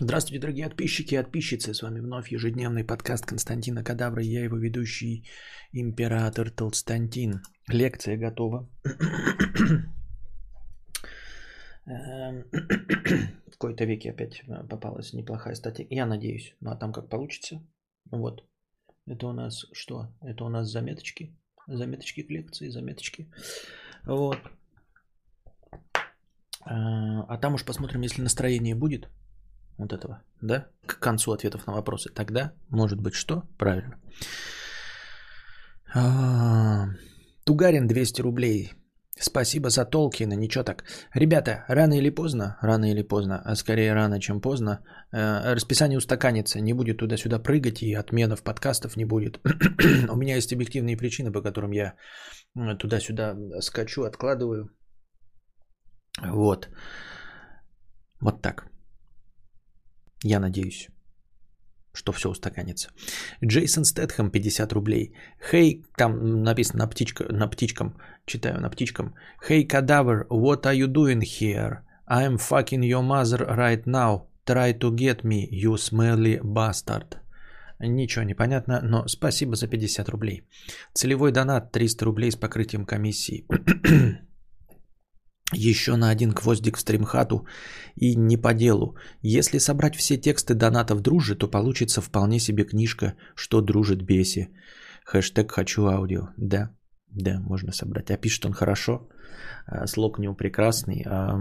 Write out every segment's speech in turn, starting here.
Здравствуйте, дорогие подписчики и подписчицы. С вами вновь ежедневный подкаст Константина Кадавра. Я его ведущий император Толстантин. Лекция готова. Эм, в какой-то веке опять попалась неплохая статья. Я надеюсь. Ну а там как получится. Вот. Это у нас что? Это у нас заметочки. Заметочки к лекции, заметочки. Вот. А, а там уж посмотрим, если настроение будет вот этого, да, к концу ответов на вопросы. Тогда, может быть, что? Правильно. А, Тугарин 200 рублей. Спасибо за Толкина, ничего так. Ребята, рано или поздно, рано или поздно, а скорее рано, чем поздно, э, расписание устаканится, не будет туда-сюда прыгать и отменов подкастов не будет. У меня есть объективные причины, по которым я туда-сюда скачу, откладываю. Вот. Вот так. Я надеюсь, что все устаканится. Джейсон Стэтхэм 50 рублей. Хей, hey, там написано на, птичка, на птичкам, читаю на птичкам. Hey, cadaver, what are you doing here? I'm fucking your mother right now. Try to get me, you smelly bastard. Ничего не понятно, но спасибо за 50 рублей. Целевой донат 300 рублей с покрытием комиссии. Еще на один гвоздик в стримхату и не по делу. Если собрать все тексты донатов дружи, то получится вполне себе книжка «Что дружит Беси». Хэштег «Хочу аудио». Да, да, можно собрать. А пишет он хорошо, а, слог у него прекрасный, а,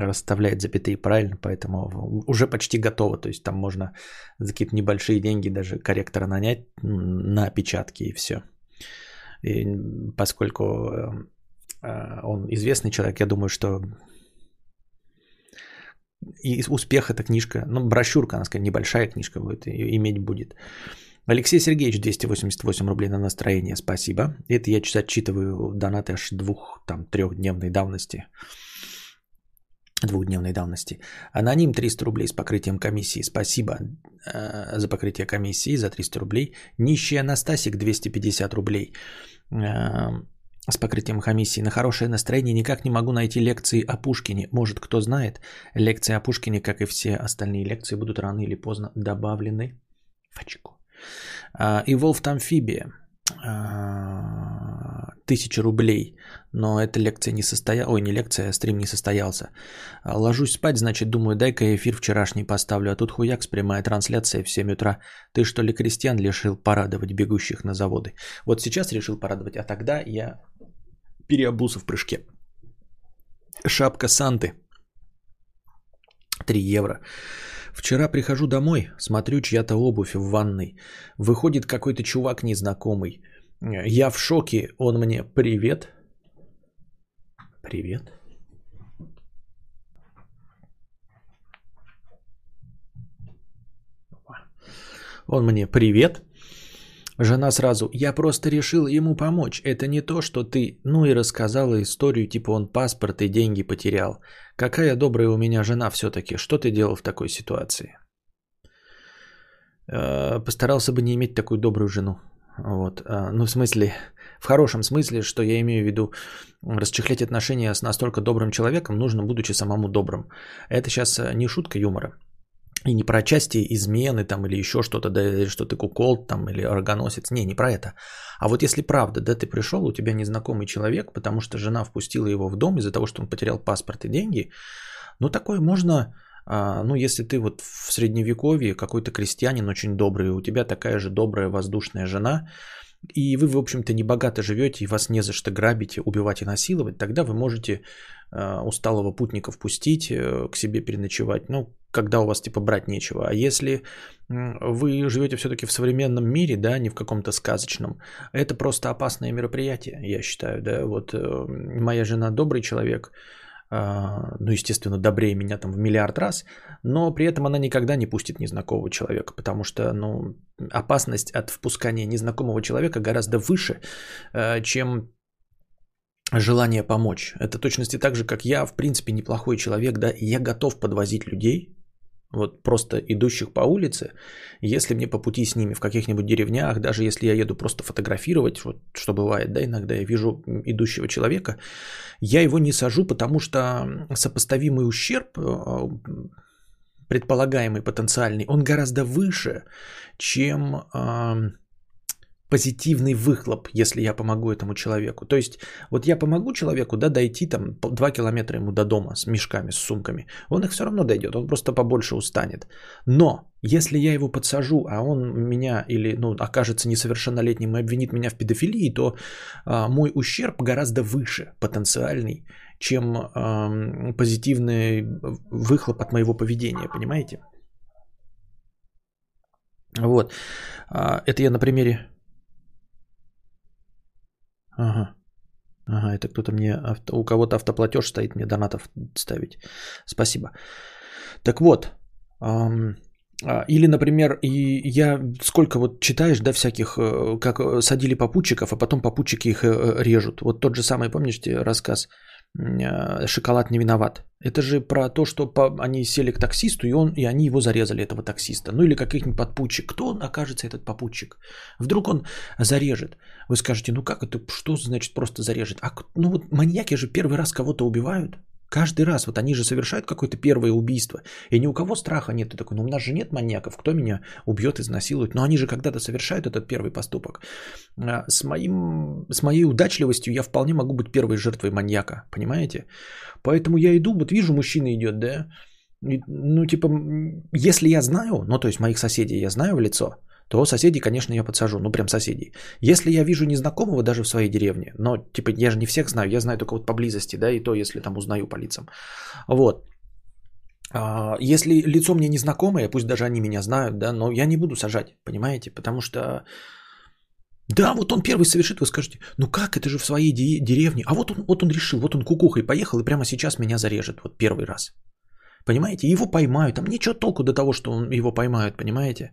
расставляет запятые правильно, поэтому уже почти готово. То есть там можно за какие-то небольшие деньги даже корректора нанять на опечатки и все. И поскольку а, он известный человек, я думаю, что и успех эта книжка, ну, брошюрка, она сказать, небольшая книжка будет, иметь будет. Алексей Сергеевич, 288 рублей на настроение, спасибо. Это я отчитываю донаты аж двух, там, трехдневной давности. Двухдневной давности. Аноним 300 рублей с покрытием комиссии. Спасибо э, за покрытие комиссии за 300 рублей. Нищий Анастасик 250 рублей. Э, с покрытием комиссии. На хорошее настроение никак не могу найти лекции о Пушкине. Может, кто знает, лекции о Пушкине, как и все остальные лекции, будут рано или поздно добавлены в очко. А, и Волф Амфибия. А, тысяча рублей, но эта лекция не состоялась, ой, не лекция, а стрим не состоялся. А, ложусь спать, значит, думаю, дай-ка эфир вчерашний поставлю, а тут хуяк, прямая трансляция в 7 утра. Ты что ли крестьян решил порадовать бегущих на заводы? Вот сейчас решил порадовать, а тогда я переобулся в прыжке. Шапка Санты. 3 евро. Вчера прихожу домой, смотрю чья-то обувь в ванной. Выходит какой-то чувак незнакомый. Я в шоке, он мне привет. Привет. Он мне привет. Жена сразу, я просто решила ему помочь. Это не то, что ты, ну и рассказала историю, типа он паспорт и деньги потерял. Какая добрая у меня жена все-таки. Что ты делал в такой ситуации? Э, постарался бы не иметь такую добрую жену. Вот. Э, ну, в смысле, в хорошем смысле, что я имею в виду, расчехлять отношения с настолько добрым человеком нужно, будучи самому добрым. Это сейчас э, не шутка юмора. И не про части измены там или еще что-то, да, или что ты кукол там или органосец. Не, не про это. А вот если правда, да, ты пришел, у тебя незнакомый человек, потому что жена впустила его в дом из-за того, что он потерял паспорт и деньги, ну такое можно, а, ну если ты вот в средневековье какой-то крестьянин очень добрый, у тебя такая же добрая воздушная жена, и вы, в общем-то, не богато живете, и вас не за что грабить, убивать и насиловать, тогда вы можете а, усталого путника впустить, э, к себе переночевать, ну, когда у вас типа брать нечего. А если вы живете все-таки в современном мире, да, не в каком-то сказочном, это просто опасное мероприятие, я считаю, да. Вот э, моя жена добрый человек, ну, естественно, добрее меня там в миллиард раз, но при этом она никогда не пустит незнакомого человека, потому что, ну, опасность от впускания незнакомого человека гораздо выше, э, чем желание помочь. Это точности так же, как я, в принципе, неплохой человек, да, и я готов подвозить людей, вот просто идущих по улице, если мне по пути с ними в каких-нибудь деревнях, даже если я еду просто фотографировать, вот что бывает, да, иногда я вижу идущего человека, я его не сажу, потому что сопоставимый ущерб, э, предполагаемый потенциальный, он гораздо выше, чем позитивный выхлоп, если я помогу этому человеку. То есть, вот я помогу человеку, да, дойти там 2 километра ему до дома с мешками, с сумками. Он их все равно дойдет, он просто побольше устанет. Но, если я его подсажу, а он меня или, ну, окажется несовершеннолетним и обвинит меня в педофилии, то а, мой ущерб гораздо выше потенциальный, чем а, позитивный выхлоп от моего поведения, понимаете? Вот. А, это я на примере Ага. Ага, это кто-то мне, авто, у кого-то автоплатеж стоит мне донатов ставить. Спасибо. Так вот, эм, или, например, и я сколько вот читаешь, да, всяких, э, как э, садили попутчиков, а потом попутчики их э, режут. Вот тот же самый, помните, рассказ шоколад не виноват. Это же про то, что они сели к таксисту, и, он, и они его зарезали, этого таксиста. Ну или каких-нибудь подпутчик. Кто он окажется, этот попутчик? Вдруг он зарежет. Вы скажете, ну как это, что значит просто зарежет? А ну вот маньяки же первый раз кого-то убивают. Каждый раз, вот они же совершают какое-то первое убийство, и ни у кого страха нет. Ты такой, ну у нас же нет маньяков, кто меня убьет, изнасилует. Но они же когда-то совершают этот первый поступок. А, с, моим, с моей удачливостью я вполне могу быть первой жертвой маньяка, понимаете? Поэтому я иду, вот вижу, мужчина идет, да, ну типа, если я знаю, ну то есть моих соседей я знаю в лицо, то соседей, конечно, я подсажу, ну прям соседей. Если я вижу незнакомого даже в своей деревне, но типа я же не всех знаю, я знаю только вот поблизости, да, и то, если там узнаю по лицам. Вот. А, если лицо мне незнакомое, пусть даже они меня знают, да, но я не буду сажать, понимаете, потому что да, вот он первый совершит, вы скажете, ну как, это же в своей деревне. А вот он, вот он решил, вот он кукухой поехал и прямо сейчас меня зарежет, вот первый раз. Понимаете, его поймают, там ничего толку до того, что он, его поймают, понимаете.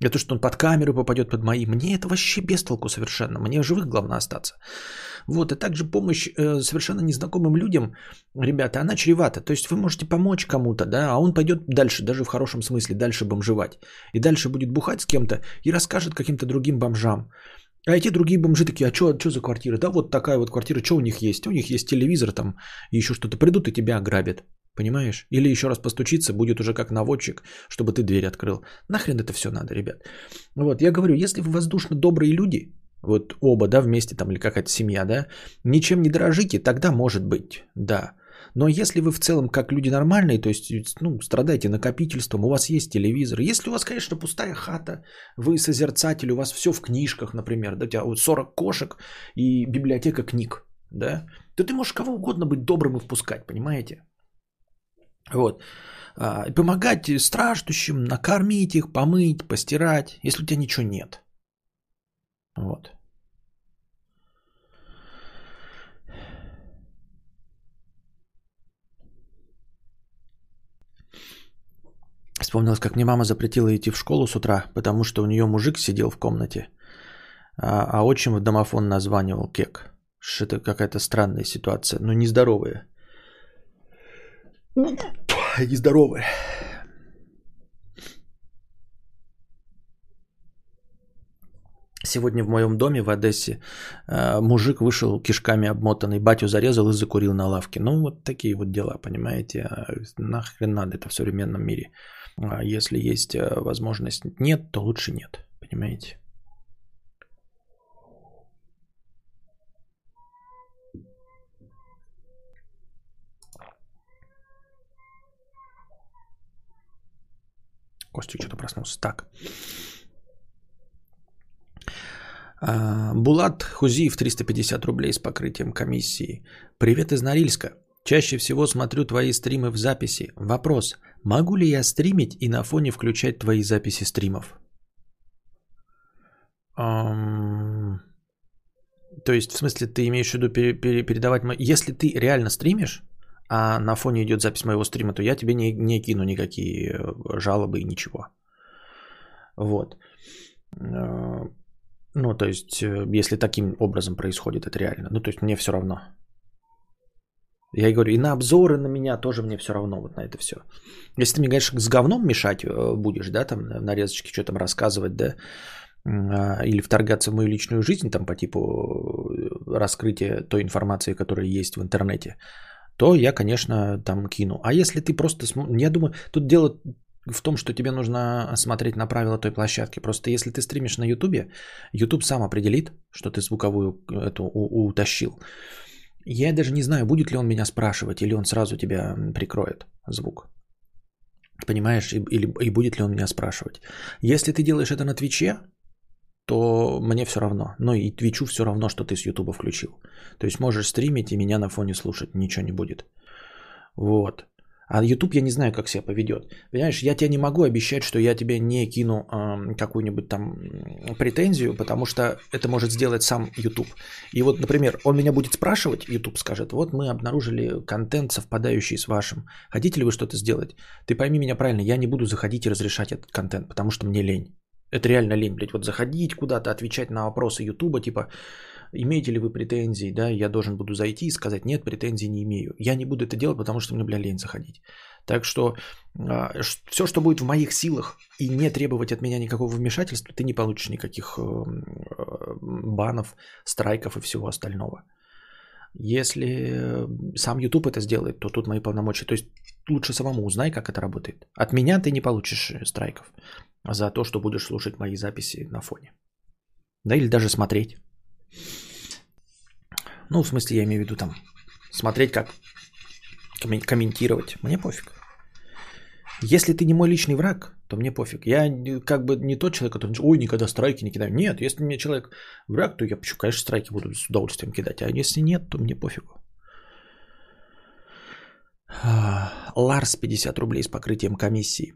Это то, что он под камеру попадет под мои. Мне это вообще без толку совершенно. Мне живых главное остаться. Вот, и также помощь э, совершенно незнакомым людям, ребята, она чревата. То есть вы можете помочь кому-то, да, а он пойдет дальше, даже в хорошем смысле, дальше бомжевать. И дальше будет бухать с кем-то и расскажет каким-то другим бомжам. А эти другие бомжи такие, а что за квартира? Да вот такая вот квартира, что у них есть? У них есть телевизор там еще что-то. Придут и тебя ограбят. Понимаешь? Или еще раз постучиться, будет уже как наводчик, чтобы ты дверь открыл. Нахрен это все надо, ребят. Вот, я говорю, если вы воздушно добрые люди, вот оба, да, вместе там или какая-то семья, да, ничем не дорожите, тогда может быть, да. Но если вы в целом как люди нормальные, то есть, ну, страдаете накопительством, у вас есть телевизор, если у вас, конечно, пустая хата, вы созерцатель, у вас все в книжках, например, да, у тебя вот 40 кошек и библиотека книг, да, то ты можешь кого угодно быть добрым и впускать, понимаете? Вот. А, помогать страждущим, накормить их, помыть, постирать, если у тебя ничего нет. Вот. Вспомнилось, как мне мама запретила идти в школу с утра, потому что у нее мужик сидел в комнате, а, а отчим в домофон названивал кек. Что это какая-то странная ситуация, ну нездоровая. Нездоровая. Сегодня в моем доме в Одессе э, мужик вышел кишками обмотанный, батю зарезал и закурил на лавке. Ну, вот такие вот дела, понимаете. А нахрен надо это в современном мире. А если есть э, возможность нет, то лучше нет, понимаете. Костя что-то проснулся. Так. А, Булат Хузиев 350 рублей с покрытием комиссии. Привет из Норильска. Чаще всего смотрю твои стримы в записи. Вопрос. Могу ли я стримить и на фоне включать твои записи стримов? Um, то есть, в смысле, ты имеешь в виду пере- пере- передавать... Если ты реально стримишь, а на фоне идет запись моего стрима, то я тебе не, не кину никакие э, жалобы и ничего. Вот. Э, ну, то есть, э, если таким образом происходит, это реально. Ну, то есть, мне все равно. Я и говорю, и на обзоры на меня тоже мне все равно вот на это все. Если ты мне, конечно, с говном мешать будешь, да, там нарезочки что там рассказывать, да, а, или вторгаться в мою личную жизнь, там по типу раскрытия той информации, которая есть в интернете, то я, конечно, там кину. А если ты просто... Я думаю, тут дело в том, что тебе нужно смотреть на правила той площадки. Просто если ты стримишь на Ютубе, Ютуб сам определит, что ты звуковую эту у- утащил. Я даже не знаю, будет ли он меня спрашивать, или он сразу тебя прикроет звук. Понимаешь, и, или, и будет ли он меня спрашивать. Если ты делаешь это на Твиче, то мне все равно. Но и Твичу все равно, что ты с Ютуба включил. То есть можешь стримить и меня на фоне слушать, ничего не будет. Вот. А YouTube я не знаю, как себя поведет. Понимаешь, я тебе не могу обещать, что я тебе не кину э, какую-нибудь там претензию, потому что это может сделать сам YouTube. И вот, например, он меня будет спрашивать, YouTube скажет, вот мы обнаружили контент, совпадающий с вашим. Хотите ли вы что-то сделать? Ты пойми меня правильно, я не буду заходить и разрешать этот контент, потому что мне лень. Это реально лень, блядь, вот заходить куда-то, отвечать на вопросы YouTube, типа, имеете ли вы претензии, да, я должен буду зайти и сказать, нет, претензий не имею. Я не буду это делать, потому что мне, бля, лень заходить. Так что а, все, что будет в моих силах и не требовать от меня никакого вмешательства, ты не получишь никаких э, э, банов, страйков и всего остального. Если сам YouTube это сделает, то тут мои полномочия. То есть лучше самому узнай, как это работает. От меня ты не получишь страйков за то, что будешь слушать мои записи на фоне. Да или даже смотреть. Ну, в смысле, я имею в виду там смотреть, как комментировать. Мне пофиг. Если ты не мой личный враг, то мне пофиг. Я как бы не тот человек, который, ой, никогда страйки не кидаю. Нет, если мне человек враг, то я, почему, конечно, страйки буду с удовольствием кидать. А если нет, то мне пофигу. Ларс 50 рублей с покрытием комиссии.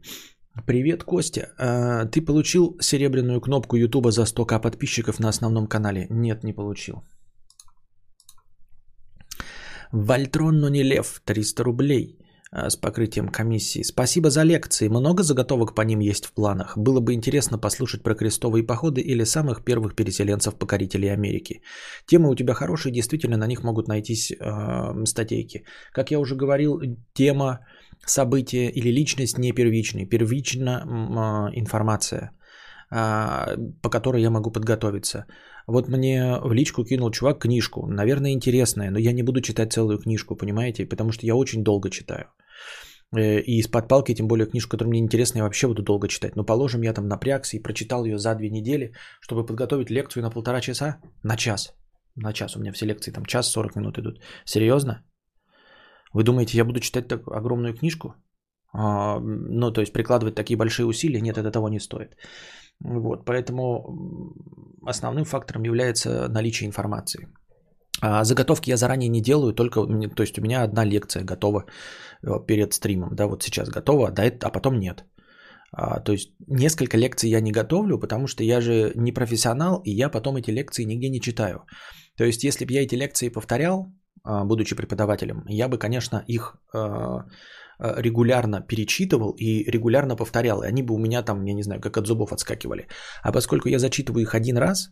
Привет, Костя. А, ты получил серебряную кнопку Ютуба за 100к подписчиков на основном канале? Нет, не получил. Вольтрон, но не лев. 300 рублей а, с покрытием комиссии. Спасибо за лекции. Много заготовок по ним есть в планах. Было бы интересно послушать про крестовые походы или самых первых переселенцев-покорителей Америки. Темы у тебя хорошие, действительно на них могут найтись э, статейки. Как я уже говорил, тема событие или личность не первичный. Первична информация, а, по которой я могу подготовиться. Вот мне в личку кинул чувак книжку, наверное, интересная, но я не буду читать целую книжку, понимаете, потому что я очень долго читаю. Э, и из-под палки, тем более книжку, которая мне интересна, я вообще буду долго читать. Но положим, я там напрягся и прочитал ее за две недели, чтобы подготовить лекцию на полтора часа, на час. На час, у меня все лекции там час 40 минут идут. Серьезно? Вы думаете, я буду читать так огромную книжку? А, ну, то есть прикладывать такие большие усилия? Нет, это того не стоит. Вот, поэтому основным фактором является наличие информации. А заготовки я заранее не делаю, только, то есть у меня одна лекция готова э, перед стримом, да, вот сейчас готова, да, а потом нет. А, то есть несколько лекций я не готовлю, потому что я же не профессионал, и я потом эти лекции нигде не читаю. То есть если бы я эти лекции повторял, будучи преподавателем, я бы, конечно, их а, а, регулярно перечитывал и регулярно повторял. И они бы у меня там, я не знаю, как от зубов отскакивали. А поскольку я зачитываю их один раз,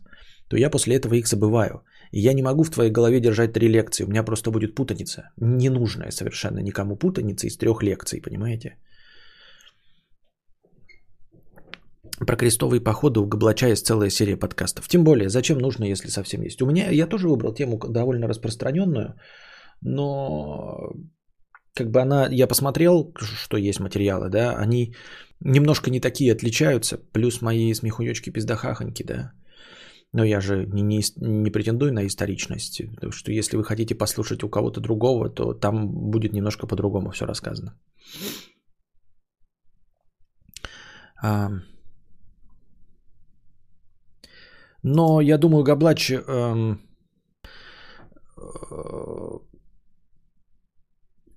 то я после этого их забываю. И я не могу в твоей голове держать три лекции. У меня просто будет путаница. Ненужная совершенно никому путаница из трех лекций, понимаете? Про крестовые походы у Габлача есть целая серия подкастов. Тем более, зачем нужно, если совсем есть. У меня, я тоже выбрал тему довольно распространенную, но как бы она, я посмотрел, что есть материалы, да, они немножко не такие отличаются, плюс мои смехуёчки пиздахахоньки, да. Но я же не, не, не претендую на историчность, потому что если вы хотите послушать у кого-то другого, то там будет немножко по-другому все рассказано. Но я думаю, Габлач эм, э,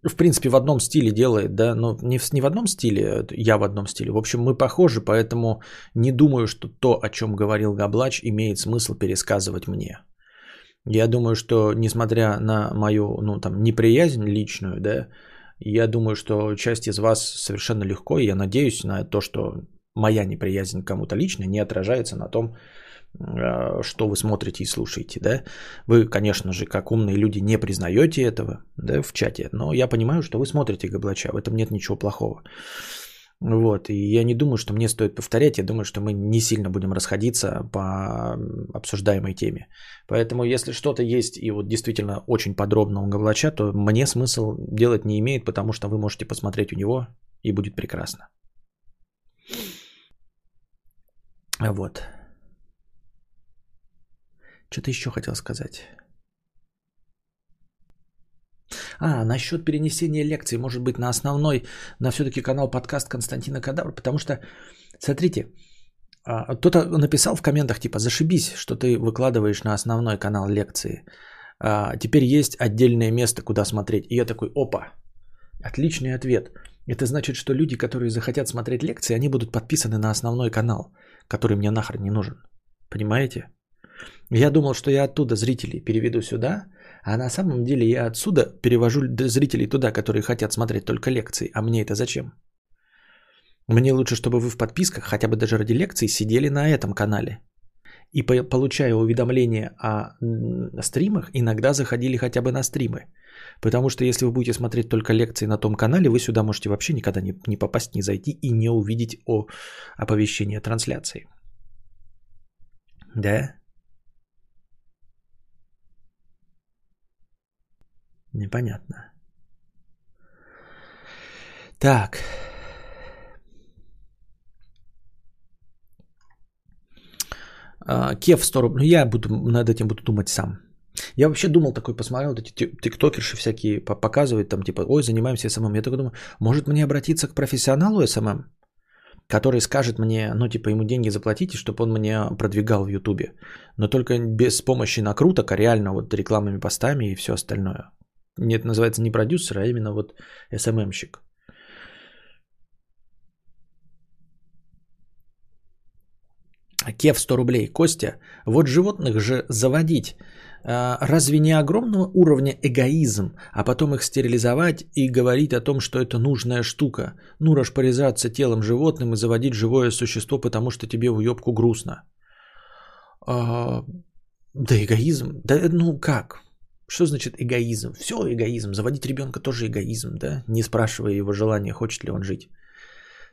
в принципе, в одном стиле делает, да, но не в, не в одном стиле, я в одном стиле. В общем, мы похожи, поэтому не думаю, что то, о чем говорил Габлач, имеет смысл пересказывать мне. Я думаю, что, несмотря на мою, ну, там, неприязнь личную, да, я думаю, что часть из вас совершенно легко, и я надеюсь на то, что моя неприязнь кому-то лично не отражается на том, что вы смотрите и слушаете, да. Вы, конечно же, как умные люди, не признаете этого, да, в чате, но я понимаю, что вы смотрите Габлача, в этом нет ничего плохого. Вот, и я не думаю, что мне стоит повторять, я думаю, что мы не сильно будем расходиться по обсуждаемой теме. Поэтому, если что-то есть и вот действительно очень подробно у Гавлача, то мне смысл делать не имеет, потому что вы можете посмотреть у него, и будет прекрасно. Вот. Что-то еще хотел сказать. А, насчет перенесения лекции, может быть, на основной, на все-таки канал подкаст Константина Кадавр, потому что, смотрите, а, кто-то написал в комментах, типа, зашибись, что ты выкладываешь на основной канал лекции. А, теперь есть отдельное место, куда смотреть. И я такой, опа, отличный ответ. Это значит, что люди, которые захотят смотреть лекции, они будут подписаны на основной канал, который мне нахрен не нужен. Понимаете? Я думал, что я оттуда зрителей переведу сюда, а на самом деле я отсюда перевожу зрителей туда, которые хотят смотреть только лекции. А мне это зачем? Мне лучше, чтобы вы в подписках, хотя бы даже ради лекций, сидели на этом канале. И получая уведомления о стримах, иногда заходили хотя бы на стримы. Потому что если вы будете смотреть только лекции на том канале, вы сюда можете вообще никогда не, не попасть, не зайти и не увидеть о оповещении о трансляции. Да? Непонятно. Так. А, Кев 100 рублей. Ну, я буду над этим буду думать сам. Я вообще думал такой, посмотрел, вот эти тиктокерши всякие показывают, там типа, ой, занимаемся СММ. Я такой думаю, может мне обратиться к профессионалу СММ, который скажет мне, ну типа ему деньги заплатите, чтобы он меня продвигал в Ютубе. Но только без помощи накруток, а реально вот рекламными постами и все остальное. Нет, называется не продюсер, а именно вот СММщик. Кев 100 рублей. Костя, вот животных же заводить. А, разве не огромного уровня эгоизм, а потом их стерилизовать и говорить о том, что это нужная штука? Ну, распоряжаться телом животным и заводить живое существо, потому что тебе в уебку грустно. А, да эгоизм. Да ну как? Что значит эгоизм? Все эгоизм. Заводить ребенка тоже эгоизм, да? Не спрашивая его желания, хочет ли он жить.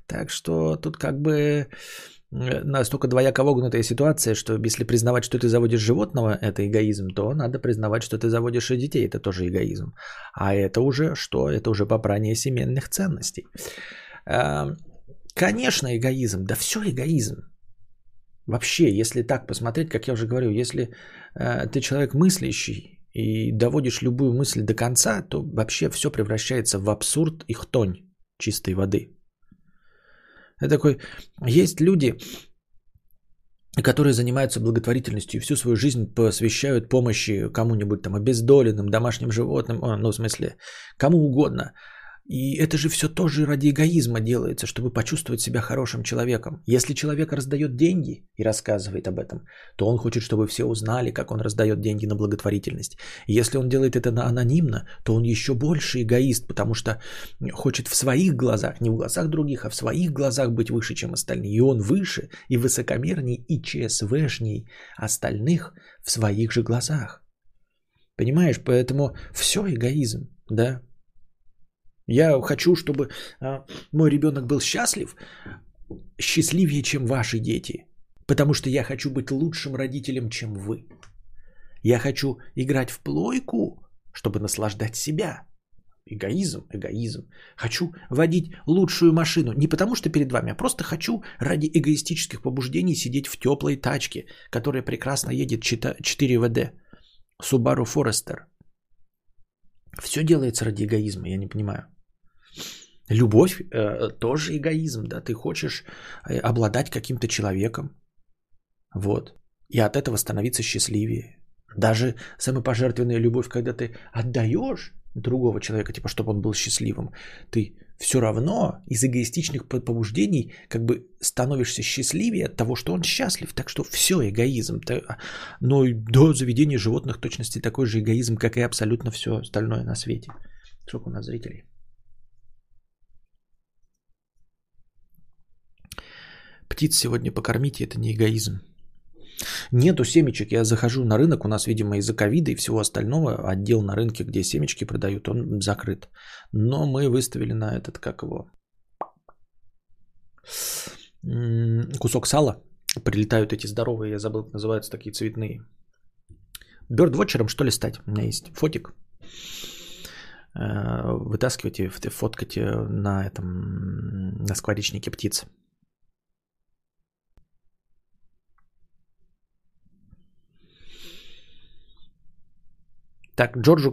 Так что тут как бы Э, настолько двояко вогнутая ситуация, что если признавать, что ты заводишь животного, это эгоизм, то надо признавать, что ты заводишь и детей, это тоже эгоизм. А это уже что? Это уже попрание семейных ценностей. Эм, конечно, эгоизм, да все эгоизм. Вообще, если так посмотреть, как я уже говорю, если э, ты человек мыслящий и доводишь любую мысль до конца, то вообще все превращается в абсурд и хтонь чистой воды. Это такой, есть люди, которые занимаются благотворительностью и всю свою жизнь посвящают помощи кому-нибудь там обездоленным, домашним животным, ну в смысле кому угодно. И это же все тоже ради эгоизма делается, чтобы почувствовать себя хорошим человеком. Если человек раздает деньги и рассказывает об этом, то он хочет, чтобы все узнали, как он раздает деньги на благотворительность. Если он делает это анонимно, то он еще больше эгоист, потому что хочет в своих глазах, не в глазах других, а в своих глазах быть выше, чем остальные. И он выше и высокомерней и ЧСВшней остальных в своих же глазах. Понимаешь, поэтому все эгоизм, да, я хочу, чтобы а, мой ребенок был счастлив, счастливее, чем ваши дети. Потому что я хочу быть лучшим родителем, чем вы. Я хочу играть в плойку, чтобы наслаждать себя. Эгоизм, эгоизм. Хочу водить лучшую машину. Не потому что перед вами, а просто хочу ради эгоистических побуждений сидеть в теплой тачке, которая прекрасно едет 4 ВД. Subaru Forester. Все делается ради эгоизма, я не понимаю. Любовь э, тоже эгоизм, да, ты хочешь э, обладать каким-то человеком, вот, и от этого становиться счастливее. Даже самопожертвенная любовь, когда ты отдаешь другого человека, типа, чтобы он был счастливым, ты все равно из эгоистичных побуждений как бы становишься счастливее от того, что он счастлив. Так что все эгоизм. А, но до заведения животных точности такой же эгоизм, как и абсолютно все остальное на свете. Сколько у нас зрителей? Птиц сегодня покормите, это не эгоизм. Нету семечек. Я захожу на рынок, у нас, видимо, из-за ковида и всего остального отдел на рынке, где семечки продают, он закрыт. Но мы выставили на этот, как его, кусок сала, прилетают эти здоровые, я забыл, как называются такие цветные. Бёрдвотчером что ли стать? У меня есть фотик. Э, вытаскивайте, фоткайте на этом, на скворечнике птиц. Так, Джорджу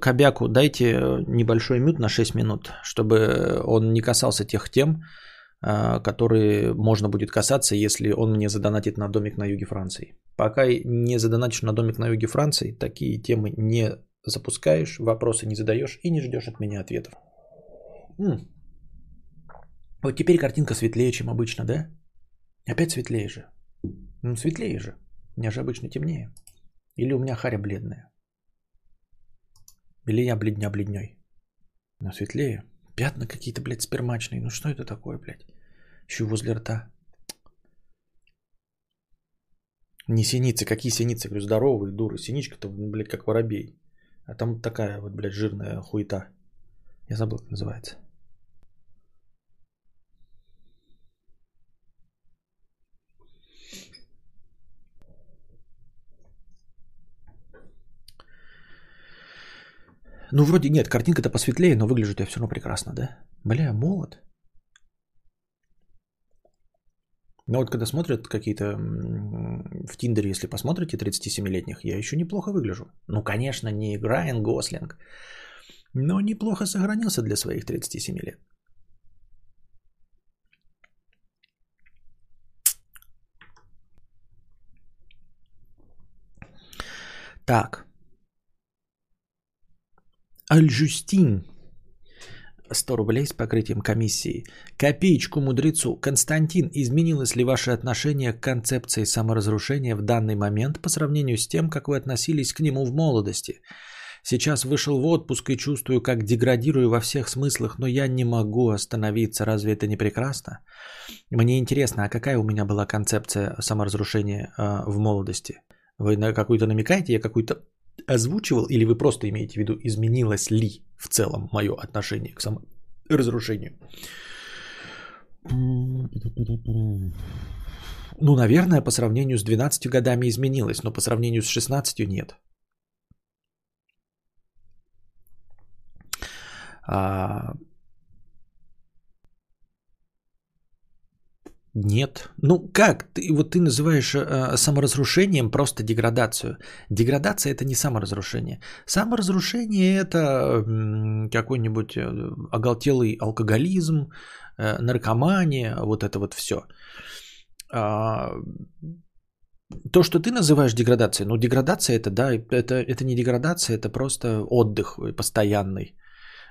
Кобяку дайте небольшой мют на 6 минут, чтобы он не касался тех тем, э, которые можно будет касаться, если он мне задонатит на домик на юге Франции. Пока не задонатишь на домик на юге Франции, такие темы не запускаешь, вопросы не задаешь и не ждешь от меня ответов. М-м. Вот теперь картинка светлее, чем обычно, да? Опять светлее же. Ну, светлее же. У меня же обычно темнее. Или у меня харя бледная. Или я бледня бледней. Но светлее. Пятна какие-то, блядь, спермачные. Ну что это такое, блядь? Еще возле рта. Не синицы. Какие синицы? Говорю, здоровые, дуры. Синичка-то, блядь, как воробей. А там такая вот, блядь, жирная хуета. Я забыл, как называется. Ну, вроде нет, картинка-то посветлее, но выглядит я все равно прекрасно, да? Бля, молод. Но вот когда смотрят какие-то в Тиндере, если посмотрите 37-летних, я еще неплохо выгляжу. Ну, конечно, не Райан Гослинг, но неплохо сохранился для своих 37 лет. Так. Аль-Жюстин 100 рублей с покрытием комиссии. Копеечку мудрецу. Константин, изменилось ли ваше отношение к концепции саморазрушения в данный момент по сравнению с тем, как вы относились к нему в молодости? Сейчас вышел в отпуск и чувствую, как деградирую во всех смыслах, но я не могу остановиться. Разве это не прекрасно? Мне интересно, а какая у меня была концепция саморазрушения э, в молодости? Вы на какую-то намекаете? Я какую-то озвучивал, или вы просто имеете в виду, изменилось ли в целом мое отношение к саморазрушению? Ну, наверное, по сравнению с 12 годами изменилось, но по сравнению с 16 нет. А, Нет. Ну как? Ты, вот ты называешь э, саморазрушением просто деградацию. Деградация это не саморазрушение. Саморазрушение это э, какой-нибудь оголтелый алкоголизм, э, наркомания, вот это вот все. А, то, что ты называешь деградацией, ну деградация это, да, это, это не деградация, это просто отдых постоянный.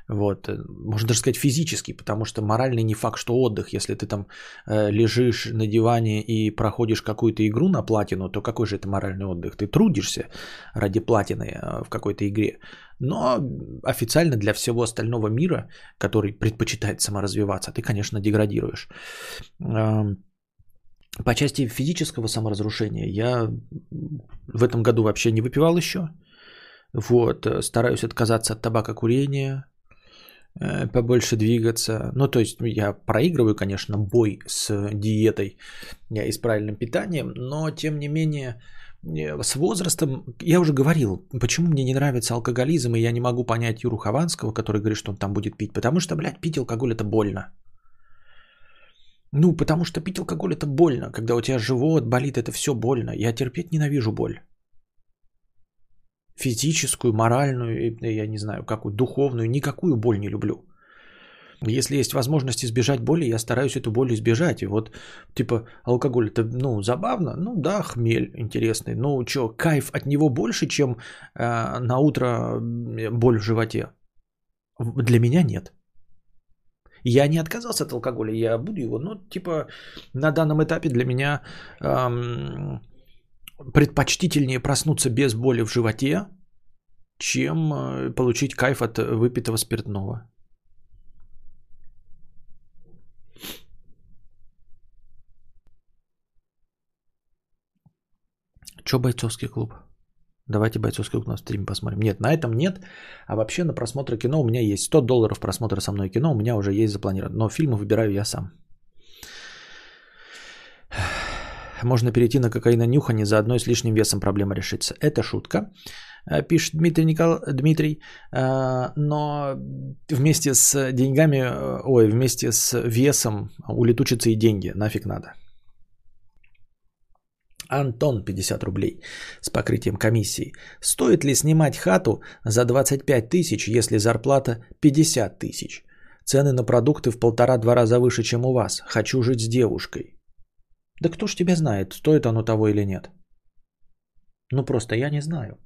Вот. Э, можно даже сказать физический, потому что моральный не факт, что отдых. Если ты там э, лежишь на диване и проходишь какую-то игру на платину, то какой же это моральный отдых? Ты трудишься ради платины э, в какой-то игре. Но официально для всего остального мира, который предпочитает саморазвиваться, ты, конечно, деградируешь. Э, по части физического саморазрушения я в этом году вообще не выпивал еще. Вот, э, стараюсь отказаться от табакокурения, побольше двигаться. Ну, то есть я проигрываю, конечно, бой с диетой и с правильным питанием, но тем не менее э, с возрастом, я уже говорил, почему мне не нравится алкоголизм, и я не могу понять Юру Хованского, который говорит, что он там будет пить. Потому что, блядь, пить алкоголь это больно. Ну, потому что пить алкоголь это больно. Когда у тебя живот болит, это все больно. Я терпеть ненавижу боль физическую, моральную, я не знаю, какую, духовную, никакую боль не люблю. Если есть возможность избежать боли, я стараюсь эту боль избежать. И вот, типа, алкоголь это, ну, забавно, ну да, хмель интересный, ну что, кайф от него больше, чем э, на утро боль в животе? Для меня нет. Я не отказался от алкоголя, я буду его, но, типа, на данном этапе для меня эм, предпочтительнее проснуться без боли в животе, чем э, получить кайф от выпитого спиртного. Че бойцовский клуб? Давайте бойцовский клуб на стриме посмотрим. Нет, на этом нет. А вообще на просмотр кино у меня есть 100 долларов просмотра со мной кино. У меня уже есть запланировано. Но фильмы выбираю я сам. Можно перейти на кокаинонюхание, заодно и с лишним весом проблема решится. Это шутка, э, пишет Дмитрий, Никол... Дмитрий. Э, но вместе с деньгами, э, ой, вместе с весом улетучатся и деньги. Нафиг надо. Антон, 50 рублей с покрытием комиссии. Стоит ли снимать хату за 25 тысяч, если зарплата 50 тысяч? Цены на продукты в полтора-два раза выше, чем у вас. Хочу жить с девушкой. Да кто ж тебя знает, стоит оно того или нет? Ну просто я не знаю.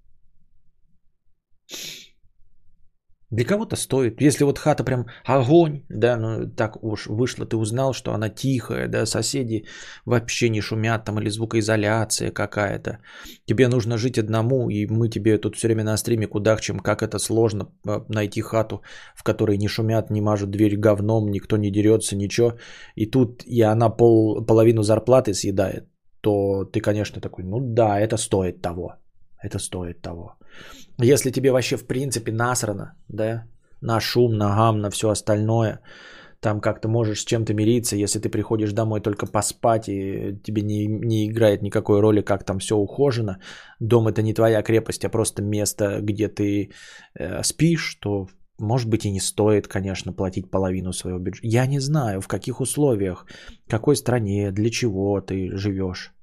Для кого-то стоит. Если вот хата прям огонь, да, ну так уж вышло, ты узнал, что она тихая, да, соседи вообще не шумят там или звукоизоляция какая-то. Тебе нужно жить одному, и мы тебе тут все время на стриме кудахчем, как это сложно а, найти хату, в которой не шумят, не мажут дверь говном, никто не дерется, ничего. И тут и она пол, половину зарплаты съедает, то ты, конечно, такой, ну да, это стоит того. Это стоит того. Если тебе вообще в принципе насрано, да, на шум, на гам, на все остальное, там как-то можешь с чем-то мириться, если ты приходишь домой только поспать, и тебе не, не играет никакой роли, как там все ухожено, дом это не твоя крепость, а просто место, где ты э, спишь, то может быть и не стоит, конечно, платить половину своего бюджета. Я не знаю, в каких условиях, в какой стране, для чего ты живешь.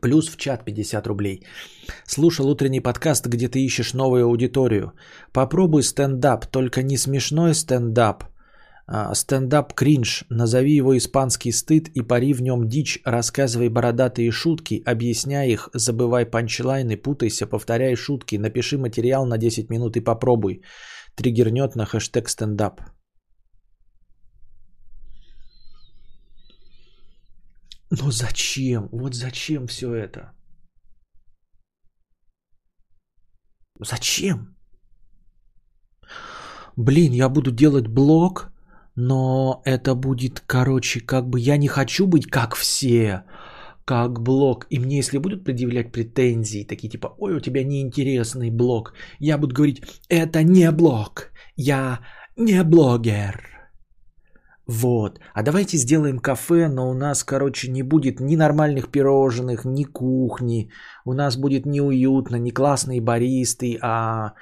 Плюс в чат 50 рублей. Слушал утренний подкаст, где ты ищешь новую аудиторию. Попробуй стендап, только не смешной стендап. А, стендап кринж. Назови его испанский стыд и пари в нем дичь. Рассказывай бородатые шутки, объясняй их, забывай панчлайны, путайся, повторяй шутки. Напиши материал на 10 минут и попробуй. Триггернет на хэштег стендап. Но зачем? Вот зачем все это? Зачем? Блин, я буду делать блог, но это будет, короче, как бы я не хочу быть как все, как блог. И мне, если будут предъявлять претензии, такие типа, ой, у тебя неинтересный блог, я буду говорить, это не блог, я не блогер. Вот. А давайте сделаем кафе, но у нас, короче, не будет ни нормальных пирожных, ни кухни. У нас будет неуютно, не классные баристы, а...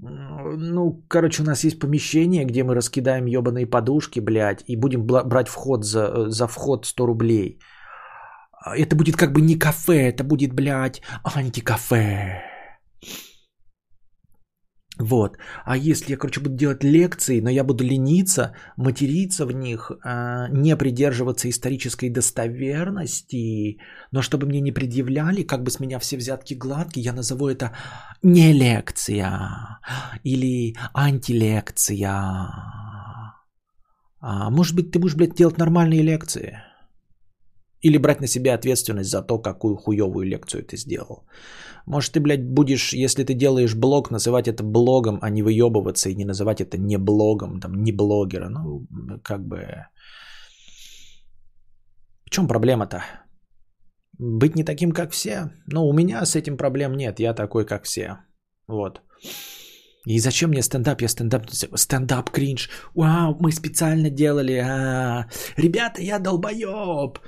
Ну, короче, у нас есть помещение, где мы раскидаем ебаные подушки, блядь, и будем брать вход за, за вход 100 рублей. Это будет как бы не кафе, это будет, блядь, антикафе. Вот. А если я, короче, буду делать лекции, но я буду лениться, материться в них, а, не придерживаться исторической достоверности, но чтобы мне не предъявляли, как бы с меня все взятки гладкие, я назову это не лекция или антилекция. А, может быть, ты будешь, блядь, делать нормальные лекции? Или брать на себя ответственность за то, какую хуевую лекцию ты сделал. Может, ты, блядь, будешь, если ты делаешь блог, называть это блогом, а не выебываться и не называть это не блогом, там, не блогера. Ну, как бы... В чем проблема-то? Быть не таким, как все? Ну, у меня с этим проблем нет, я такой, как все. Вот. И зачем мне стендап? Я стендап... Стендап кринж. Вау, мы специально делали. А-а-а. Ребята, я долбоеб.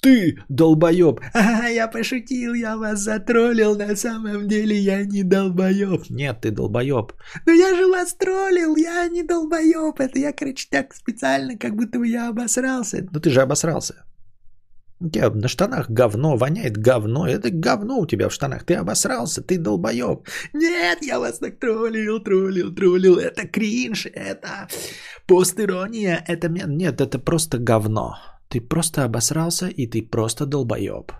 Ты долбоеб. А, я пошутил, я вас затроллил, на самом деле я не долбоеб. Нет, ты долбоеб. Ну я же вас троллил, я не долбоеб. Это я, короче, так специально, как будто бы я обосрался. Ну ты же обосрался. У тебя на штанах говно, воняет говно. Это говно у тебя в штанах. Ты обосрался, ты долбоеб. Нет, я вас так троллил, троллил, троллил. Это кринж, это постирония. Это... Нет, это просто говно. Ты просто обосрался, и ты просто долбоеб.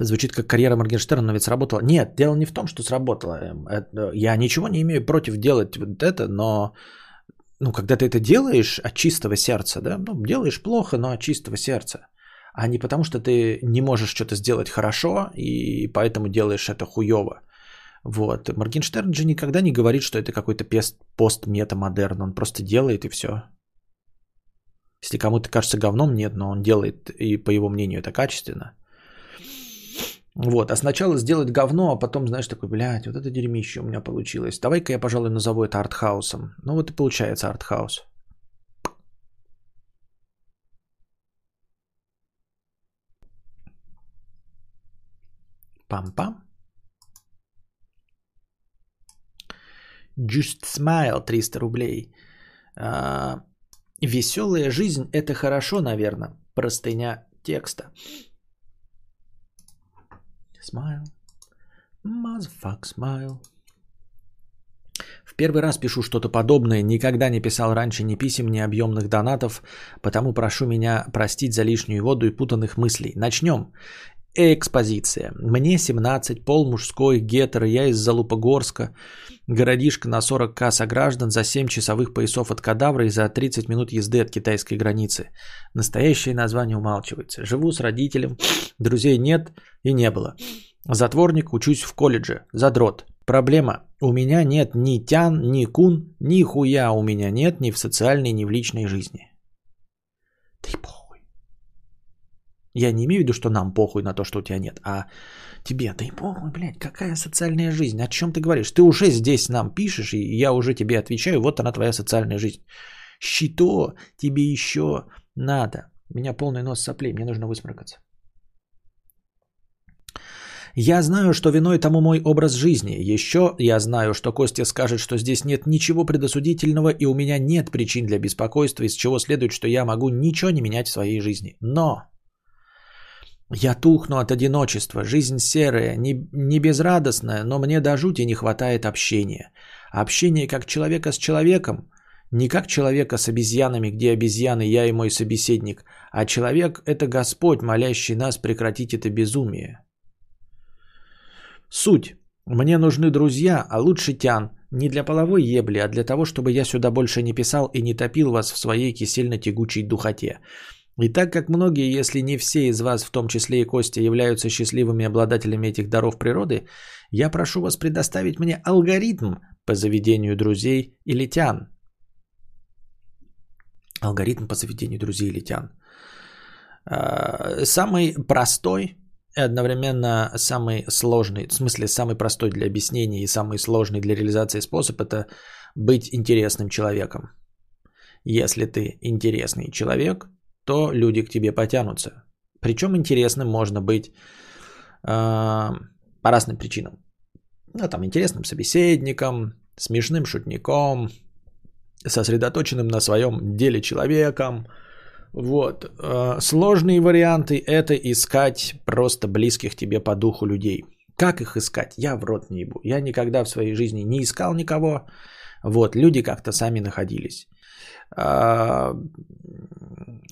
Звучит как карьера Моргенштерна, но ведь сработала. Нет, дело не в том, что сработало. Эм, я ничего не имею против делать вот это, но ну, когда ты это делаешь от чистого сердца, да, ну, делаешь плохо, но от чистого сердца – а не потому, что ты не можешь что-то сделать хорошо, и поэтому делаешь это хуево. Вот. Моргенштерн же никогда не говорит, что это какой-то пост-метамодерн. Он просто делает и все. Если кому-то кажется говном, нет, но он делает, и по его мнению это качественно. Вот, а сначала сделать говно, а потом, знаешь, такой, блядь, вот это дерьмище у меня получилось. Давай-ка я, пожалуй, назову это артхаусом. Ну вот и получается артхаус. Пам-пам. Just Smile 300 рублей. А, веселая жизнь это хорошо, наверное. Простыня текста. Smile. Motherfuck smile. В первый раз пишу что-то подобное, никогда не писал раньше ни писем, ни объемных донатов, потому прошу меня простить за лишнюю воду и путанных мыслей. Начнем. Экспозиция. Мне 17, пол мужской, гетер, я из Залупогорска, городишко на 40к сограждан за 7 часовых поясов от кадавра и за 30 минут езды от китайской границы. Настоящее название умалчивается. Живу с родителем, друзей нет и не было. Затворник, учусь в колледже, задрот. Проблема. У меня нет ни тян, ни кун, ни хуя у меня нет ни в социальной, ни в личной жизни. Ты похуй. Я не имею в виду, что нам похуй на то, что у тебя нет, а тебе, да и похуй, блядь, какая социальная жизнь, о чем ты говоришь? Ты уже здесь нам пишешь, и я уже тебе отвечаю, вот она твоя социальная жизнь. Что тебе еще надо? У меня полный нос соплей, мне нужно высморкаться. Я знаю, что виной тому мой образ жизни. Еще я знаю, что Костя скажет, что здесь нет ничего предосудительного и у меня нет причин для беспокойства, из чего следует, что я могу ничего не менять в своей жизни. Но я тухну от одиночества, жизнь серая, не, не безрадостная, но мне до жути не хватает общения. Общение как человека с человеком, не как человека с обезьянами, где обезьяны я и мой собеседник, а человек – это Господь, молящий нас прекратить это безумие. Суть. Мне нужны друзья, а лучше тян. Не для половой ебли, а для того, чтобы я сюда больше не писал и не топил вас в своей кисельно-тягучей духоте. И так как многие, если не все из вас, в том числе и Костя, являются счастливыми обладателями этих даров природы, я прошу вас предоставить мне алгоритм по заведению друзей или тян. Алгоритм по заведению друзей или тян. А, самый простой и одновременно самый сложный, в смысле самый простой для объяснения и самый сложный для реализации способ – это быть интересным человеком. Если ты интересный человек, то люди к тебе потянутся. Причем интересным можно быть э, по разным причинам. Ну, там, интересным собеседником, смешным шутником, сосредоточенным на своем деле человеком. Вот. Э, сложные варианты – это искать просто близких тебе по духу людей. Как их искать? Я в рот не ебу. Я никогда в своей жизни не искал никого. Вот, люди как-то сами находились. А,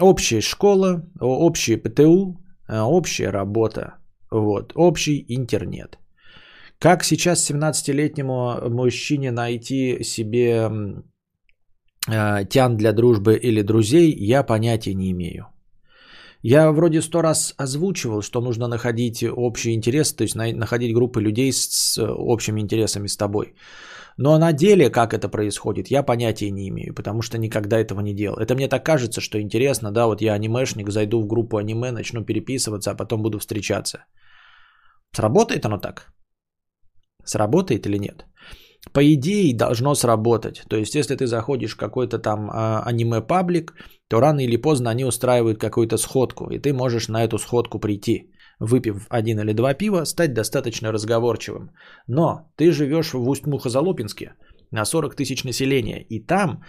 общая школа, общая ПТУ, а, общая работа, вот, общий интернет. Как сейчас 17-летнему мужчине найти себе а, тян для дружбы или друзей, я понятия не имею. Я вроде сто раз озвучивал, что нужно находить общий интерес, то есть находить группы людей с общими интересами с тобой. Но на деле, как это происходит, я понятия не имею, потому что никогда этого не делал. Это мне так кажется, что интересно, да, вот я анимешник, зайду в группу аниме, начну переписываться, а потом буду встречаться. Сработает оно так? Сработает или нет? По идее должно сработать. То есть, если ты заходишь в какой-то там а, аниме-паблик, то рано или поздно они устраивают какую-то сходку, и ты можешь на эту сходку прийти выпив один или два пива, стать достаточно разговорчивым. Но ты живешь в Усть-Мухозалопинске на 40 тысяч населения, и там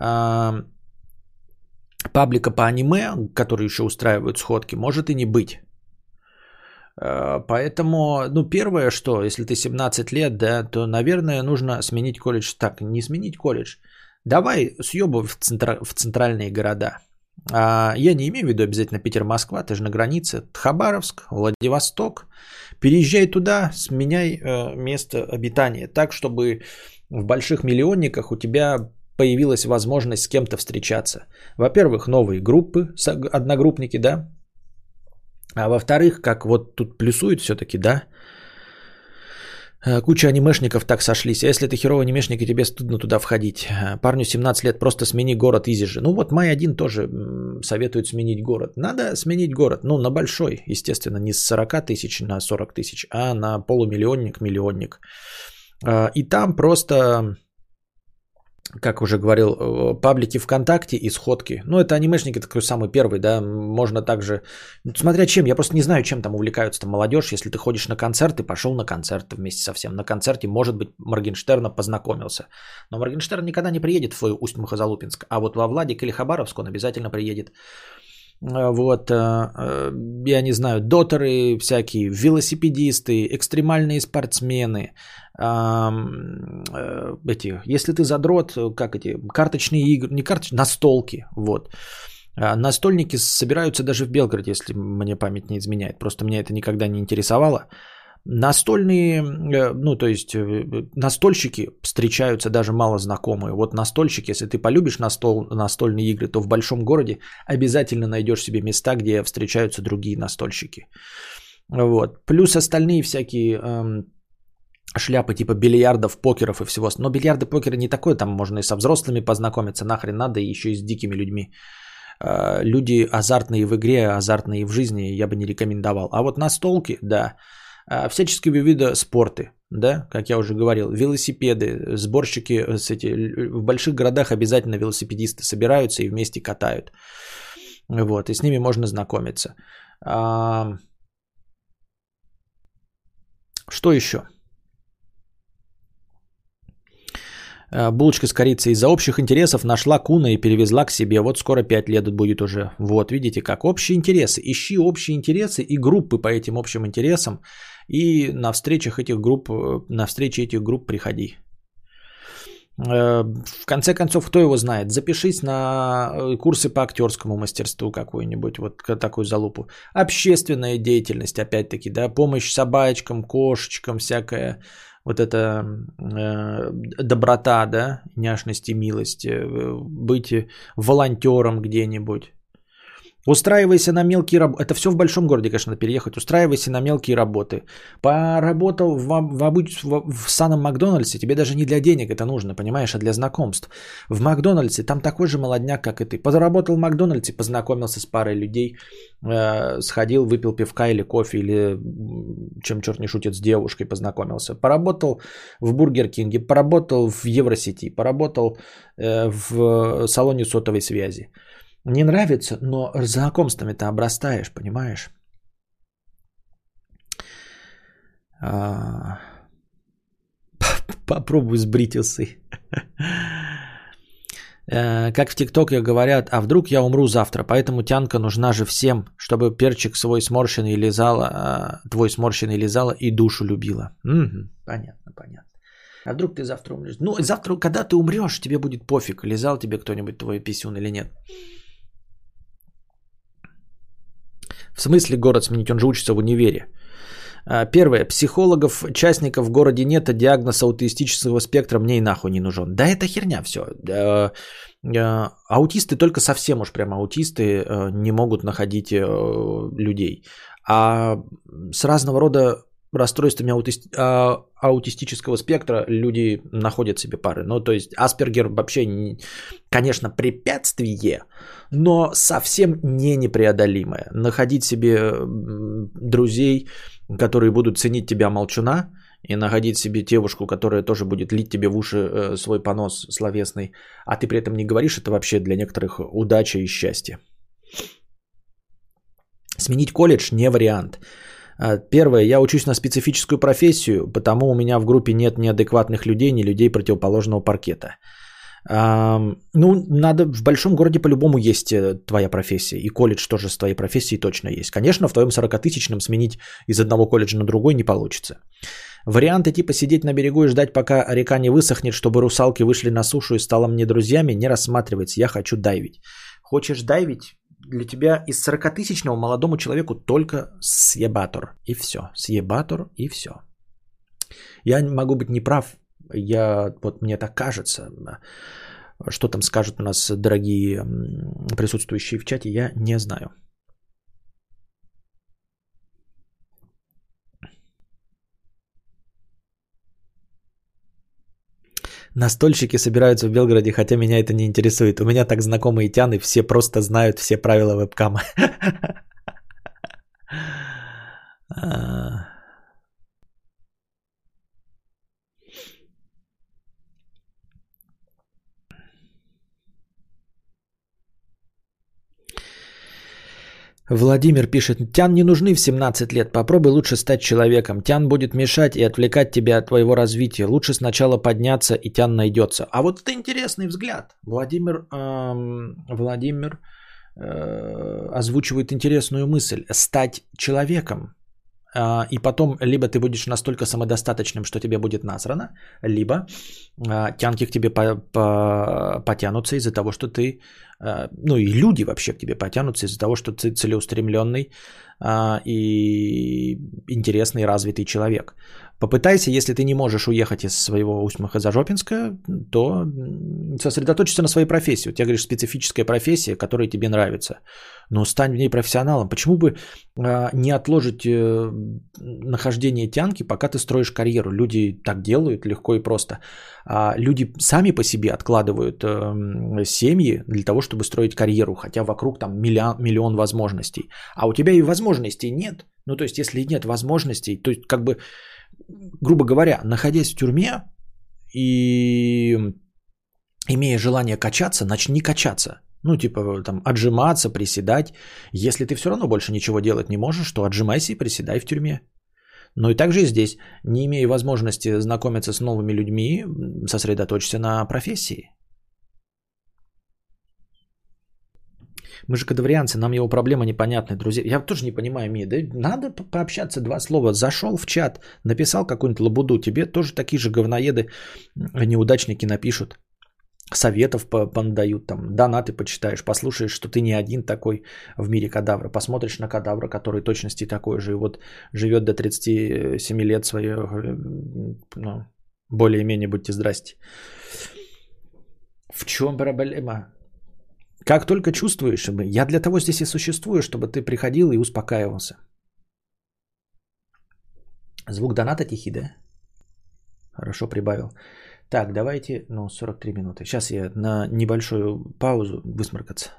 э, паблика по аниме, который еще устраивают сходки, может и не быть. Э, поэтому, ну, первое, что, если ты 17 лет, да, то, наверное, нужно сменить колледж. Так, не сменить колледж. Давай съебывай в, центра... в центральные города – а, я не имею в виду обязательно Питер-Москва, ты же на границе. Хабаровск, Владивосток. Переезжай туда, сменяй э, место обитания так, чтобы в больших миллионниках у тебя появилась возможность с кем-то встречаться. Во-первых, новые группы, одногруппники, да. А во-вторых, как вот тут плюсует все-таки, да, куча анимешников так сошлись. А если ты херовый анимешник, и тебе стыдно туда входить. Э, парню 17 лет, просто смени город изи же. Ну вот Май один тоже советует сменить город. Надо сменить город. Ну, на большой, естественно, не с 40 тысяч на 40 тысяч, а на полумиллионник, миллионник. Э, и там просто как уже говорил, э, паблики ВКонтакте и сходки. Ну, это анимешники такой самый первый, да, можно также, смотря чем, я просто не знаю, чем там увлекаются там молодежь, если ты ходишь на концерт, ты пошел на концерт вместе со всем, на концерте, может быть, Моргенштерна познакомился, но Моргенштерн никогда не приедет в Усть-Мухозалупинск, а вот во Владик или Хабаровск он обязательно приедет. Э, вот, э, я не знаю, дотеры всякие, велосипедисты, экстремальные спортсмены, эти, если ты задрот, как эти, карточные игры, не карточные, настолки, вот. А настольники собираются даже в Белгороде, если мне память не изменяет. Просто меня это никогда не интересовало. Настольные, э, ну то есть э, настольщики встречаются даже мало знакомые. Вот настольщик, если ты полюбишь настол, настольные игры, то в большом городе обязательно найдешь себе места, где встречаются другие настольщики. Вот. Плюс остальные всякие эм, шляпы типа бильярдов, покеров и всего. Но бильярды, покеры не такое, там можно и со взрослыми познакомиться, нахрен надо, и еще и с дикими людьми. А, люди азартные в игре, азартные в жизни я бы не рекомендовал. А вот настолки, да, а, всяческие виды спорты, да, как я уже говорил, велосипеды, сборщики э, с в больших городах обязательно велосипедисты собираются и вместе катают. Вот, и с ними можно знакомиться. Что еще? Э, булочка с корицей из-за общих интересов нашла Куна и перевезла к себе. Вот скоро 5 лет будет уже. Вот, видите как. Общие интересы. Ищи общие интересы и группы по этим общим интересам. И на встречах этих групп, э, на встречи этих групп приходи. Э, в конце концов, кто его знает? Запишись на курсы по актерскому мастерству какой-нибудь, вот такую залупу. Общественная деятельность, опять-таки, да, помощь собачкам, кошечкам, всякая вот эта э, доброта, да, няшность и милость, э, быть волонтером где-нибудь. Устраивайся на мелкие работы. Это все в большом городе, конечно, переехать. Устраивайся на мелкие работы. Поработал в, в, в, в саном Макдональдсе, тебе даже не для денег это нужно, понимаешь, а для знакомств. В Макдональдсе там такой же молодняк, как и ты. Поработал в Макдональдсе, познакомился с парой людей, э, сходил, выпил пивка или кофе, или чем черт не шутит, с девушкой познакомился. Поработал в Бургер Кинге, поработал в Евросети, поработал э, в салоне сотовой связи не нравится, но знакомствами-то обрастаешь, понимаешь? А... Попробуй сбрить усы. Э, как в ТикТоке говорят, а вдруг я умру завтра, поэтому тянка нужна же всем, чтобы перчик свой сморщенный лизала, а, твой сморщенный лизала и душу любила. Угу, понятно, понятно. А вдруг ты завтра умрешь? Ну, завтра, когда ты умрешь, тебе будет пофиг, лизал тебе кто-нибудь твой писюн или нет. В смысле город сменить? Он же учится в универе. А, первое. Психологов, частников в городе нет, а диагноз аутистического спектра мне и нахуй не нужен. Да это херня все. А, а, аутисты, только совсем уж прям аутисты не могут находить людей. А с разного рода расстройствами аутисти... аутистического спектра люди находят себе пары. Ну, то есть Аспергер вообще, конечно, препятствие, но совсем не непреодолимое. Находить себе друзей, которые будут ценить тебя молчуна, и находить себе девушку, которая тоже будет лить тебе в уши э, свой понос словесный, а ты при этом не говоришь, это вообще для некоторых удача и счастье. Сменить колледж не вариант. А, первое, я учусь на специфическую профессию, потому у меня в группе нет неадекватных людей, ни людей противоположного паркета. Ну, надо в большом городе по-любому есть э, твоя профессия. И колледж тоже с твоей профессией точно есть. Конечно, в твоем 40-тысячном сменить из одного колледжа на другой не получится. Варианты типа сидеть на берегу и ждать, пока река не высохнет, чтобы русалки вышли на сушу и стало мне друзьями, не рассматривается. Я хочу дайвить. Хочешь дайвить? Для тебя из 40-тысячного молодому человеку только съебатор. И все. Съебатор и все. Я могу быть неправ, я, вот мне так кажется, что там скажут у нас дорогие присутствующие в чате, я не знаю. Настольщики собираются в Белгороде, хотя меня это не интересует. У меня так знакомые тяны, все просто знают все правила вебкама. Владимир пишет, Тян не нужны в 17 лет, попробуй лучше стать человеком. Тян будет мешать и отвлекать тебя от твоего развития. Лучше сначала подняться, и Тян найдется. А вот это интересный взгляд. Владимир, эм, Владимир э, озвучивает интересную мысль. Стать человеком. Э, и потом либо ты будешь настолько самодостаточным, что тебе будет насрано, либо э, тянки к тебе по, по, потянутся из-за того, что ты а, ну и люди вообще к тебе потянутся из-за того, что ты целеустремленный а, и интересный, развитый человек. Попытайся, если ты не можешь уехать из своего Усмаха Зажопинска, то сосредоточься на своей профессии. У тебя, говоришь, специфическая профессия, которая тебе нравится. Но стань в ней профессионалом. Почему бы а, не отложить э, нахождение тянки, пока ты строишь карьеру? Люди так делают легко и просто. А люди сами по себе откладывают э, семьи для того, чтобы строить карьеру, хотя вокруг там миллион, миллион возможностей. А у тебя и возможностей нет. Ну, то есть, если нет возможностей, то как бы грубо говоря, находясь в тюрьме и имея желание качаться, начни качаться. Ну, типа, там, отжиматься, приседать. Если ты все равно больше ничего делать не можешь, то отжимайся и приседай в тюрьме. Но и также здесь, не имея возможности знакомиться с новыми людьми, сосредоточься на профессии. Мы же кадаврианцы, нам его проблема непонятная, друзья. Я тоже не понимаю, Ми, да надо пообщаться два слова. Зашел в чат, написал какую-нибудь лабуду, тебе тоже такие же говноеды, неудачники напишут. Советов дают, там, донаты почитаешь, послушаешь, что ты не один такой в мире кадавра. Посмотришь на кадавра, который точности такой же, и вот живет до 37 лет свое, э, ну, более-менее будьте здрасте. В чем проблема? Как только чувствуешь, я для того здесь и существую, чтобы ты приходил и успокаивался. Звук доната тихий, да? Хорошо прибавил. Так, давайте, ну, 43 минуты. Сейчас я на небольшую паузу высморкаться.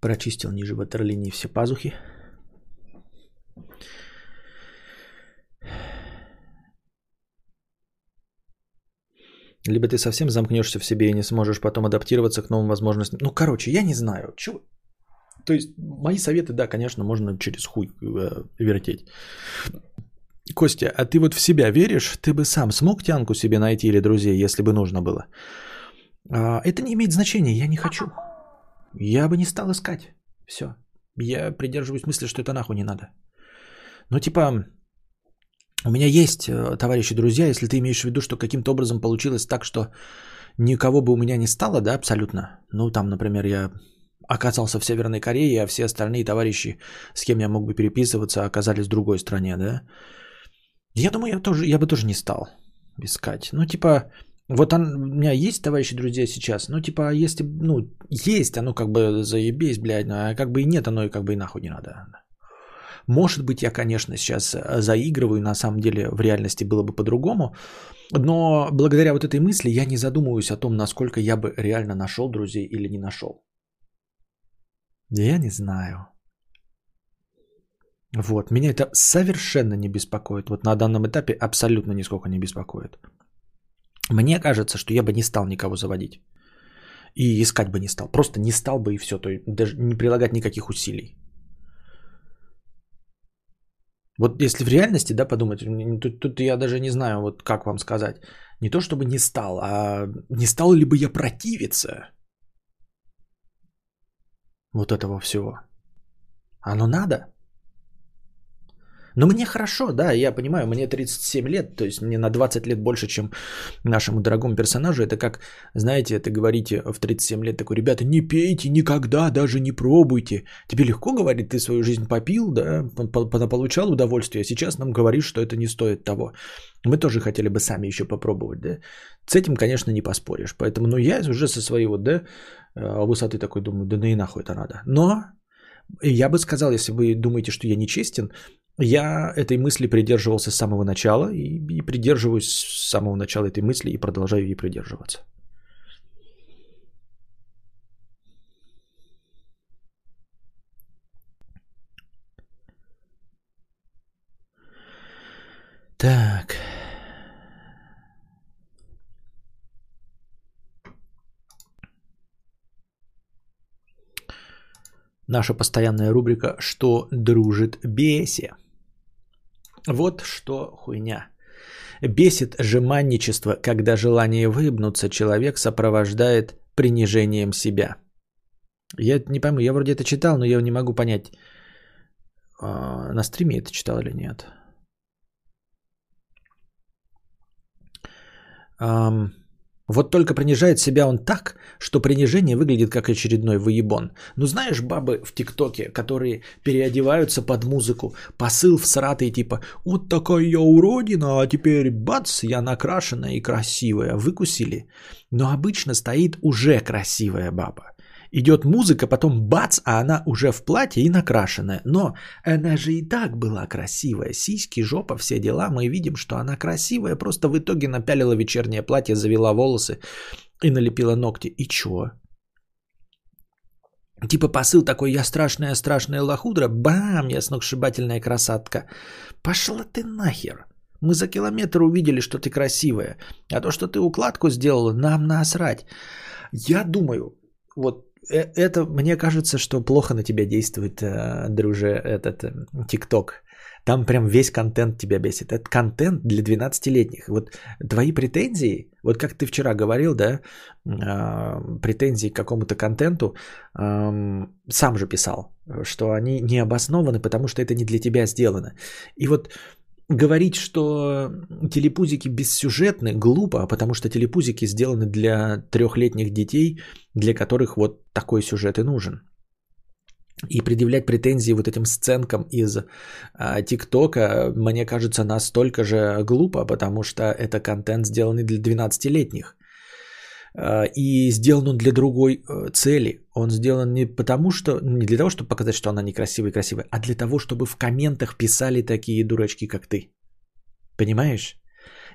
Прочистил ниже ватерлинии все пазухи. Либо ты совсем замкнешься в себе и не сможешь потом адаптироваться к новым возможностям. Ну, короче, я не знаю. Чего? То есть, мои советы, да, конечно, можно через хуй э, вертеть. Костя, а ты вот в себя веришь? Ты бы сам смог тянку себе найти или друзей, если бы нужно было? А, это не имеет значения, я не хочу. Я бы не стал искать. Все. Я придерживаюсь мысли, что это нахуй не надо. Ну, типа, у меня есть э, товарищи, друзья, если ты имеешь в виду, что каким-то образом получилось так, что никого бы у меня не стало, да, абсолютно. Ну, там, например, я оказался в Северной Корее, а все остальные товарищи, с кем я мог бы переписываться, оказались в другой стране, да. Я думаю, я, тоже, я бы тоже не стал искать. Ну, типа, вот он, у меня есть товарищи, друзья сейчас, ну, типа, если, ну, есть, оно как бы заебись, блядь, а как бы и нет, оно и как бы и нахуй не надо. Может быть, я, конечно, сейчас э, заигрываю, на самом деле в реальности было бы по-другому, но благодаря вот этой мысли я не задумываюсь о том, насколько я бы реально нашел друзей или не нашел. Я не знаю. Вот, меня это совершенно не беспокоит. Вот на данном этапе абсолютно нисколько не беспокоит. Мне кажется, что я бы не стал никого заводить. И искать бы не стал. Просто не стал бы и все. То есть даже не прилагать никаких усилий. Вот если в реальности, да, подумать, тут, тут я даже не знаю, вот как вам сказать. Не то чтобы не стал, а не стал ли бы я противиться вот этого всего. Оно надо. Но мне хорошо, да, я понимаю, мне 37 лет, то есть мне на 20 лет больше, чем нашему дорогому персонажу. Это как, знаете, это говорите в 37 лет такой, ребята, не пейте никогда, даже не пробуйте. Тебе легко говорить, ты свою жизнь попил, да, получал удовольствие, а сейчас нам говоришь, что это не стоит того. Мы тоже хотели бы сами еще попробовать, да. С этим, конечно, не поспоришь. Поэтому, ну, я уже со своей вот, да, э, высоты такой думаю, да ну и нахуй это надо. Но я бы сказал, если вы думаете, что я нечестен, Я этой мысли придерживался с самого начала и, и придерживаюсь с самого начала этой мысли и продолжаю ей придерживаться. Так. Наша постоянная рубрика «Что дружит бесе?» Вот что хуйня. Бесит жеманничество, когда желание выебнуться человек сопровождает принижением себя. Я не пойму, я вроде это читал, но я не могу понять, а, на стриме это читал или нет. Вот только принижает себя он так, что принижение выглядит как очередной выебон. Ну знаешь, бабы в ТикТоке, которые переодеваются под музыку, посыл в сратый типа «Вот такая я уродина, а теперь бац, я накрашенная и красивая, выкусили». Но обычно стоит уже красивая баба идет музыка, потом бац, а она уже в платье и накрашенная. Но она же и так была красивая. Сиськи, жопа, все дела. Мы видим, что она красивая. Просто в итоге напялила вечернее платье, завела волосы и налепила ногти. И чё? Типа посыл такой, я страшная, страшная лохудра, бам, я сногсшибательная красотка. Пошла ты нахер. Мы за километр увидели, что ты красивая. А то, что ты укладку сделала, нам насрать. Я думаю, вот это, мне кажется, что плохо на тебя действует, э, друже, этот э, ТикТок. Там прям весь контент тебя бесит. Это контент для 12-летних. Вот твои претензии, вот как ты вчера говорил, да, претензии к какому-то контенту, сам же писал, что они не обоснованы, потому что это не для тебя сделано. И вот говорить, что телепузики бессюжетны, глупо, потому что телепузики сделаны для трехлетних детей, для которых вот такой сюжет и нужен. И предъявлять претензии вот этим сценкам из а, ТикТока, мне кажется, настолько же глупо, потому что это контент сделанный для 12-летних. А, и сделан он для другой э, цели. Он сделан не потому, что не для того, чтобы показать, что она некрасивая и красивая, а для того, чтобы в комментах писали такие дурачки, как ты. Понимаешь?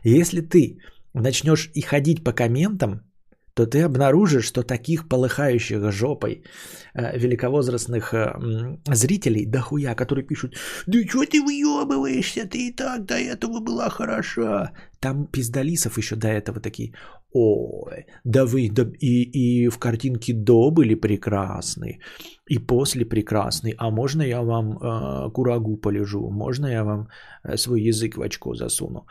Если ты начнешь и ходить по комментам, то ты обнаружишь, что таких полыхающих жопой э, великовозрастных э, зрителей дохуя, которые пишут, да что ты выебываешься, ты и так до этого была хороша. Там пиздалисов еще до этого такие, ой, да вы да, и, и в картинке до были прекрасны, и после прекрасны, а можно я вам э, курагу полежу, можно я вам э, свой язык в очко засуну.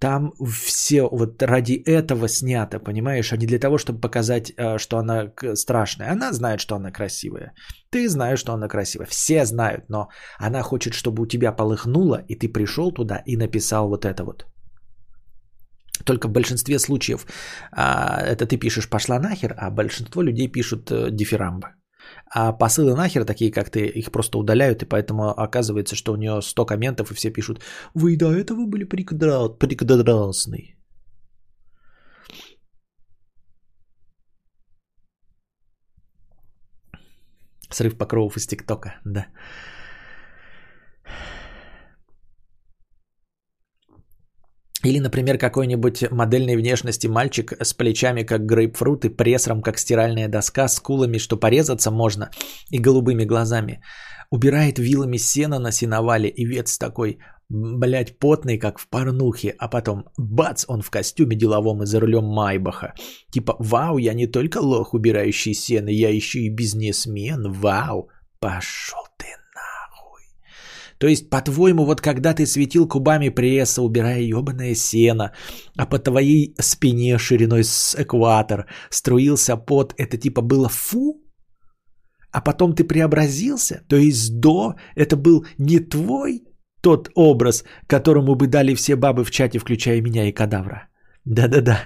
Там все вот ради этого снято, понимаешь, а не для того, чтобы показать, э, что она страшная. Она знает, что она красивая. Ты знаешь, что она красивая. Все знают, но она хочет, чтобы у тебя полыхнуло, и ты пришел туда и написал вот это вот. Только в большинстве случаев а, это ты пишешь «пошла нахер», а большинство людей пишут э, «дифирамбы». А посылы нахер, такие как ты, их просто удаляют, и поэтому оказывается, что у нее 100 комментов, и все пишут «Вы до этого были прекрасны». Срыв покровов из ТикТока, да. Или, например, какой-нибудь модельной внешности мальчик с плечами как грейпфрут и прессом как стиральная доска, с кулами, что порезаться можно, и голубыми глазами. Убирает вилами сена на сеновале и вец такой, блядь, потный, как в порнухе, а потом бац, он в костюме деловом и за рулем Майбаха. Типа, вау, я не только лох, убирающий сено, я еще и бизнесмен, вау, пошел ты то есть, по-твоему, вот когда ты светил кубами пресса, убирая ебаное сено, а по твоей спине шириной с экватор струился пот, это типа было фу? А потом ты преобразился? То есть до это был не твой тот образ, которому бы дали все бабы в чате, включая меня и кадавра. Да-да-да.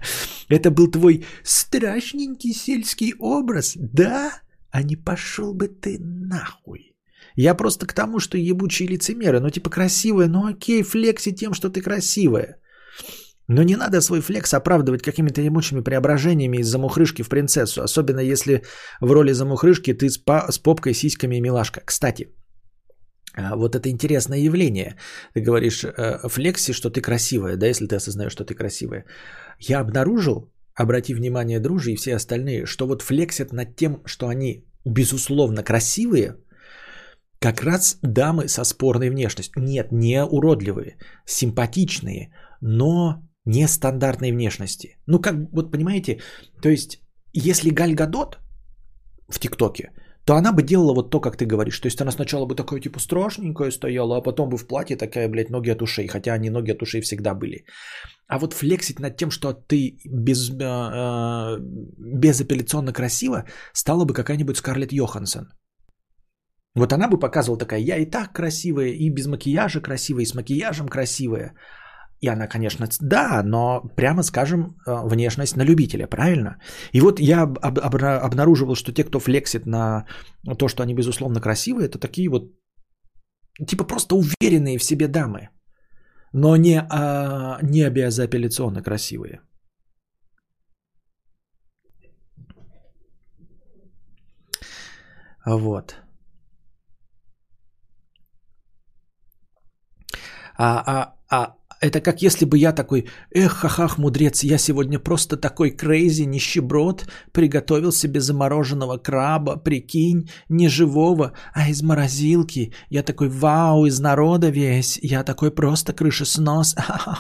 Это был твой страшненький сельский образ, да? А не пошел бы ты нахуй. Я просто к тому, что ебучие лицемеры. Ну, типа, красивая, ну окей, флекси тем, что ты красивая. Но не надо свой флекс оправдывать какими-то ебучими преображениями из замухрышки в принцессу. Особенно если в роли замухрышки ты с, па- с попкой, сиськами и милашка. Кстати, А, вот это интересное явление. Ты говоришь э, флекси, что ты красивая, да, если ты осознаешь, что ты красивая. Я обнаружил, обрати внимание, дружи и все остальные, что вот флексят над тем, что они безусловно красивые, как раз дамы со спорной внешностью. Нет, не уродливые, симпатичные, но нестандартной внешности. Ну, как, вот понимаете, то есть, если Галь Гадот в ТикТоке, то она бы делала вот то, как ты говоришь. То есть она сначала бы такая типа страшненькая стояла, а потом бы в платье такая, блядь, ноги от ушей. Хотя они ноги от ушей всегда были. А вот флексить над тем, что ты без, э, э безапелляционно красива, стала бы какая-нибудь Скарлетт Йоханссон. Вот она бы показывала такая, я и так красивая, и без макияжа красивая, и с макияжем красивая. И она, конечно, да, но прямо скажем, э, внешность на любителя, правильно? И вот я об- об- обнаруживал, что те, кто флексит на то, что они безусловно красивые, это такие вот, типа просто уверенные в себе дамы, но не, а, не безапелляционно красивые. Вот. А, а, а это как если бы я такой, эх, хахах, мудрец, я сегодня просто такой crazy, нищеброд, приготовил себе замороженного краба, прикинь, не живого, а из морозилки. Я такой, вау, из народа весь, я такой просто крышеснос,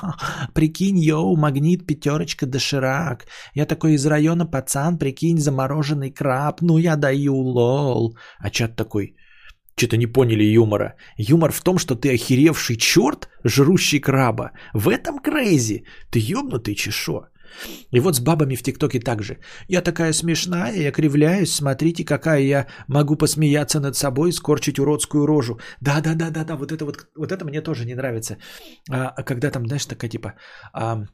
прикинь, yo, магнит, пятерочка, доширак. Я такой из района пацан, прикинь, замороженный краб, ну я даю, лол. А чат такой, что-то не поняли юмора. Юмор в том, что ты охеревший черт, жрущий краба. В этом crazy. Ты ёбнутый чешо. И вот с бабами в ТикТоке также. Я такая смешная, я кривляюсь, смотрите, какая я могу посмеяться над собой, скорчить уродскую рожу. Да-да-да-да-да, вот это вот, вот это мне тоже не нравится. А, а когда там, знаешь, такая типа... А,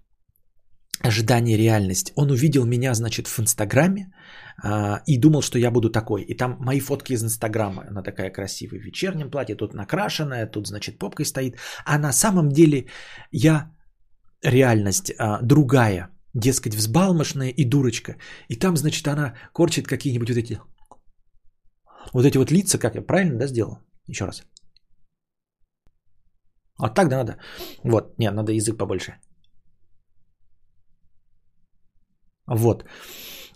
ожидание реальность. Он увидел меня, значит, в Инстаграме а, и думал, что я буду такой. И там мои фотки из Инстаграма. Она такая красивая в вечернем платье, тут накрашенная, тут, значит, попкой стоит. А на самом деле я реальность а, другая. Дескать, взбалмошная и дурочка. И там, значит, она корчит какие-нибудь вот эти... Вот эти вот лица, как я правильно, да, сделал? Еще раз. Вот так да надо. Вот, нет, надо язык побольше. Вот.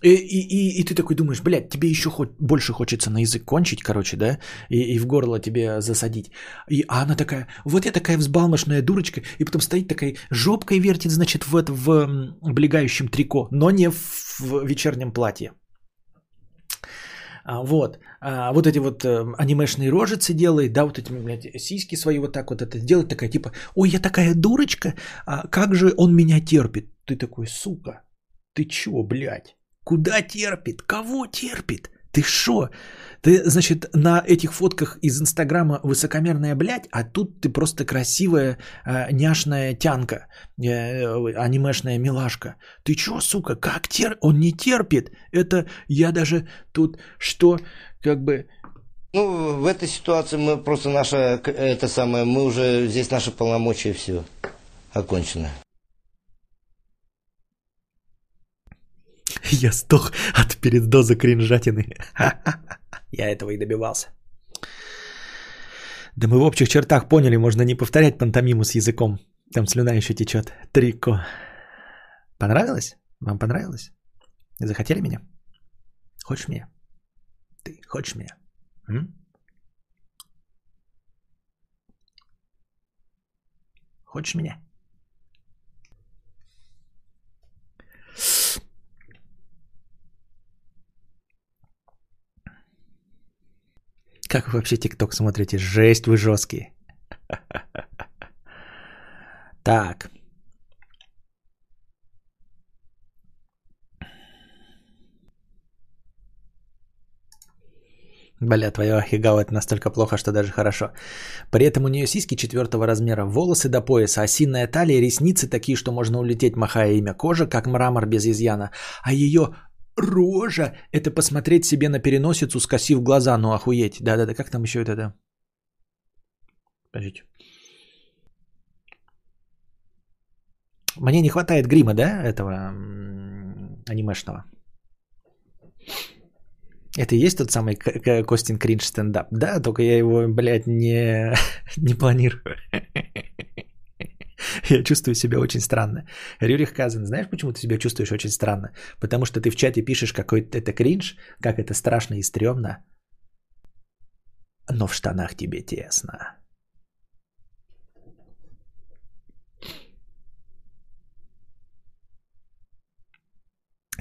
И, и, и, и ты такой думаешь, блядь, тебе еще хоть больше хочется на язык кончить, короче, да, и, и в горло тебе засадить. И, а она такая, вот я такая взбалмошная дурочка, и потом стоит такая, жопкой вертит, значит, в, в облегающем трико, но не в, в вечернем платье. А, вот. А, вот эти вот э, анимешные рожицы делает, да, вот эти, блядь, сиськи свои вот так вот это делает, такая типа, ой, я такая дурочка, а как же он меня терпит? Ты такой, сука, ты чё, блядь? Куда терпит? Кого терпит? Ты шо? Ты, значит, на этих фотках из Инстаграма высокомерная блядь, а тут ты просто красивая э, няшная тянка, э, анимешная милашка. Ты чё, сука, как тер... Он не терпит. Это я даже тут что, как бы... Ну, в этой ситуации мы просто наша, это самое, мы уже, здесь наши полномочия все окончено. Я стох от передоза кринжатины. Я этого и добивался. Да мы в общих чертах поняли, можно не повторять пантомиму с языком. Там слюна еще течет. Трико. Понравилось? Вам понравилось? Захотели меня? Хочешь меня? Ты хочешь меня? М? Хочешь меня? Как вы вообще ТикТок смотрите? Жесть, вы жесткие. Так. Бля, твоя ахигава это настолько плохо, что даже хорошо. При этом у нее сиськи четвертого размера, волосы до пояса, осиная талия, ресницы такие, что можно улететь, махая имя кожа, как мрамор без изъяна. А ее Рожа – это посмотреть себе на переносицу, скосив глаза, ну охуеть. Да-да-да, как там еще это, да? Подождите. Мне не хватает грима, да, этого анимешного. Это и есть тот самый Костин Кринж стендап? Да, только я его, блядь, не, не планирую. Я чувствую себя очень странно. Рюрих Казан, знаешь, почему ты себя чувствуешь очень странно? Потому что ты в чате пишешь какой-то это кринж, как это страшно и стрёмно, но в штанах тебе тесно.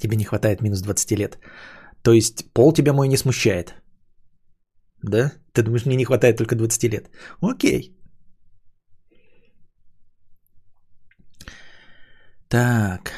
Тебе не хватает минус 20 лет. То есть пол тебя мой не смущает. Да? Ты думаешь, мне не хватает только 20 лет? Окей. Так.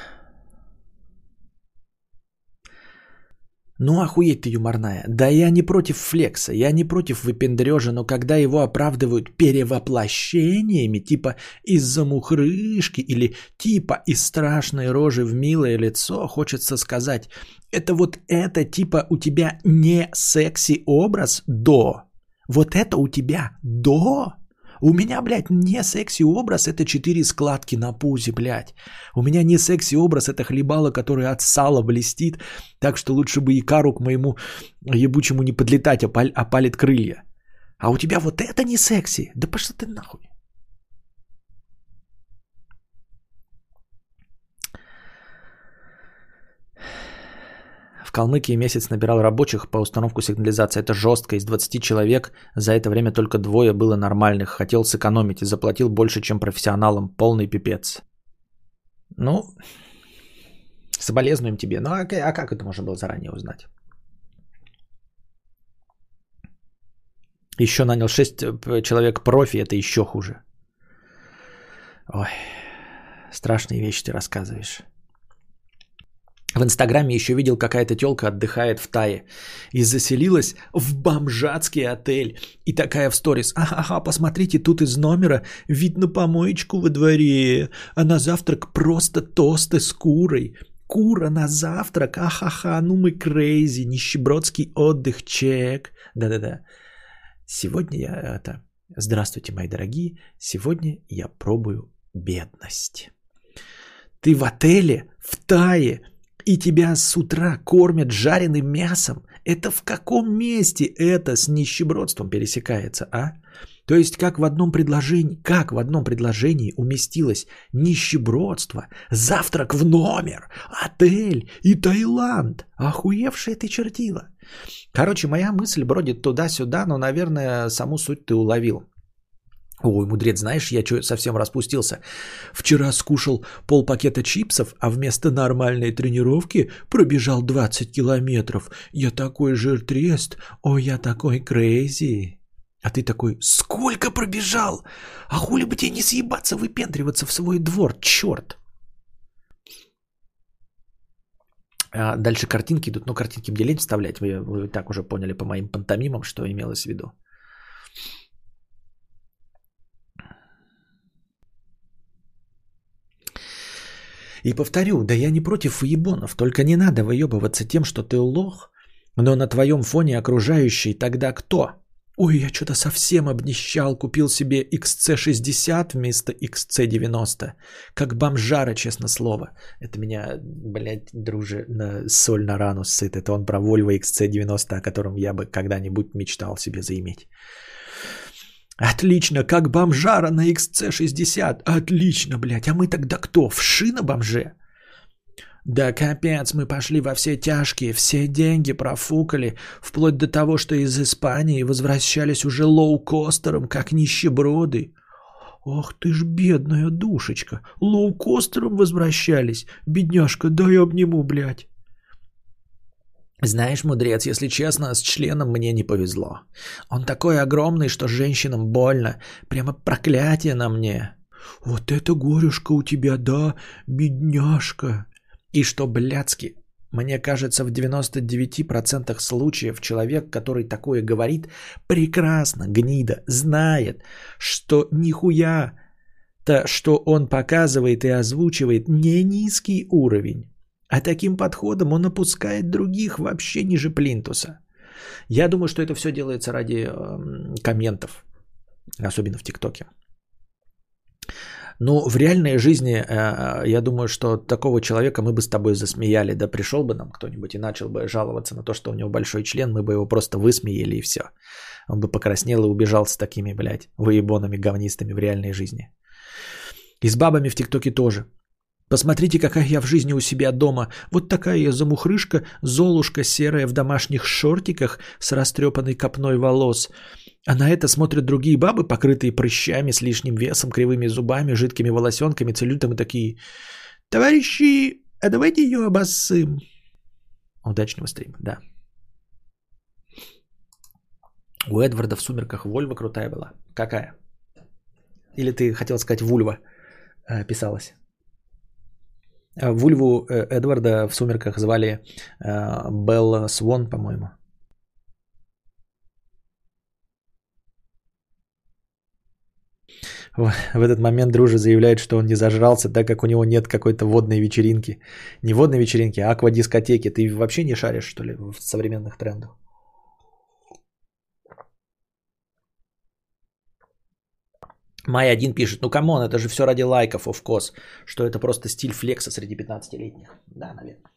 Ну, охуеть ты юморная. Да я не против флекса, я не против выпендрежа, но когда его оправдывают перевоплощениями, типа из-за мухрышки или типа из страшной рожи в милое лицо, хочется сказать, это вот это типа у тебя не секси образ до. Вот это у тебя до. У меня, блядь, не секси образ, это четыре складки на пузе, блядь. У меня не секси образ, это хлебало, которое от сала блестит, так что лучше бы и кару к моему ебучему не подлетать, а, паль, а палит крылья. А у тебя вот это не секси. Да пошла ты нахуй. Калмыкии месяц набирал рабочих по установку сигнализации. Это жестко. Из 20 человек за это время только двое было нормальных. Хотел сэкономить и заплатил больше, чем профессионалам. Полный пипец. Ну, соболезнуем тебе. Ну, а, а как это можно было заранее узнать? Еще нанял 6 э, человек профи, это еще хуже. Ой, страшные вещи ты рассказываешь. В Инстаграме еще видел, какая-то телка отдыхает в Тае и заселилась в бомжатский отель. И такая в сторис, ага, посмотрите, тут из номера вид на помоечку во дворе, а на завтрак просто тосты с курой. Кура на завтрак, ахаха, ну мы крейзи, нищебродский отдых, чек. Да-да-да. Сегодня я это... Здравствуйте, мои дорогие. Сегодня я пробую бедность. Ты в отеле, в Тае, и тебя с утра кормят жареным мясом, это в каком месте это с нищебродством пересекается, а? То есть как в одном предложении, как в одном предложении уместилось нищебродство, завтрак в номер, отель и Таиланд. Охуевшая ты чертила. Короче, моя мысль бродит туда-сюда, но, наверное, саму суть ты уловил. Ой, мудрец, знаешь, я что, совсем распустился. Вчера скушал пол пакета чипсов, а вместо нормальной тренировки пробежал 20 километров. Я такой жиртрест, ой, я такой крейзи. А ты такой, сколько пробежал? А хули бы тебе не съебаться, выпендриваться в свой двор, черт. А дальше картинки идут, но картинки мне лень вставлять, вы, вы так уже поняли по моим пантомимам, что имелось в виду. И повторю, да я не против ебонов, только не надо выебываться тем, что ты лох, но на твоем фоне окружающий тогда кто? Ой, я что-то совсем обнищал, купил себе XC60 вместо XC90. Как бомжара, честно слово. Это меня, блядь, друже, на соль на рану сыт. Это он про Volvo XC90, о котором я бы когда-нибудь мечтал себе заиметь. Отлично, как бомжара на XC60. Отлично, блядь. А мы тогда кто? Вши на бомже? Да капец, мы пошли во все тяжкие, все деньги профукали, вплоть до того, что из Испании возвращались уже лоукостером, как нищеброды. Ох ты ж бедная душечка, лоукостером возвращались. Бедняжка, дай обниму, блядь. Знаешь, мудрец, если честно, с членом мне не повезло. Он такой огромный, что женщинам больно. Прямо проклятие на мне. Вот это горюшка у тебя, да, бедняжка. И что, блядски, мне кажется, в 99% случаев человек, который такое говорит, прекрасно, гнида, знает, что нихуя то, что он показывает и озвучивает, не низкий уровень. А таким подходом он опускает других вообще ниже плинтуса. Я думаю, что это все делается ради э, комментов, особенно в ТикТоке. Ну, в реальной жизни, э, я думаю, что такого человека мы бы с тобой засмеяли. Да пришел бы нам кто-нибудь и начал бы жаловаться на то, что у него большой член, мы бы его просто высмеяли и все. Он бы покраснел и убежал с такими, блядь, выебонами говнистыми в реальной жизни. И с бабами в ТикТоке тоже. Посмотрите, какая я в жизни у себя дома. Вот такая я замухрышка, золушка серая в домашних шортиках с растрепанной копной волос. А на это смотрят другие бабы, покрытые прыщами, с лишним весом, кривыми зубами, жидкими волосенками, целлюлитом и такие. Товарищи, а давайте ее обоссым. Удачного стрима, да. У Эдварда в «Сумерках» Вольва крутая была. Какая? Или ты хотел сказать Вульва э, писалась? Э, Вульву э, Эдварда в «Сумерках» звали Белла Свон, по-моему. В этот момент Дружа заявляет, что он не зажрался, так как у него нет какой-то водной вечеринки. Не водной вечеринки, а аквадискотеки. Ты вообще не шаришь, что ли, в современных трендах? Май один пишет, ну come on, это же все ради лайков, of course, что это просто стиль флекса среди 15-летних. Да, наверное.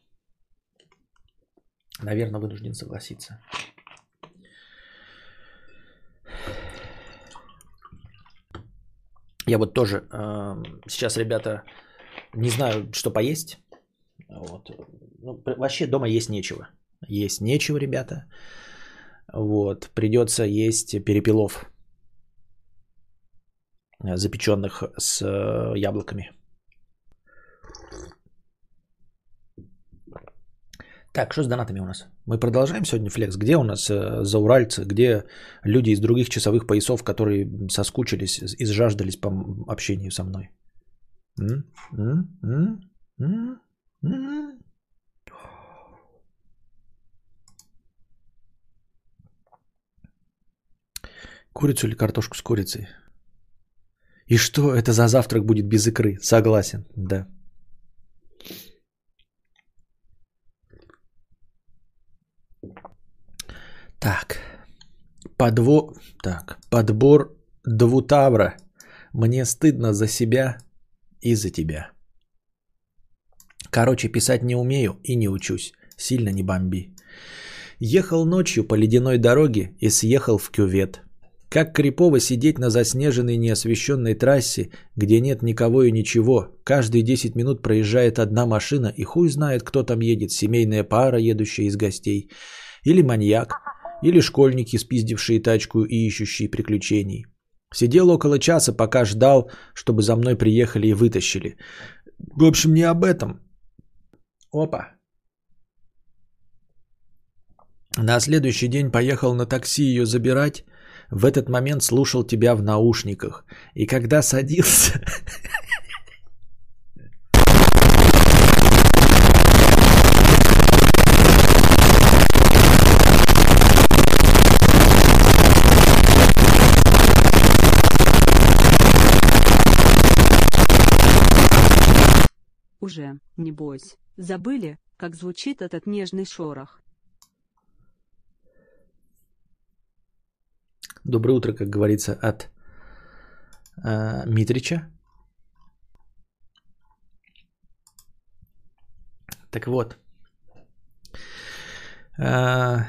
Наверное, вынужден согласиться. Я вот тоже э, сейчас, ребята, не знаю, что поесть. Вот. Ну, вообще дома есть нечего. Есть нечего, ребята. Вот. Придется есть перепелов запеченных с э, яблоками. Так, что с донатами у нас? Мы продолжаем сегодня флекс. Где у нас э, зауральцы? Где люди из других часовых поясов, которые соскучились, изжаждались по общению со мной? Курицу или картошку с курицей? И что это за завтрак будет без икры? Согласен, да. Так. Подво... Так. Подбор двутавра. Мне стыдно за себя и за тебя. Короче, писать не умею и не учусь. Сильно не бомби. Ехал ночью по ледяной дороге и съехал в кювет. Как крипово сидеть на заснеженной неосвещенной трассе, где нет никого и ничего. Каждые 10 минут проезжает одна машина, и хуй знает, кто там едет. Семейная пара, едущая из гостей. Или маньяк. Или школьники, спиздившие тачку и ищущие приключений. Сидел около часа, пока ждал, чтобы за мной приехали и вытащили. В общем, не об этом. Опа. На следующий день поехал на такси ее забирать. В этот момент слушал тебя в наушниках. И когда садился... Уже, небось, забыли, как звучит этот нежный шорох. Доброе утро, как говорится, от э, Митрича. Так вот. Э,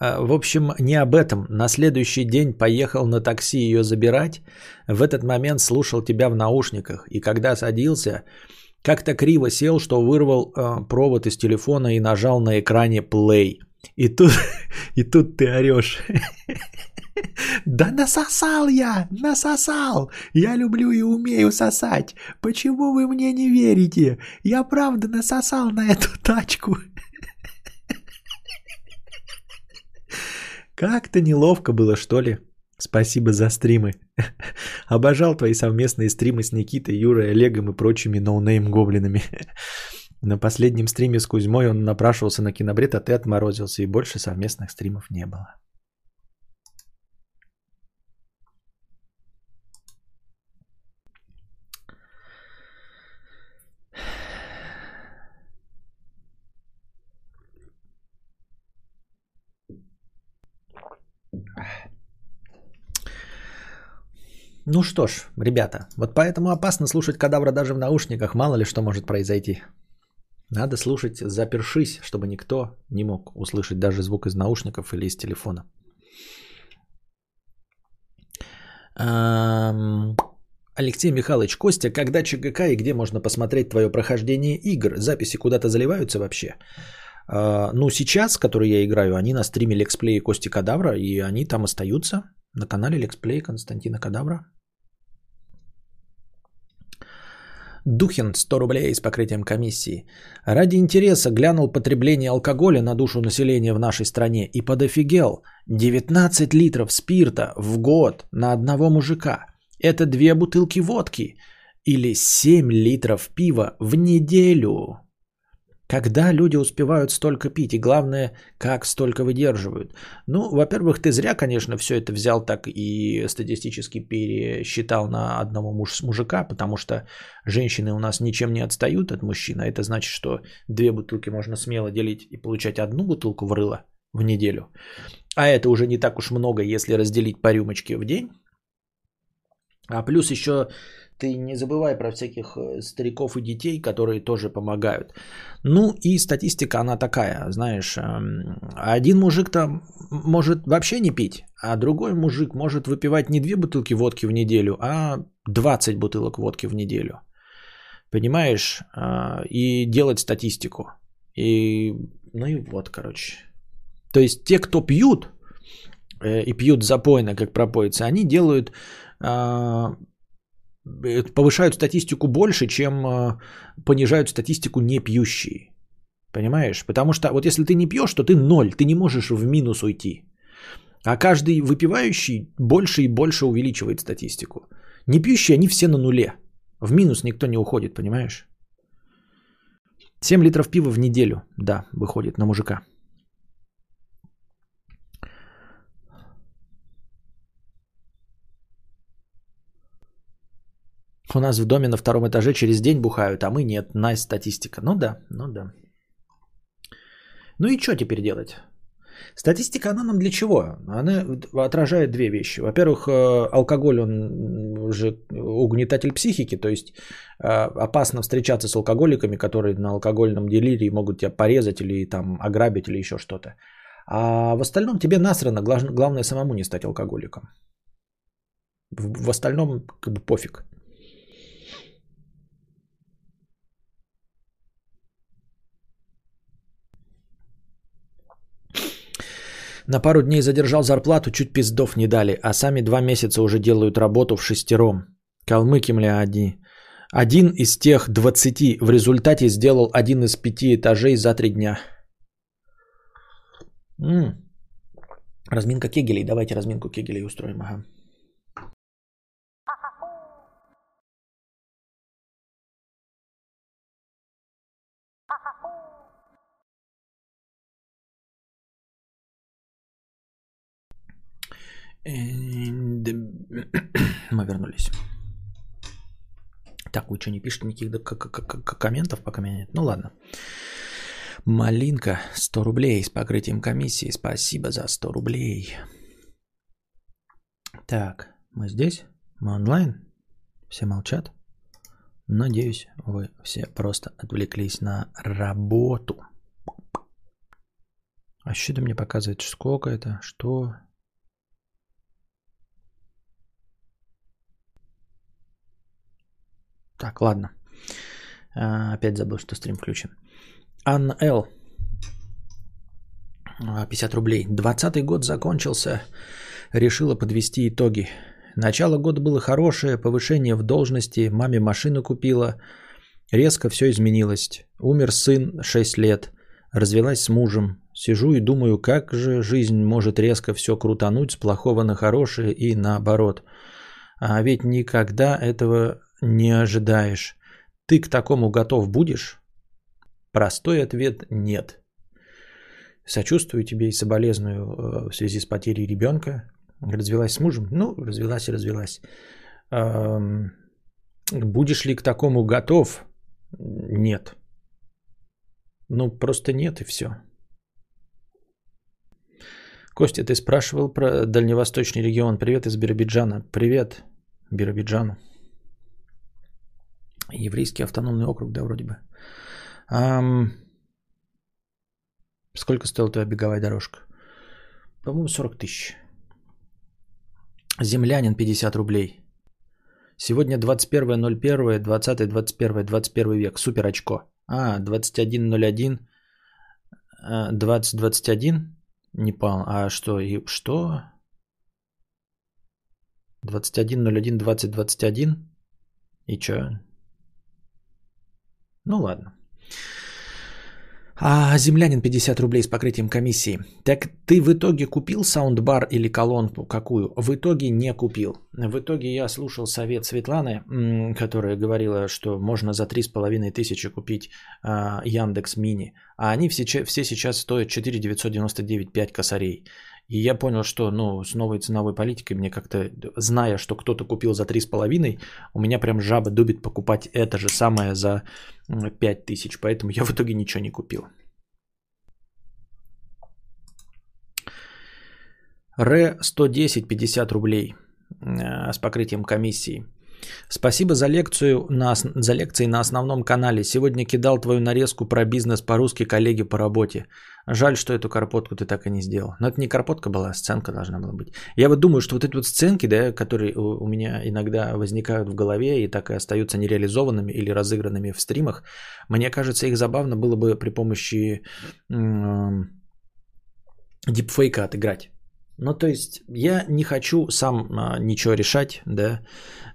э, в общем, не об этом. На следующий день поехал на такси ее забирать. В этот момент слушал тебя в наушниках. И когда садился, как-то криво сел, что вырвал э, провод из телефона и нажал на экране play. И тут, и тут ты орешь. Да насосал я, насосал. Я люблю и умею сосать. Почему вы мне не верите? Я правда насосал на эту тачку. Как-то неловко было, что ли? Спасибо за стримы. Обожал твои совместные стримы с Никитой, Юрой, Олегом и прочими ноунейм-гоблинами. На последнем стриме с Кузьмой он напрашивался на кинобред, а ты отморозился, и больше совместных стримов не было. Ну что ж, ребята, вот поэтому опасно слушать кадавра даже в наушниках, мало ли что может произойти. Надо слушать запершись, чтобы никто не мог услышать даже звук из наушников или из телефона. Алексей Михайлович Костя, когда ЧГК и где можно посмотреть твое прохождение игр? Записи куда-то заливаются вообще? А, ну, сейчас, которые я играю, они на стриме Лексплей Кости Кадавра, и они там остаются на канале Лексплей Константина Кадавра. Духин 100 рублей с покрытием комиссии. Ради интереса глянул потребление алкоголя на душу населения в нашей стране и подофигел. 19 литров спирта в год на одного мужика. Это две бутылки водки или 7 литров пива в неделю. Когда люди успевают столько пить? И главное, как столько выдерживают? Ну, во-первых, ты зря, конечно, все это взял так и статистически пересчитал на одного муж мужика, потому что женщины у нас ничем не отстают от мужчин. А это значит, что две бутылки можно смело делить и получать одну бутылку в рыло в неделю. А это уже не так уж много, если разделить по рюмочке в день. А плюс еще ты не забывай про всяких э, стариков и детей, которые тоже помогают. Ну и статистика, она такая, знаешь, эм, один мужик там может вообще не пить, а другой мужик может выпивать не две бутылки водки в неделю, а 20 бутылок водки в неделю. Понимаешь? А, и делать статистику. И, ну и вот, короче. То есть те, кто пьют, э, и пьют запойно, как пропоится, они делают а, повышают статистику больше, чем э, понижают статистику не пьющие. Понимаешь? Потому что вот если ты не пьешь, то ты ноль, ты не можешь в минус уйти. А каждый выпивающий больше и больше увеличивает статистику. Не пьющие, они все на нуле. В минус никто не уходит, понимаешь? 7 литров пива в неделю, да, выходит на мужика. У нас в доме на втором этаже через день бухают, а мы нет. Nice статистика. Ну да, ну да. Ну и что теперь делать? Статистика, она нам для чего? Она отражает две вещи. Во-первых, э, алкоголь, он же угнетатель психики, то есть э, опасно встречаться с алкоголиками, которые на алкогольном делирии могут тебя порезать или там ограбить или еще что-то. А в остальном тебе насрано, главное самому не стать алкоголиком. В остальном как бы пофиг. На пару дней задержал зарплату, чуть пиздов не дали, а сами два месяца уже делают работу в шестером. Калмыки, мля, одни. Один из тех двадцати в результате сделал один из пяти этажей за три дня. М-м. Разминка кегелей. Давайте разминку кегелей устроим. Ага. Мы вернулись. Так, вы что, не пишете никаких комментов пока меня нет? Ну ладно. Малинка, 100 рублей с покрытием комиссии. Спасибо за 100 рублей. Так, мы здесь? Мы онлайн? Все молчат? Надеюсь, вы все просто отвлеклись на работу. А что это мне показывает? Сколько это? Что? Так, ладно. А, опять забыл, что стрим включен. Анна Л. 50 рублей. 20 год закончился. Решила подвести итоги. Начало года было хорошее, повышение в должности, маме машину купила. Резко все изменилось. Умер сын 6 лет. Развелась с мужем. Сижу и думаю, как же жизнь может резко все крутануть с плохого на хорошее и наоборот. А ведь никогда этого не ожидаешь. Ты к такому готов будешь? Простой ответ – нет. Сочувствую тебе и соболезную э, в связи с потерей ребенка. Развелась с мужем? Ну, развелась и развелась. Будешь ли к такому готов? Нет. Ну, просто нет и все. Костя, ты спрашивал про дальневосточный регион. Привет из Биробиджана. Привет. Биробиджану. Еврейский автономный округ, да, вроде бы. Ам... Сколько стоила твоя беговая дорожка? По-моему, 40 тысяч. Землянин 50 рублей. Сегодня 21.01, 20 21 21 век. Супер очко. А, 21.01, 2021? А, Не понял. А что? И что? 21.01, 2021? И что? Ну ладно. А землянин 50 рублей с покрытием комиссии. Так ты в итоге купил саундбар или колонку какую? В итоге не купил. В итоге я слушал совет Светланы, которая говорила, что можно за 3,5 тысячи купить а, Яндекс Мини. А они все, все сейчас стоят 4 999 5 косарей. И я понял, что ну, с новой ценовой политикой мне как-то, зная, что кто-то купил за 3,5, у меня прям жаба дубит покупать это же самое за 5 тысяч. Поэтому я в итоге ничего не купил. Ре 110 50 рублей э, с покрытием комиссии. Спасибо за лекцию на, за лекции на основном канале. Сегодня кидал твою нарезку про бизнес по-русски коллеге по работе. Жаль, что эту карпотку ты так и не сделал. Но это не карпотка была, а сценка должна была быть. Я вот думаю, что вот эти вот сценки, да, которые у, у меня иногда возникают в голове и так и остаются нереализованными или разыгранными в стримах, мне кажется, их забавно было бы при помощи м- дипфейка отыграть. Ну, то есть, я не хочу сам а, ничего решать, да,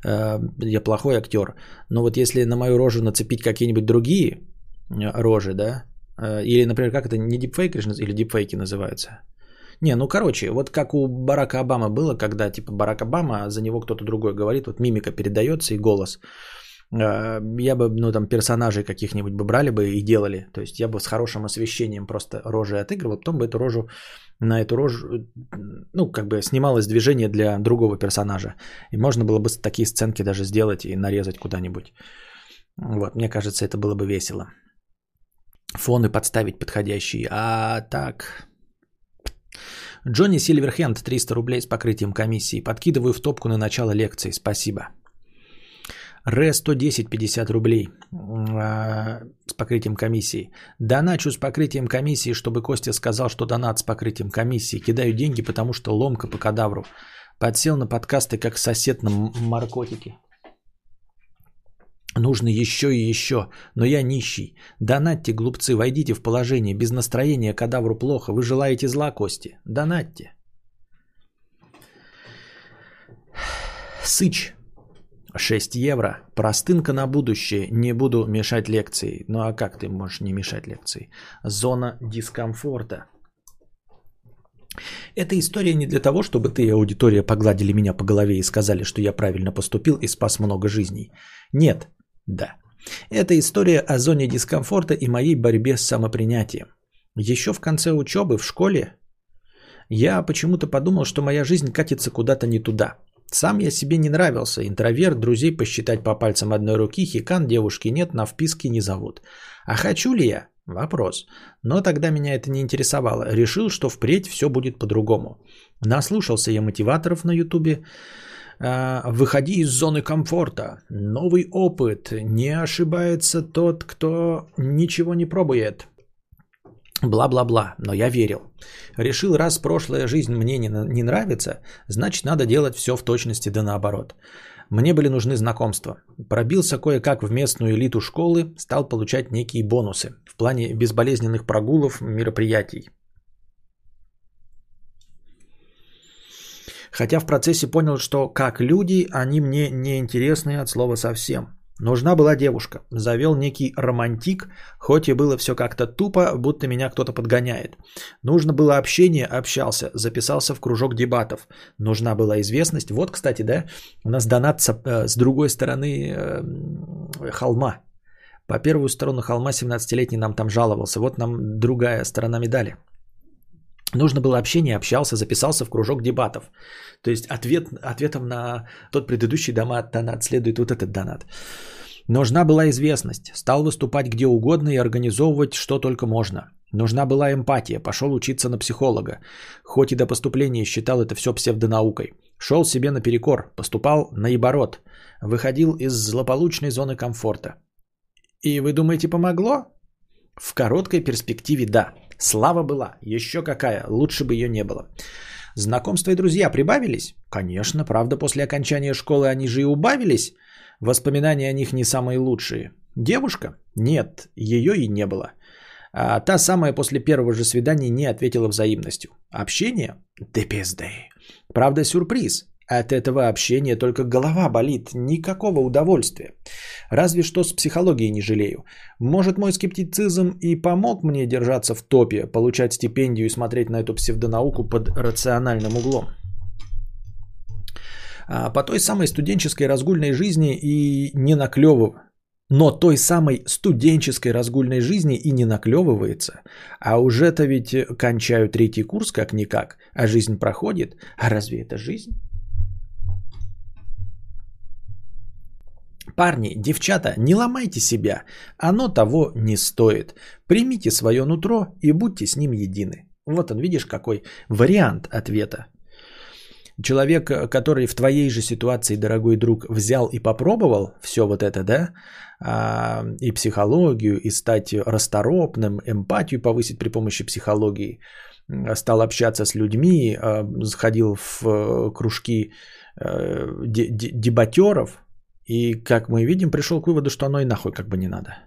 а, я плохой актер. Но вот если на мою рожу нацепить какие-нибудь другие а, рожи, да, а, или, например, как это, не дипфейк или дипфейки называются? Не, ну, короче, вот как у Барака Обамы было, когда, типа, Барак Обама, а за него кто-то другой говорит, вот мимика передается и голос. Я бы, ну, там, персонажей каких-нибудь бы брали бы и делали. То есть, я бы с хорошим освещением просто рожи отыгрывал, потом бы эту рожу на эту рожу, ну, как бы снималось движение для другого персонажа. И можно было бы такие сценки даже сделать и нарезать куда-нибудь. Вот, мне кажется, это было бы весело. Фоны подставить подходящие. А так... Джонни Сильверхенд, 300 рублей с покрытием комиссии. Подкидываю в топку на начало лекции. Спасибо. Ре 110 50 рублей а, с покрытием комиссии. Доначу с покрытием комиссии, чтобы Костя сказал, что донат с покрытием комиссии. Кидаю деньги, потому что ломка по кадавру. Подсел на подкасты, как сосед на маркотике. Нужно еще и еще, но я нищий. Донатьте, глупцы, войдите в положение. Без настроения кадавру плохо. Вы желаете зла, Кости? Донатьте. Сыч 6 евро. Простынка на будущее. Не буду мешать лекции. Ну а как ты можешь не мешать лекции? Зона дискомфорта. Эта история не для того, чтобы ты и аудитория погладили меня по голове и сказали, что я правильно поступил и спас много жизней. Нет, да. Это история о зоне дискомфорта и моей борьбе с самопринятием. Еще в конце учебы в школе я почему-то подумал, что моя жизнь катится куда-то не туда. Сам я себе не нравился. Интроверт, друзей посчитать по пальцам одной руки, хикан, девушки нет, на вписке не зовут. А хочу ли я? Вопрос. Но тогда меня это не интересовало. Решил, что впредь все будет по-другому. Наслушался я мотиваторов на ютубе. А, выходи из зоны комфорта. Новый опыт. Не ошибается тот, кто ничего не пробует. Бла-бла-бла, но я верил. Решил, раз прошлая жизнь мне не, не нравится, значит надо делать все в точности да наоборот. Мне были нужны знакомства. Пробился кое-как в местную элиту школы, стал получать некие бонусы в плане безболезненных прогулов, мероприятий. Хотя в процессе понял, что как люди, они мне не интересны от слова совсем. Нужна была девушка. Завел некий романтик, хоть и было все как-то тупо, будто меня кто-то подгоняет. Нужно было общение, общался, записался в кружок дебатов. Нужна была известность. Вот, кстати, да, у нас донат с, э, другой стороны э, холма. По первую сторону холма 17-летний нам там жаловался. Вот нам другая сторона медали. Нужно было общение, общался, записался в кружок дебатов. То есть ответ, ответом на тот предыдущий донат, донат следует вот этот донат. Нужна была известность. Стал выступать где угодно и организовывать что только можно. Нужна была эмпатия, пошел учиться на психолога. Хоть и до поступления считал это все псевдонаукой. Шел себе наперекор, поступал наоборот. Выходил из злополучной зоны комфорта. И вы думаете, помогло? В короткой перспективе да. Слава была, еще какая, лучше бы ее не было. Знакомства и друзья прибавились? Конечно, правда, после окончания школы они же и убавились. Воспоминания о них не самые лучшие. Девушка? Нет, ее и не было. А та самая после первого же свидания не ответила взаимностью. Общение? Да пизды. Правда, сюрприз. От этого общения только голова болит, никакого удовольствия. Разве что с психологией не жалею. Может, мой скептицизм и помог мне держаться в топе, получать стипендию и смотреть на эту псевдонауку под рациональным углом. А по той самой студенческой разгульной жизни и не наклевываю. Но той самой студенческой разгульной жизни и не наклевывается. А уже-то ведь кончаю третий курс как-никак, а жизнь проходит. А разве это жизнь? Парни, девчата, не ломайте себя. Оно того не стоит. Примите свое нутро и будьте с ним едины. Вот он, видишь, какой вариант ответа. Человек, который в твоей же ситуации, дорогой друг, взял и попробовал все вот это, да, а, и психологию, и стать расторопным, эмпатию повысить при помощи психологии, стал общаться с людьми, сходил в э, кружки э, дебатеров, и, как мы видим, пришел к выводу, что оно и нахуй как бы не надо.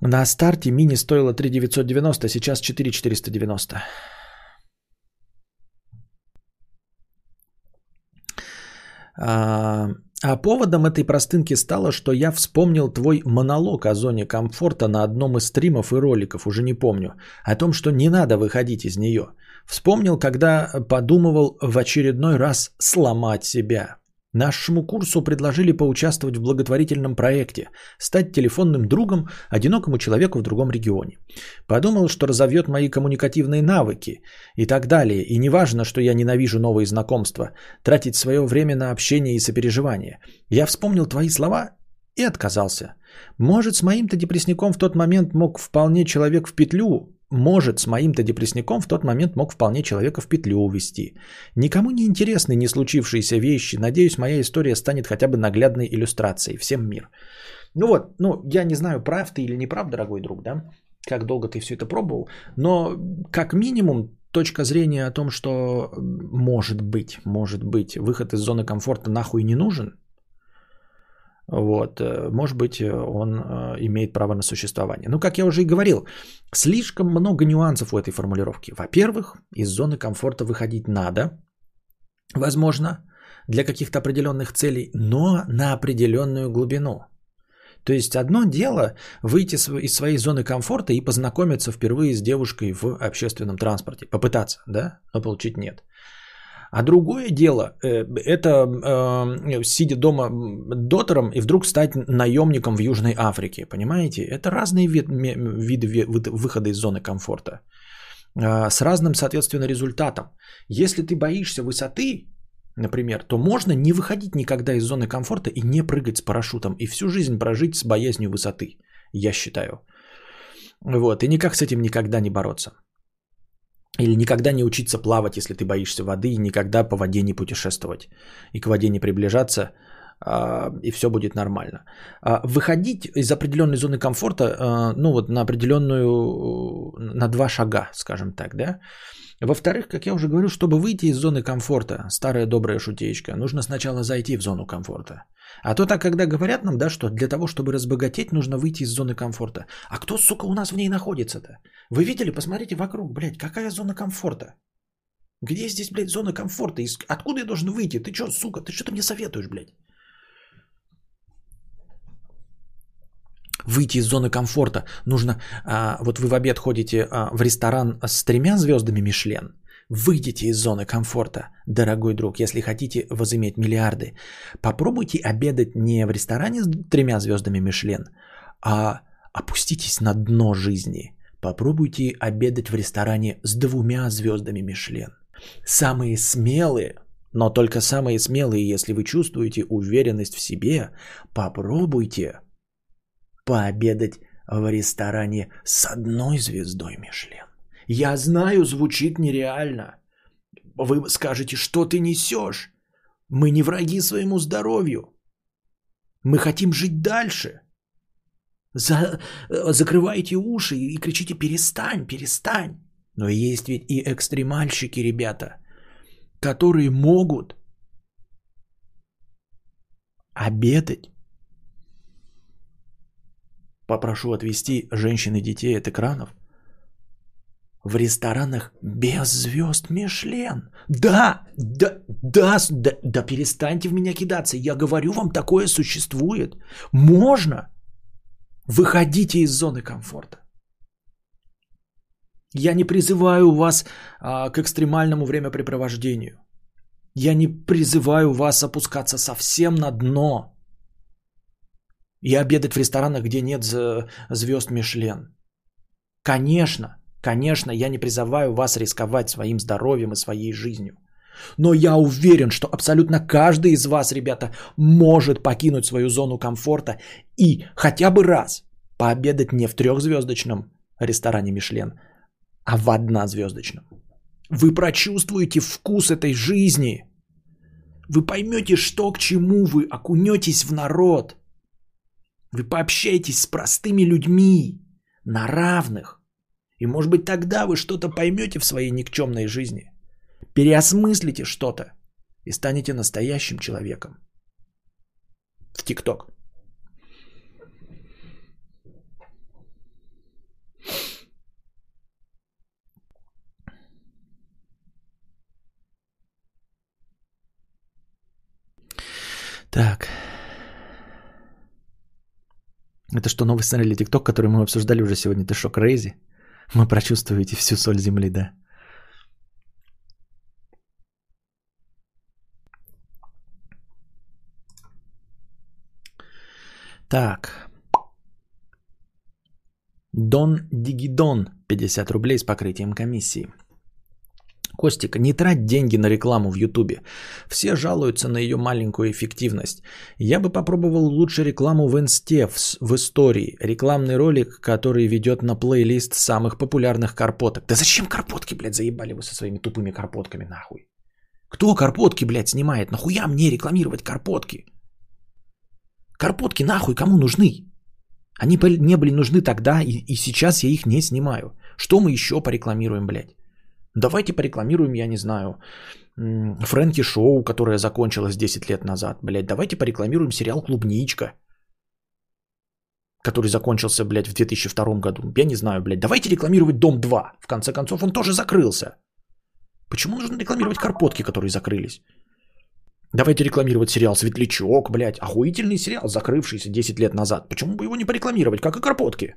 На старте мини стоило 3990, сейчас 4490. А, а поводом этой простынки стало, что я вспомнил твой монолог о зоне комфорта на одном из стримов и роликов, уже не помню, о том, что не надо выходить из нее. Вспомнил, когда подумывал в очередной раз сломать себя. Нашему курсу предложили поучаствовать в благотворительном проекте, стать телефонным другом одинокому человеку в другом регионе. Подумал, что разовьет мои коммуникативные навыки и так далее. И не важно, что я ненавижу новые знакомства, тратить свое время на общение и сопереживание. Я вспомнил твои слова и отказался. Может, с моим-то депрессником в тот момент мог вполне человек в петлю может, с моим-то депрессником в тот момент мог вполне человека в петлю увести. Никому не интересны не случившиеся вещи. Надеюсь, моя история станет хотя бы наглядной иллюстрацией. Всем мир. Ну вот, ну, я не знаю, прав ты или не прав, дорогой друг, да? Как долго ты все это пробовал. Но, как минимум, точка зрения о том, что может быть, может быть, выход из зоны комфорта нахуй не нужен, вот, э, может быть, э, он э, имеет право на существование. Ну, как я уже и говорил, слишком много нюансов у этой формулировки. Во-первых, из зоны комфорта выходить надо, возможно, для каких-то определенных целей, но на определенную глубину. То есть одно дело выйти из своей зоны комфорта и познакомиться впервые с девушкой в общественном транспорте, попытаться, да, но получить нет. А другое дело, э, это э, сидя дома дотером и вдруг стать наемником в Южной Африке, понимаете? Это разные вид, виды выхода из зоны комфорта э, с разным, соответственно, результатом. Если ты боишься высоты, например, то можно не выходить никогда из зоны комфорта и не прыгать с парашютом и всю жизнь прожить с боязнью высоты, я считаю. Вот, и никак с этим никогда не бороться. Или никогда не учиться плавать, если ты боишься воды, и никогда по воде не путешествовать, и к воде не приближаться, а, и все будет нормально. А, выходить из определенной зоны комфорта, а, ну вот на определенную, на два шага, скажем так, да, во-вторых, как я уже говорю, чтобы выйти из зоны комфорта, старая добрая шутеечка, нужно сначала зайти в зону комфорта. А то так, когда говорят нам, да, что для того, чтобы разбогатеть, нужно выйти из зоны комфорта. А кто, сука, у нас в ней находится-то? Вы видели? Посмотрите вокруг, блядь, какая зона комфорта? Где здесь, блядь, зона комфорта? Откуда я должен выйти? Ты что, сука, ты что ты мне советуешь, блядь? выйти из зоны комфорта. Нужно, а, вот вы в обед ходите а, в ресторан с тремя звездами Мишлен. Выйдите из зоны комфорта, дорогой друг, если хотите возыметь миллиарды. Попробуйте обедать не в ресторане с тремя звездами Мишлен, а опуститесь на дно жизни. Попробуйте обедать в ресторане с двумя звездами Мишлен. Самые смелые, но только самые смелые, если вы чувствуете уверенность в себе, попробуйте пообедать в ресторане с одной звездой Мишлен. Я знаю, звучит нереально. Вы скажете, что ты несешь? Мы не враги своему здоровью. Мы хотим жить дальше. За, закрывайте уши и кричите «перестань, перестань». Но есть ведь и экстремальщики, ребята, которые могут обедать. Попрошу отвести женщин и детей от экранов – в ресторанах без звезд Мишлен. Да, да, да, да, да перестаньте в меня кидаться. Я говорю вам, такое существует. Можно. Выходите из зоны комфорта. Я не призываю вас а, к экстремальному времяпрепровождению. Я не призываю вас опускаться совсем на дно и обедать в ресторанах, где нет звезд Мишлен. Конечно, Конечно, я не призываю вас рисковать своим здоровьем и своей жизнью. Но я уверен, что абсолютно каждый из вас, ребята, может покинуть свою зону комфорта и хотя бы раз пообедать не в трехзвездочном ресторане Мишлен, а в однозвездочном. Вы прочувствуете вкус этой жизни. Вы поймете, что к чему вы окунетесь в народ. Вы пообщаетесь с простыми людьми на равных. И может быть тогда вы что-то поймете в своей никчемной жизни. Переосмыслите что-то и станете настоящим человеком. В ТикТок. Так. Это что, новый сценарий для ТикТок, который мы обсуждали уже сегодня? Ты шок Рейзи? Вы прочувствуете всю соль земли, да? Так. Дон Дигидон, 50 рублей с покрытием комиссии. Костик, не трать деньги на рекламу в Ютубе. Все жалуются на ее маленькую эффективность. Я бы попробовал лучше рекламу в инсте, в, в истории. Рекламный ролик, который ведет на плейлист самых популярных карпоток. Да зачем карпотки, блядь, заебали вы со своими тупыми карпотками, нахуй? Кто карпотки, блядь, снимает? Нахуя мне рекламировать карпотки? Карпотки нахуй кому нужны? Они не были нужны тогда, и, и сейчас я их не снимаю. Что мы еще порекламируем, блядь? Давайте порекламируем, я не знаю, Фрэнки Шоу, которое закончилось 10 лет назад, блядь. Давайте порекламируем сериал «Клубничка», который закончился, блядь, в 2002 году. Я не знаю, блядь. Давайте рекламировать «Дом 2». В конце концов, он тоже закрылся. Почему нужно рекламировать «Карпотки», которые закрылись? Давайте рекламировать сериал «Светлячок», блядь. Охуительный сериал, закрывшийся 10 лет назад. Почему бы его не порекламировать, как и «Карпотки»?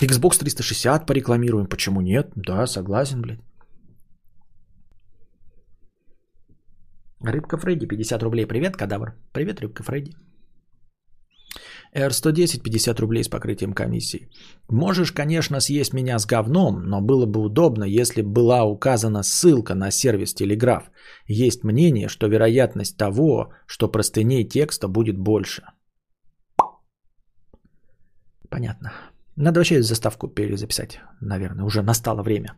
Xbox 360 порекламируем, почему нет? Да, согласен, блядь. Рыбка Фредди, 50 рублей. Привет, кадавр. Привет, Рыбка Фредди. R110, 50 рублей с покрытием комиссии. Можешь, конечно, съесть меня с говном, но было бы удобно, если была указана ссылка на сервис Телеграф. Есть мнение, что вероятность того, что простыней текста будет больше. Понятно. Надо вообще заставку перезаписать, наверное. Уже настало время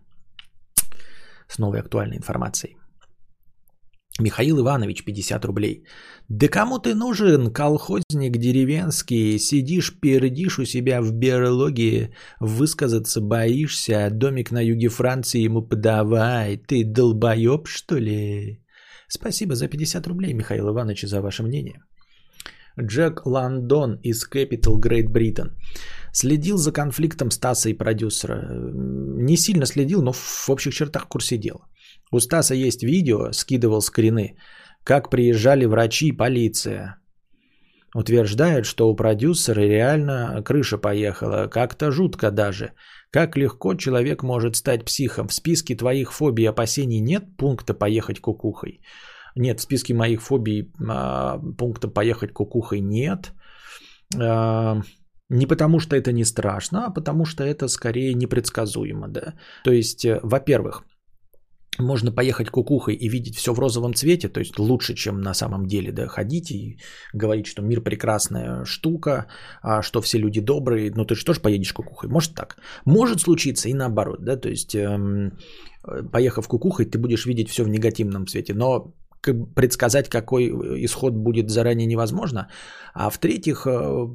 с новой актуальной информацией. Михаил Иванович, 50 рублей. Да кому ты нужен, колхозник деревенский? Сидишь, пердишь у себя в берлоге, высказаться боишься, домик на юге Франции ему подавай. Ты долбоеб, что ли? Спасибо за 50 рублей, Михаил Иванович, за ваше мнение. Джек Лондон из Capital Great Britain. Следил за конфликтом Стаса и продюсера. Не сильно следил, но в общих чертах в курсе дела. У Стаса есть видео, скидывал скрины, как приезжали врачи и полиция. Утверждают, что у продюсера реально крыша поехала, как-то жутко даже. Как легко человек может стать психом? В списке твоих фобий и опасений нет пункта «поехать кукухой»? Нет, в списке моих фобий а, пункта «поехать кукухой» нет. А, не потому что это не страшно, а потому что это скорее непредсказуемо. Да? То есть, э, во-первых, можно поехать кукухой и видеть все в розовом цвете, то есть лучше, чем на самом деле, да, ходить и говорить, что мир прекрасная штука, а что все люди добрые, ну ты же тоже поедешь кукухой, может так. Может случиться и наоборот, да, то есть эм, поехав кукухой, ты будешь видеть все в негативном цвете, но предсказать, какой исход будет заранее невозможно. А в-третьих, э,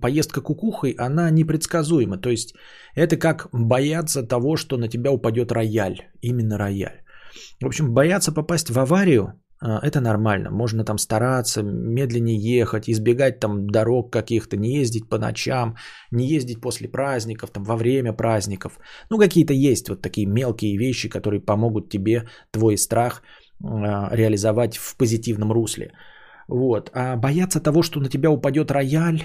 поездка кукухой, она непредсказуема. То есть это как бояться того, что на тебя упадет рояль. Именно рояль. В общем, бояться попасть в аварию э, это нормально. Можно там стараться, медленнее ехать, избегать там дорог каких-то, не ездить по ночам, не ездить после праздников, там во время праздников. Ну, какие-то есть вот такие мелкие вещи, которые помогут тебе твой страх реализовать в позитивном русле. Вот. А бояться того, что на тебя упадет рояль,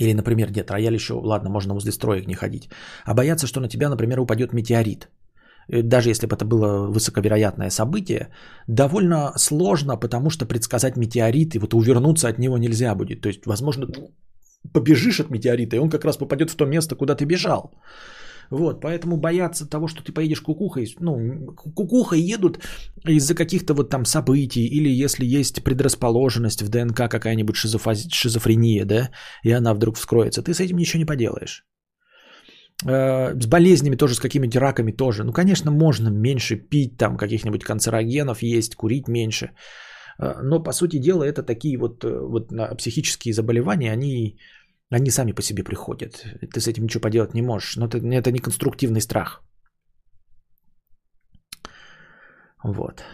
или, например, нет, рояль еще, ладно, можно возле строек не ходить. А бояться, что на тебя, например, упадет метеорит. Э, даже если бы это было высоковероятное событие, довольно сложно, потому что предсказать метеорит и вот увернуться от него нельзя будет. То есть, возможно, побежишь от метеорита, и он как раз попадет в то место, куда ты бежал. Вот, поэтому бояться того, что ты поедешь кукухой, ну, кукухой едут из-за каких-то вот там событий, или если есть предрасположенность в ДНК какая-нибудь шизофаз... шизофрения, да, и она вдруг вскроется, ты с этим ничего не поделаешь. Э, с болезнями тоже, с какими-нибудь раками тоже. Ну, конечно, можно меньше пить там каких-нибудь канцерогенов, есть, курить меньше. Э, но, по сути дела, это такие вот, э, вот психические заболевания, они они сами по себе приходят. Ты с этим ничего поделать не можешь. Но это, это не конструктивный страх. Вот.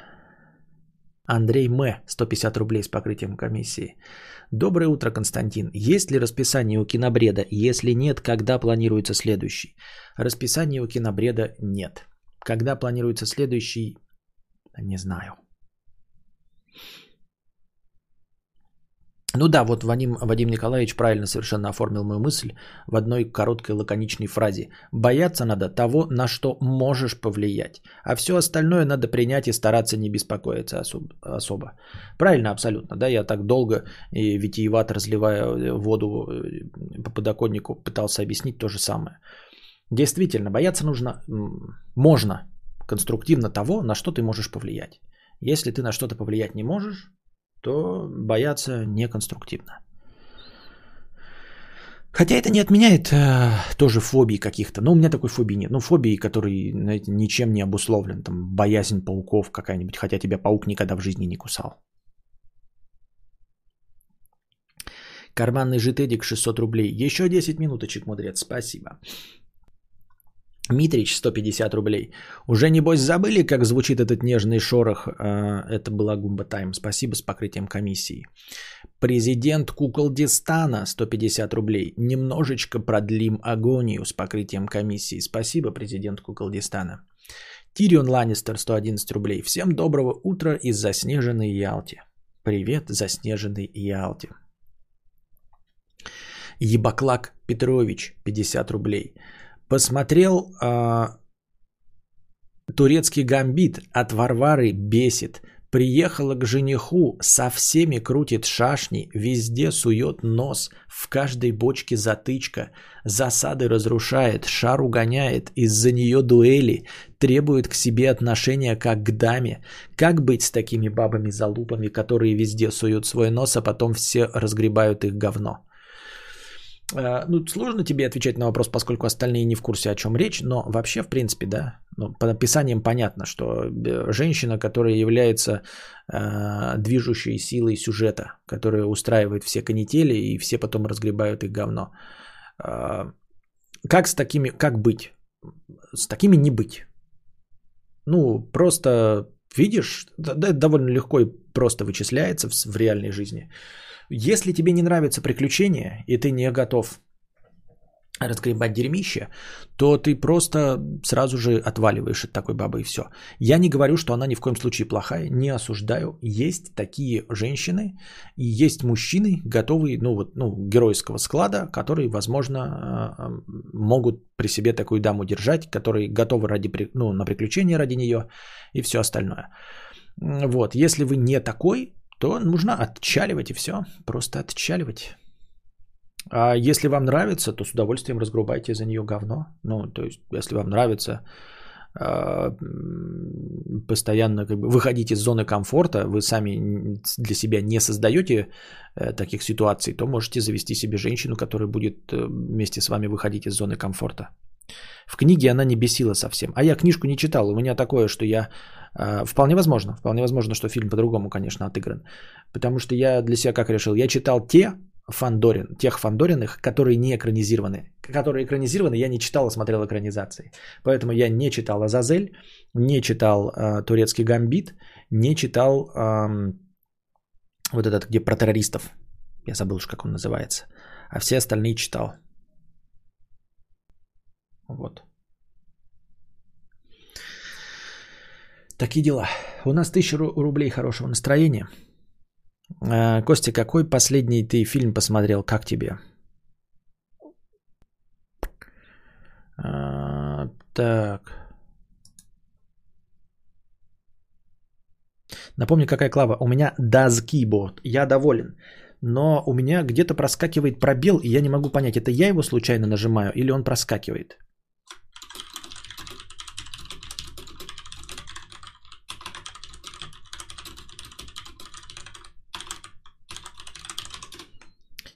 Андрей М. 150 рублей с покрытием комиссии. Доброе утро, Константин. Есть ли расписание у кинобреда? Если нет, когда планируется следующий? Расписания у кинобреда нет. Когда планируется следующий? Не знаю. Ну да, вот Вадим, Вадим Николаевич правильно совершенно оформил мою мысль в одной короткой лаконичной фразе. Бояться надо того, на что можешь повлиять. А все остальное надо принять и стараться не беспокоиться особо. Правильно, абсолютно. Да, я так долго и витиевато разливая воду э, по подоконнику пытался объяснить то же самое. Действительно, бояться нужно, можно конструктивно того, на что ты можешь повлиять. Если ты на что-то повлиять не можешь, то бояться неконструктивно. Хотя это не отменяет э, тоже фобий каких-то. Ну, у меня такой фобии нет. Ну, фобии, которые знаете, ничем не обусловлен. Там боязнь пауков какая-нибудь, хотя тебя паук никогда в жизни не кусал. Карманный житедик 600 рублей. Еще 10 минуточек, мудрец. Спасибо. Митрич, 150 рублей. Уже небось забыли, как звучит этот нежный шорох? А, это была Гумба Тайм. Спасибо с покрытием комиссии. Президент Куколдистана, 150 рублей. Немножечко продлим агонию с покрытием комиссии. Спасибо, президент Куколдистана. Тирион Ланнистер, 111 рублей. Всем доброго утра из заснеженной Ялти. Привет, заснеженной Ялти. Ебаклак Петрович, 50 рублей. Посмотрел э, турецкий гамбит от Варвары бесит. Приехала к жениху, со всеми крутит шашни, везде сует нос, в каждой бочке затычка, засады разрушает, шар угоняет, из-за нее дуэли, требует к себе отношения как к даме. Как быть с такими бабами-залупами, которые везде суют свой нос, а потом все разгребают их говно? Э, ну, сложно тебе отвечать на вопрос, поскольку остальные не в курсе, о чем речь, но вообще, в принципе, да, ну, по описаниям понятно, что э, женщина, которая является э, движущей силой сюжета, которая устраивает все канители и все потом разгребают их говно. Э, как с такими, как быть? С такими не быть. Ну, просто видишь, да, довольно легко и просто вычисляется в, в реальной жизни. Если тебе не нравятся приключения, и ты не готов разгребать дерьмище, то ты просто сразу же отваливаешь от такой бабы и все. Я не говорю, что она ни в коем случае плохая, не осуждаю. Есть такие женщины и есть мужчины, готовые, ну вот, ну, геройского склада, которые, возможно, э, могут при себе такую даму держать, которые готовы ради, ну, на приключения ради нее и все остальное. Вот, если вы не такой, то нужно отчаливать и все. Просто отчаливать. А если вам нравится, то с удовольствием разгрубайте за нее говно. Ну, то есть, если вам нравится а, постоянно как бы выходить из зоны комфорта, вы сами для себя не создаете э, таких ситуаций, то можете завести себе женщину, которая будет э, вместе с вами выходить из зоны комфорта. В книге она не бесила совсем. А я книжку не читал. У меня такое, что я... Э, вполне возможно. Вполне возможно, что фильм по-другому, конечно, отыгран. Потому что я для себя как решил? Я читал те Фандорин, тех Фандориных, которые не экранизированы. Которые экранизированы, я не читал, а смотрел экранизации. Поэтому я не читал Азазель, не читал э, Турецкий Гамбит, не читал э, вот этот, где про террористов. Я забыл уж, как он называется. А все остальные читал. Вот. Такие дела. У нас тысяча рублей хорошего настроения. Э, Костя, какой последний ты фильм посмотрел? Как тебе? А, так. Напомню, какая клава. У меня keyboard. Я доволен. Но у меня где-то проскакивает пробел, и я не могу понять, это я его случайно нажимаю или он проскакивает.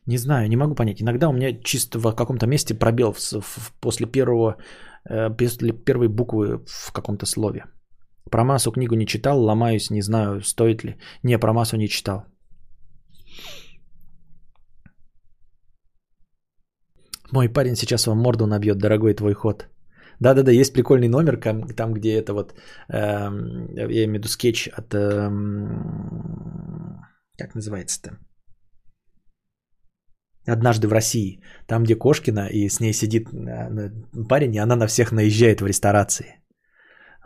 Не знаю, не могу понять. Иногда у меня чисто в каком-то месте пробел в, в, после первого, э, после первой буквы в каком-то слове. Про массу книгу не читал, ломаюсь, не знаю, стоит ли. Не, про массу не читал. Мой парень сейчас вам морду набьет, дорогой твой ход. Да-да-да, есть прикольный номер, там, где это вот, эм, я имею в виду скетч от, эм, как называется-то? Однажды в России, там, где Кошкина, и с ней сидит э, парень, и она на всех наезжает в ресторации.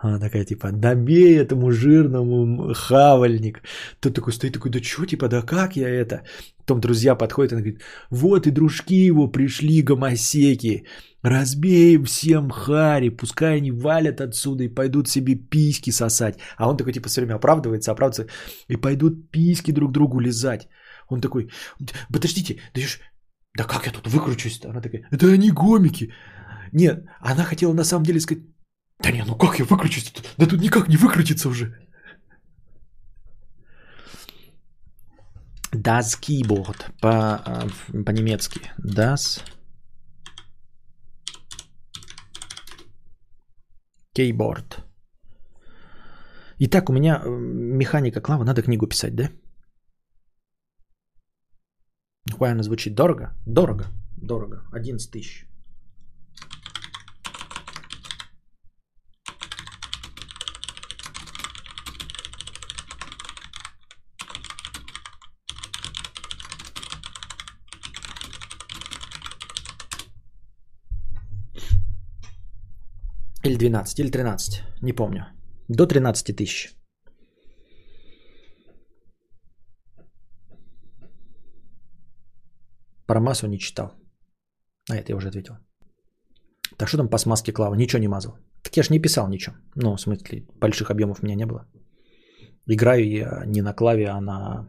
Она такая, типа, добей этому жирному хавальник. Тот такой стоит, такой, да что, типа, да как я это? Потом друзья подходят, она говорит, вот и дружки его пришли, гомосеки, разбей всем хари, пускай они валят отсюда и пойдут себе письки сосать. А он такой, типа, все время оправдывается, оправдывается, и пойдут письки друг другу лизать. Он такой, подождите, да ж, да как я тут выкручусь-то? Она такая, это они гомики. Нет, она хотела на самом деле сказать, да не, ну как я выкручусь? Да тут никак не выкрутиться уже. Das Keyboard по, а, по-немецки. Das Keyboard. Итак, у меня механика клава, надо книгу писать, да? Какая она звучит? Дорого? Дорого. Дорого. 11 тысяч. Или 12, или 13, не помню. До 13 тысяч. Про массу не читал. А это я уже ответил. Так что там по смазке клава? Ничего не мазал. Так я ж не писал ничего. Ну, в смысле, больших объемов у меня не было. Играю я не на клаве, а на...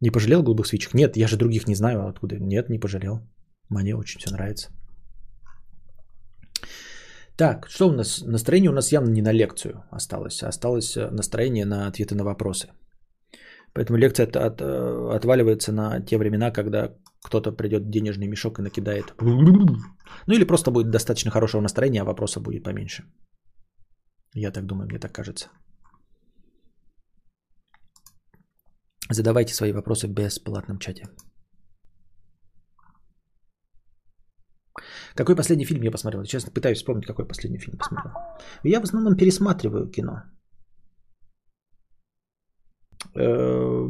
Не пожалел голубых свечек? Нет, я же других не знаю откуда. Нет, не пожалел. Мне очень все нравится. Так, что у нас? Настроение у нас явно не на лекцию осталось. Осталось э, настроение на ответы на вопросы. Поэтому лекция от, от, э, отваливается на те времена, когда кто-то придет денежный мешок и накидает. Ну или просто будет достаточно хорошего настроения, а вопроса будет поменьше. Я так думаю, мне так кажется. Задавайте свои вопросы в бесплатном чате. Какой последний фильм я посмотрел? Честно, пытаюсь вспомнить, какой последний фильм посмотрел. Я в основном пересматриваю кино. Э,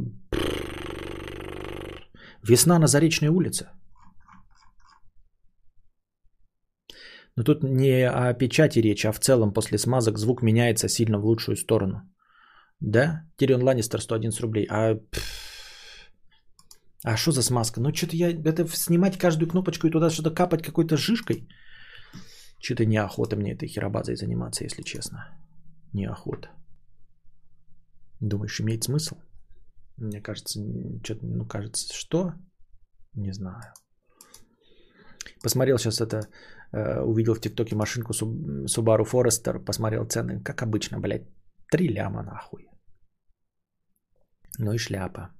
весна на Заречной улице. Но тут не о печати речь, а в целом после смазок звук меняется сильно в лучшую сторону. Да? Тирион Ланнистер 111 рублей. А а что за смазка? Ну, что-то я... Это снимать каждую кнопочку и туда что-то капать какой-то жишкой. Что-то неохота мне этой херобазой заниматься, если честно. Неохота. Думаешь, имеет смысл? Мне кажется, что-то, ну, кажется, что? Не знаю. Посмотрел сейчас это, э, увидел в ТикТоке машинку Subaru Forester, посмотрел цены, как обычно, блядь, три ляма нахуй. Ну и шляпа.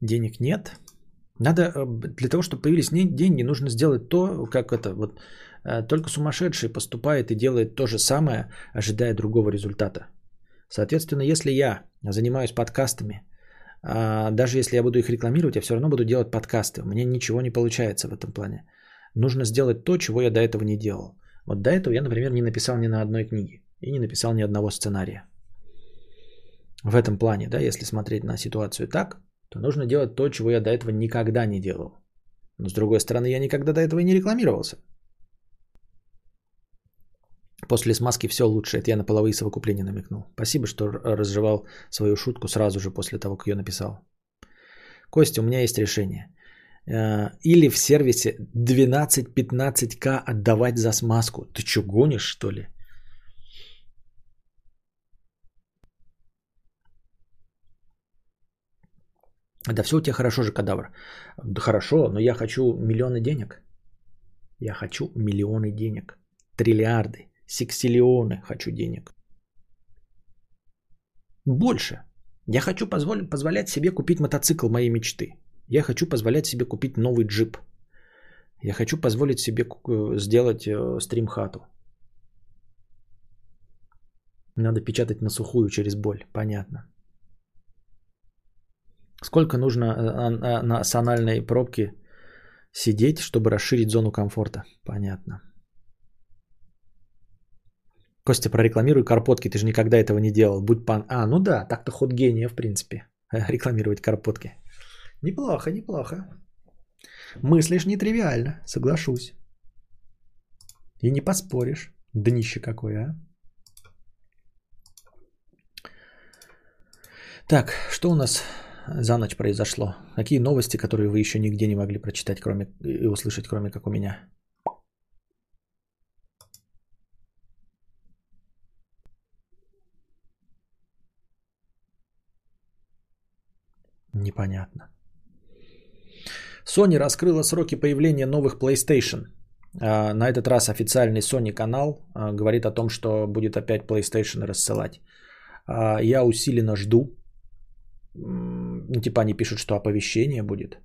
Денег нет. Надо, э, для того, чтобы появились деньги, нужно сделать то, как это, вот, э, только сумасшедший поступает и делает то же самое, ожидая другого результата. Соответственно, если я занимаюсь подкастами, а, даже если я буду их рекламировать, я все равно буду делать подкасты. Меня ничего не получается в этом плане. Нужно сделать то, чего я до этого не делал. Вот до этого я, например, не написал ни на одной книге и не написал ни одного сценария. В этом плане, да, если смотреть на ситуацию так, то нужно делать то, чего я до этого никогда не делал. Но с другой стороны, я никогда до этого и не рекламировался. После смазки все лучше. Это я на половые совокупления намекнул. Спасибо, что разжевал свою шутку сразу же после того, как ее написал. Костя, у меня есть решение. Э, или в сервисе 12-15к отдавать за смазку. Ты что, гонишь, что ли? Да все у тебя хорошо же, кадавр. Да хорошо, но я хочу миллионы денег. Я хочу миллионы денег. Триллиарды. Сексиллионы хочу денег. Больше. Я хочу позволить, позволять себе купить мотоцикл моей мечты. Я хочу позволять себе купить новый джип. Я хочу позволить себе сделать э, стрим-хату. Надо печатать на сухую через боль. Понятно. Сколько нужно э, а, на санальной пробке сидеть, чтобы расширить зону комфорта? Понятно. Костя, прорекламируй карпотки, ты же никогда этого не делал. Будь пан... А, ну да, так-то ход гения, в принципе. Рекламировать карпотки. Неплохо, неплохо. Мыслишь нетривиально, соглашусь. И не поспоришь. Днище какое, а? Так, что у нас за ночь произошло? Какие новости, которые вы еще нигде не могли прочитать кроме, и услышать, кроме как у меня? Непонятно. Sony раскрыла сроки появления новых PlayStation. А, на этот раз официальный Sony канал а, говорит о том, что будет опять PlayStation рассылать. А, я усиленно жду. Типа они пишут, что оповещение будет.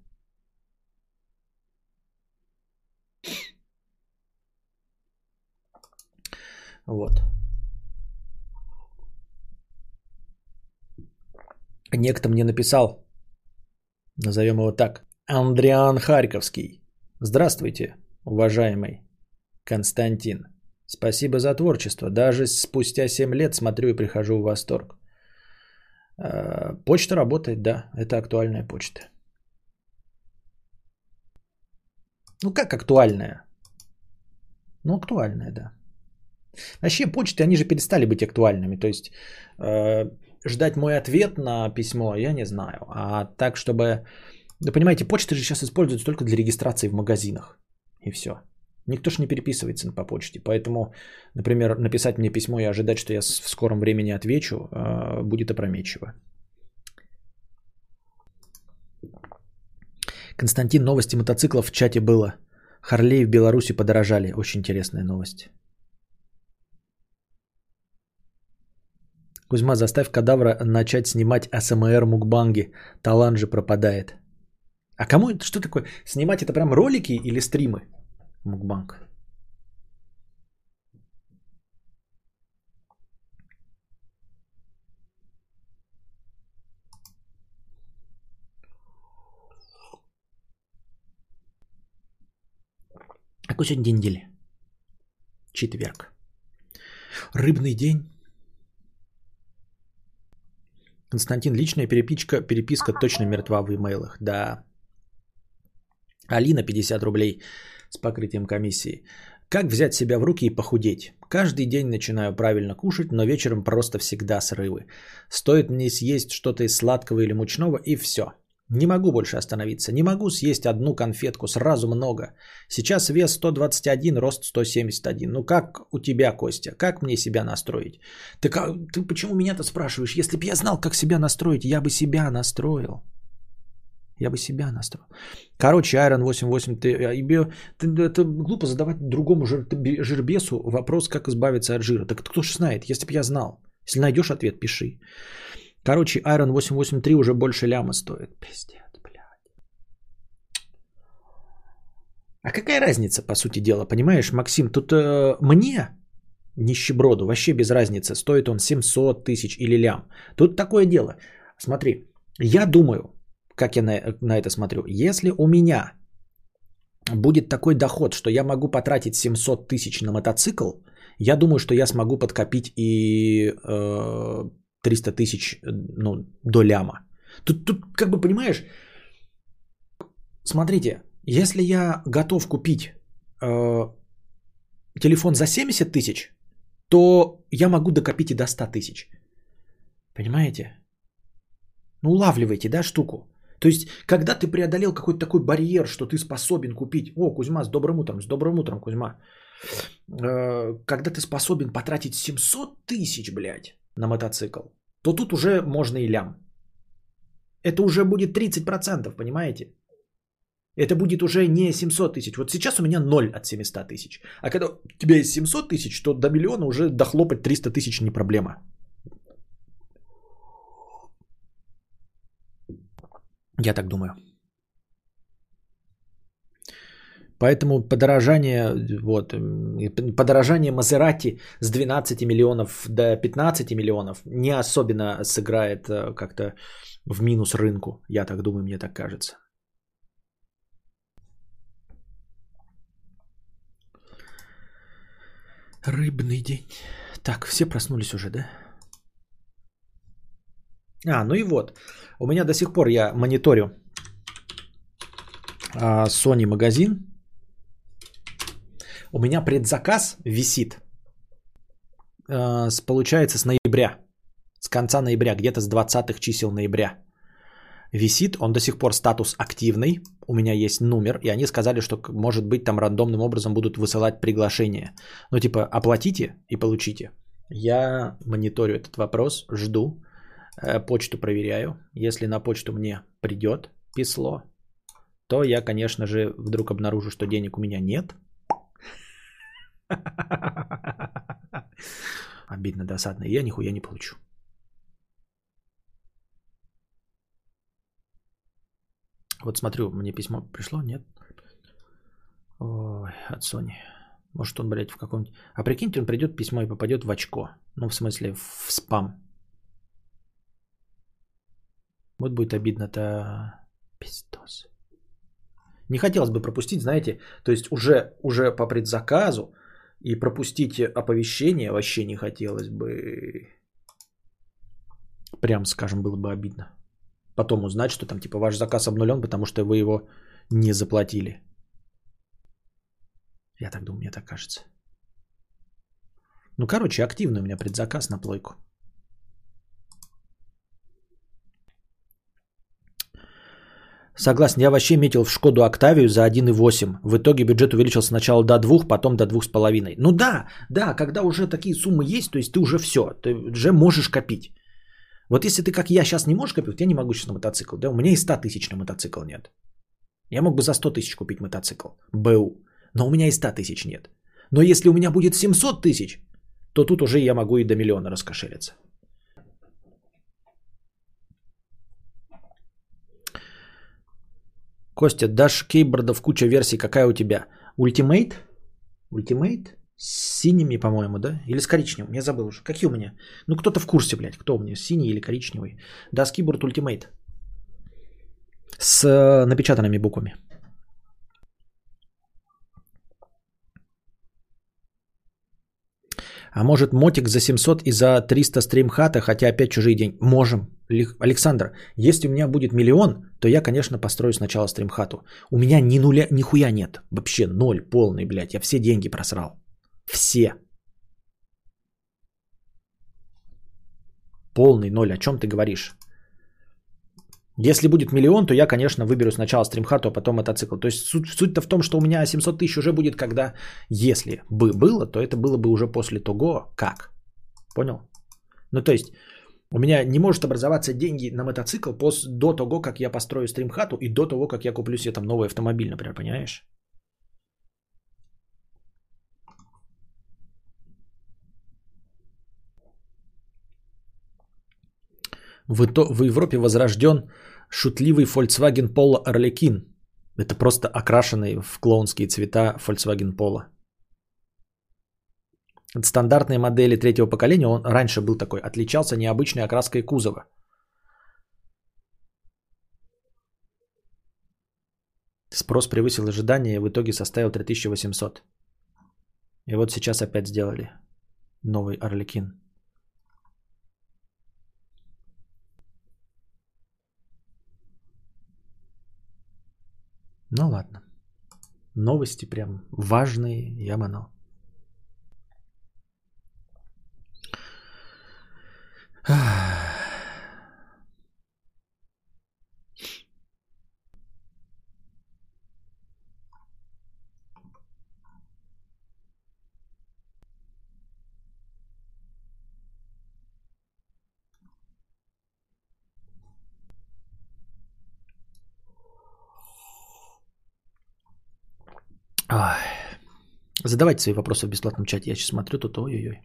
Вот. Некто мне написал, назовем его так, Андриан Харьковский. Здравствуйте, уважаемый Константин. Спасибо за творчество. Даже спустя 7 лет смотрю и прихожу в восторг. А, почта работает, да, это актуальная почта. Ну как актуальная? Ну актуальная, да. Вообще почты, они же перестали быть актуальными. То есть э, ждать мой ответ на письмо, я не знаю. А так, чтобы... Да понимаете, почта же сейчас используется только для регистрации в магазинах. И все. Никто же не переписывается по почте. Поэтому, например, написать мне письмо и ожидать, что я в скором времени отвечу, э, будет опрометчиво. Константин, новости мотоциклов в чате было. Харлей в Беларуси подорожали. Очень интересная новость. Кузьма, заставь кадавра начать снимать АСМР мукбанги. Талант же пропадает. А кому это? Что такое? Снимать это прям ролики или стримы? Мукбанг. Какой сегодня день недели? Четверг. Рыбный день. Константин, личная перепичка, переписка точно мертва в имейлах. Да. Алина, 50 рублей с покрытием комиссии. Как взять себя в руки и похудеть? Каждый день начинаю правильно кушать, но вечером просто всегда срывы. Стоит мне съесть что-то из сладкого или мучного и все. Не могу больше остановиться. Не могу съесть одну конфетку, сразу много. Сейчас вес 121, рост 171. Ну как у тебя, Костя? Как мне себя настроить? Ты, как, ты почему меня-то спрашиваешь? Если бы я знал, как себя настроить, я бы себя настроил. Я бы себя настроил. Короче, Iron 88, ты, ты, ты, это глупо задавать другому жир, жирбесу вопрос, как избавиться от жира. Так кто же знает, если бы я знал. Если найдешь ответ, пиши. Короче, Iron 883 уже больше ляма стоит. Пиздец, блядь. А какая разница, по сути дела, понимаешь, Максим? Тут э, мне, нищеброду, вообще без разницы, стоит он 700 тысяч или лям. Тут такое дело. Смотри, я думаю, как я на, на это смотрю, если у меня будет такой доход, что я могу потратить 700 тысяч на мотоцикл, я думаю, что я смогу подкопить и э, 300 тысяч ну, до ляма. Тут, тут, как бы, понимаешь, смотрите, если я готов купить э, телефон за 70 тысяч, то я могу докопить и до 100 тысяч. Понимаете? Ну, улавливайте, да, штуку. То есть, когда ты преодолел какой-то такой барьер, что ты способен купить... О, Кузьма, с добрым утром, с добрым утром, Кузьма. Э, когда ты способен потратить 700 тысяч, блядь, на мотоцикл, то тут уже можно и лям. Это уже будет 30%, понимаете? Это будет уже не 700 тысяч. Вот сейчас у меня 0 от 700 тысяч. А когда у тебя есть 700 тысяч, то до миллиона уже дохлопать 300 тысяч не проблема. Я так думаю. Поэтому подорожание, вот, подорожание Мазерати с 12 миллионов до 15 миллионов не особенно сыграет э, как-то в минус рынку. Я так думаю, мне так кажется. Рыбный день. Так, все проснулись уже, да? А, ну и вот. У меня до сих пор я мониторю а, Sony магазин. У меня предзаказ висит, а, с, получается, с ноября. С конца ноября, где-то с 20-х чисел ноября. Висит, он до сих пор статус активный. У меня есть номер, и они сказали, что, может быть, там рандомным образом будут высылать приглашение. Ну, типа, оплатите и получите. Я мониторю этот вопрос, жду. Э, почту проверяю. Если на почту мне придет писло, то я, конечно же, вдруг обнаружу, что денег у меня нет. Обидно, досадно. Я нихуя не получу. Вот смотрю, мне письмо пришло, нет? Ой, от Sony. Может он, блядь, в каком-нибудь... А прикиньте, он придет письмо и попадет в очко. Ну, в смысле, в спам. Вот будет обидно-то. Пиздос. Не хотелось бы пропустить, знаете, то есть уже, уже по предзаказу и пропустить оповещение вообще не хотелось бы. Прям, скажем, было бы обидно. Потом узнать, что там типа ваш заказ обнулен, потому что вы его не заплатили. Я так думаю, мне так кажется. Ну, короче, активный у меня предзаказ на плойку. Согласен, я вообще метил в Шкоду Октавию за 1,8. В итоге бюджет увеличился сначала до 2, потом до 2,5. Ну да, да, когда уже такие суммы есть, то есть ты уже все, ты уже можешь копить. Вот если ты как я сейчас не можешь копить, я не могу сейчас на мотоцикл, да, у меня и 100 тысяч на мотоцикл нет. Я мог бы за 100 тысяч купить мотоцикл, БУ, но у меня и 100 тысяч нет. Но если у меня будет 700 тысяч, то тут уже я могу и до миллиона раскошелиться. Костя, Das Keyboard ов куча версий, какая у тебя? Ultimate? Ultimate? С синими, по-моему, да? Или с коричневым? Я забыл уже. Какие у меня? Ну, кто-то в курсе, блядь. Кто у меня? Синий или коричневый? Да, скиборд ультимейт. С э, напечатанными буквами. А может мотик за 700 и за 300 стримхата, хотя опять чужие деньги? Можем. Александр, если у меня будет миллион, то я, конечно, построю сначала стримхату. У меня ни нуля, нихуя нет. Вообще ноль полный, блядь. Я все деньги просрал. Все. Полный ноль. О чем ты говоришь? Если будет миллион, то я, конечно, выберу сначала стримхату, а потом мотоцикл. То есть суть, суть-то в том, что у меня 700 тысяч уже будет, когда, если бы было, то это было бы уже после того, как. Понял? Ну, то есть, У меня не может образоваться деньги на мотоцикл пос- до того, как я построю стримхату и до того, как я куплю себе там новый автомобиль, например, понимаешь? В, ито- в Европе возрожден шутливый Volkswagen Polo Arlequin. Это просто окрашенный в клоунские цвета Volkswagen Polo. Стандартные модели третьего поколения, он раньше был такой, отличался необычной окраской кузова. Спрос превысил ожидания и в итоге составил 3800. И вот сейчас опять сделали новый Арлекин. Ну ладно. Новости прям важные, я манал. Ай. Задавайте свои вопросы в бесплатном чате. Я сейчас смотрю тут, ой-ой-ой.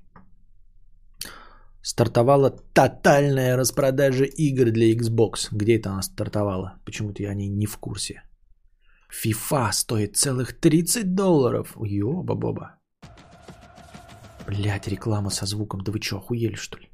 Стартовала тотальная распродажа игр для Xbox. Где это она стартовала? Почему-то я о ней не в курсе. FIFA стоит целых 30 долларов. Ёба-боба. Блять, реклама со звуком. Да вы что, охуели что ли?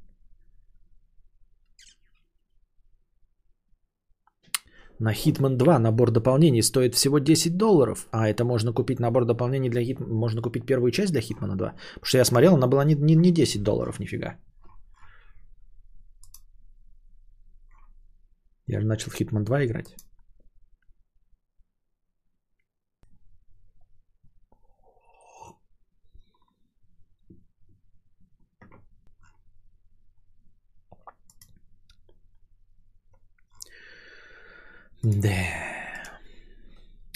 На Hitman 2 набор дополнений стоит всего 10 долларов. А это можно купить набор дополнений для Hit... Можно купить первую часть для Hitman 2. Потому что я смотрел, она была не, не, не 10 долларов, нифига. Я же начал в Hitman 2 играть. Да.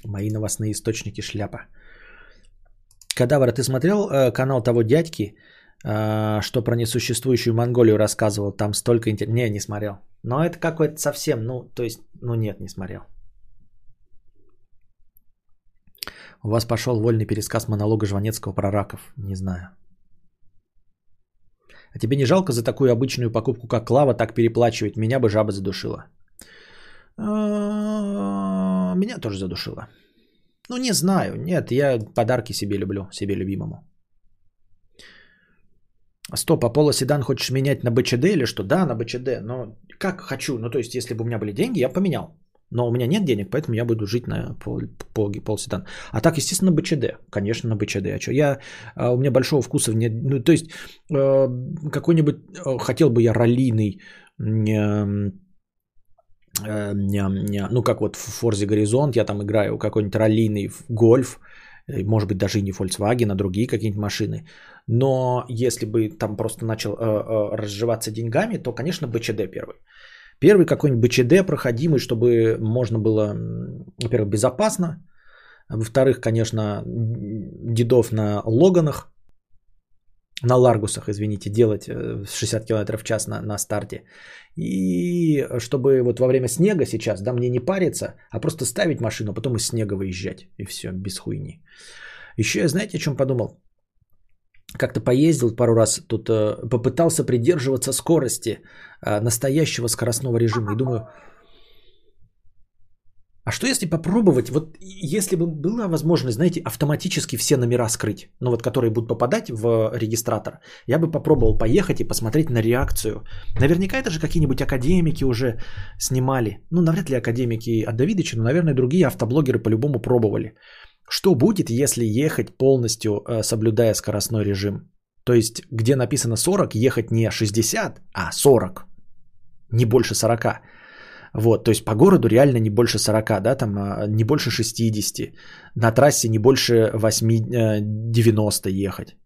Мои новостные источники шляпа. Кадавр, ты смотрел э, канал того дядьки, э, что про несуществующую Монголию рассказывал? Там столько интересно. Не, не смотрел. Но это какой-то совсем, ну, то есть, ну нет, не смотрел. У вас пошел вольный пересказ монолога Жванецкого про раков. Не знаю. А тебе не жалко за такую обычную покупку, как Клава, так переплачивать? Меня бы жаба задушила. А, Меня тоже задушило. Ну, не знаю. Нет, я подарки себе люблю, себе любимому. Стоп, а Поло седан хочешь менять на БЧД или что? Да, на БЧД, но как хочу. Ну, то есть, если бы у меня были деньги, я поменял. Но у меня нет денег, поэтому я буду жить на пол, пол, седан. А так, естественно, БЧД. Конечно, на БЧД. А что? Я, а, у меня большого вкуса нет. Ну, то есть, э, какой-нибудь, э, хотел бы я раллийный, ну как вот в Форзе Горизонт, я там играю какой-нибудь раллийный гольф, э, может быть даже и не Volkswagen, а другие какие-нибудь машины. Но если бы там просто начал э, э, разживаться деньгами, то, конечно, БЧД первый. Первый какой-нибудь БЧД проходимый, чтобы можно было, во-первых, безопасно, во-вторых, конечно, дедов на Логанах, на Ларгусах, извините, делать э, с 60 км в час на, на старте. И чтобы вот во время снега сейчас, да, мне не париться, а просто ставить машину, а потом из снега выезжать. И все, без хуйни. Еще я, знаете, о чем подумал? Как-то поездил пару раз, тут э, попытался придерживаться скорости э, настоящего скоростного режима. И думаю, а что если попробовать, вот если бы была возможность, знаете, автоматически все номера скрыть, ну вот которые будут попадать в регистратор, я бы попробовал поехать и посмотреть на реакцию. Наверняка это же какие-нибудь академики уже снимали. Ну, навряд ли академики от Давидыча, но, наверное, другие автоблогеры по-любому пробовали. Что будет, если ехать полностью э, соблюдая скоростной режим? То есть, где написано 40, ехать не 60, а 40. Не больше 40. Вот, то есть по городу реально не больше 40, да, там а, не больше 60. На трассе не больше 8-90 ехать.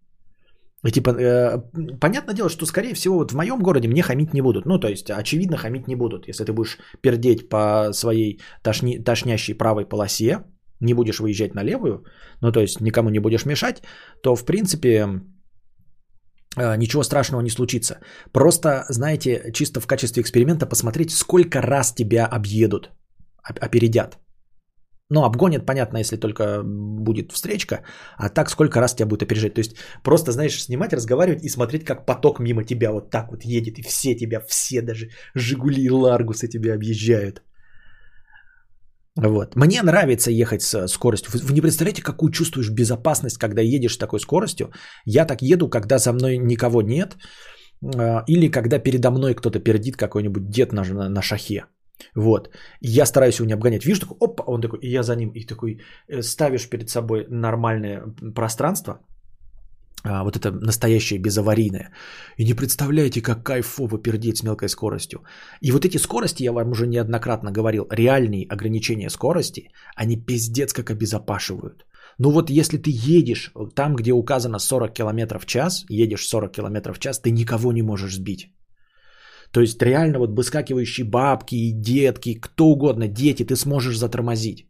И типа, э, понятное дело, что скорее всего вот в моем городе мне хамить не будут. Ну, то есть, очевидно, хамить не будут. Если ты будешь пердеть по своей тошни, тошнящей правой полосе, не будешь выезжать на левую, ну, то есть никому не будешь мешать, то, в принципе, э, ничего страшного не случится. Просто, знаете, чисто в качестве эксперимента посмотреть, сколько раз тебя объедут, оп- опередят. Ну, обгонят, понятно, если только будет встречка, а так сколько раз тебя будет опережать. То есть просто, знаешь, снимать, разговаривать и смотреть, как поток мимо тебя вот так вот едет, и все тебя, все даже Жигули и Ларгусы тебя объезжают. Вот. Мне нравится ехать с скоростью. Вы не представляете, какую чувствуешь безопасность, когда едешь с такой скоростью. Я так еду, когда за мной никого нет, а, или когда передо мной кто-то пердит, какой-нибудь дед на, на, на шахе. Вот. Я стараюсь его не обгонять. Вижу такой, оп, он такой, и я за ним. И такой э, ставишь перед собой нормальное пространство, а, вот это настоящее безаварийное. И не представляете, как кайфово пердеть с мелкой скоростью. И вот эти скорости, я вам уже неоднократно говорил, реальные ограничения скорости, они пиздец как обезопашивают. Ну вот если ты едешь там, где указано 40 км в час, едешь 40 км в час, ты никого не можешь сбить. То есть реально вот выскакивающие бабки, детки, кто угодно, дети, ты сможешь затормозить.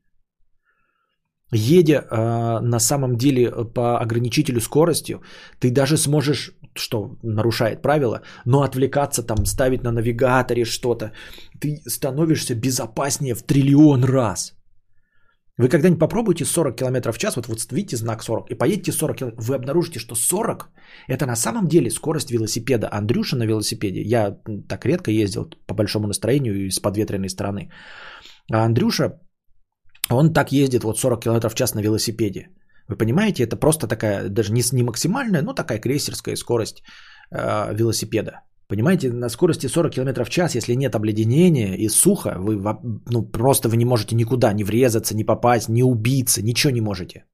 Едя э, на самом деле по ограничителю скоростью, ты даже сможешь, что нарушает правила, но отвлекаться там, ставить на навигаторе что-то. Ты становишься безопаснее в триллион раз. Вы когда-нибудь попробуйте 40 км в час, вот, вот видите знак 40, и поедете 40 км, вы обнаружите, что 40 это на самом деле скорость велосипеда. Андрюша на велосипеде, я так редко ездил по большому настроению и с подветренной стороны. А Андрюша он так ездит вот 40 км в час на велосипеде. Вы понимаете, это просто такая, даже не, не максимальная, но такая крейсерская скорость э, велосипеда. Понимаете, на скорости 40 км в час, если нет обледенения и сухо, вы ну, просто вы не можете никуда не врезаться, не попасть, не убиться, ничего не можете.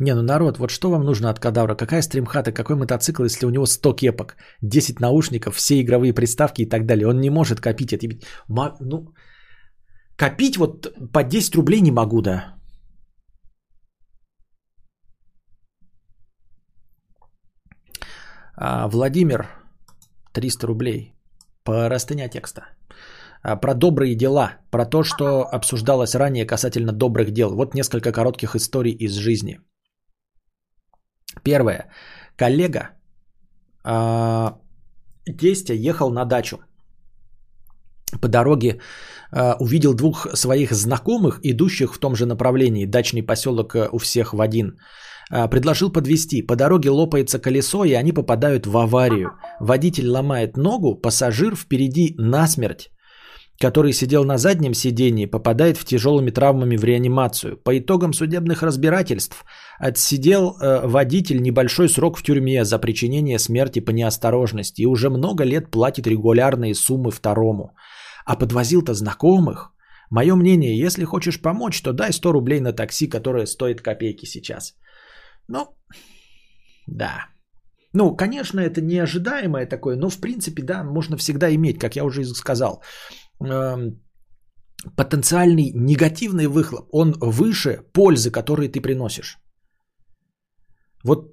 Не, ну народ, вот что вам нужно от кадавра? Какая стримхата, какой мотоцикл, если у него 100 кепок, 10 наушников, все игровые приставки и так далее? Он не может копить это. Ну, копить вот по 10 рублей не могу, да. А, Владимир, 300 рублей. Простыня текста. А, про добрые дела, про то, что обсуждалось ранее касательно добрых дел. Вот несколько коротких историй из жизни. Первое. Коллега, э, тестя ехал на дачу. По дороге э, увидел двух своих знакомых, идущих в том же направлении, дачный поселок э, у всех в один. Э, предложил подвести. По дороге лопается колесо, и они попадают в аварию. Водитель ломает ногу, пассажир впереди насмерть который сидел на заднем сидении, попадает в тяжелыми травмами в реанимацию. По итогам судебных разбирательств отсидел э, водитель небольшой срок в тюрьме за причинение смерти по неосторожности и уже много лет платит регулярные суммы второму. А подвозил-то знакомых. Мое мнение, если хочешь помочь, то дай 100 рублей на такси, которое стоит копейки сейчас. Ну, да. Ну, конечно, это неожидаемое такое, но в принципе, да, можно всегда иметь, как я уже сказал. Эм, потенциальный негативный выхлоп, он выше пользы, которые ты приносишь. Вот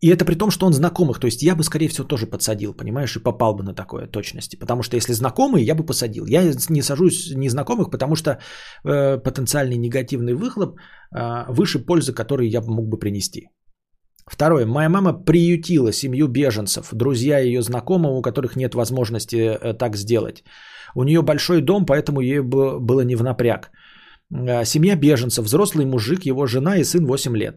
и это при том, что он знакомых. То есть я бы, скорее всего, тоже подсадил, понимаешь, и попал бы на такое точности. Потому что если знакомые, я бы посадил. Я не сажусь незнакомых, потому что э, потенциальный негативный выхлоп э, выше пользы, которую я мог бы принести. Второе. Моя мама приютила семью беженцев, друзья ее знакомого, у которых нет возможности э, так сделать. У нее большой дом, поэтому ей было не в напряг. Э, семья беженцев, взрослый мужик, его жена и сын 8 лет.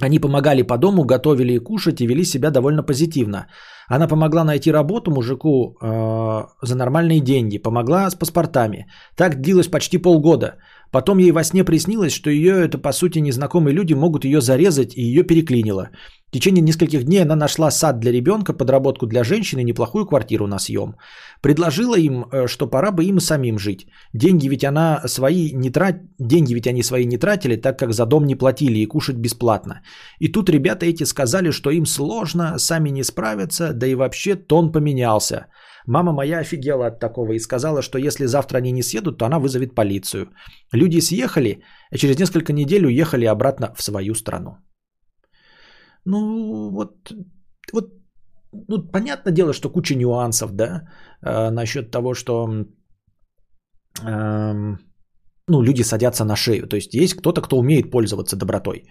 Они помогали по дому, готовили и кушать и вели себя довольно позитивно. Она помогла найти работу мужику э, за нормальные деньги, помогла с паспортами. Так длилось почти полгода. Потом ей во сне приснилось, что ее, это по сути незнакомые люди, могут ее зарезать и ее переклинило. В течение нескольких дней она нашла сад для ребенка, подработку для женщины, неплохую квартиру на съем. Предложила им, э, что пора бы им самим жить. Деньги ведь она свои не трат... Деньги ведь они свои не тратили, так как за дом не платили и кушать бесплатно. И тут ребята эти сказали, что им сложно, сами не справятся, да и вообще тон поменялся. Мама моя офигела от такого и сказала, что если завтра они не съедут, то она вызовет полицию. Люди съехали, а через несколько недель уехали обратно в свою страну. Ну, вот, вот ну, понятное дело, что куча нюансов, да, э, насчет того, что э, ну, люди садятся на шею. То есть есть кто-то, кто умеет пользоваться добротой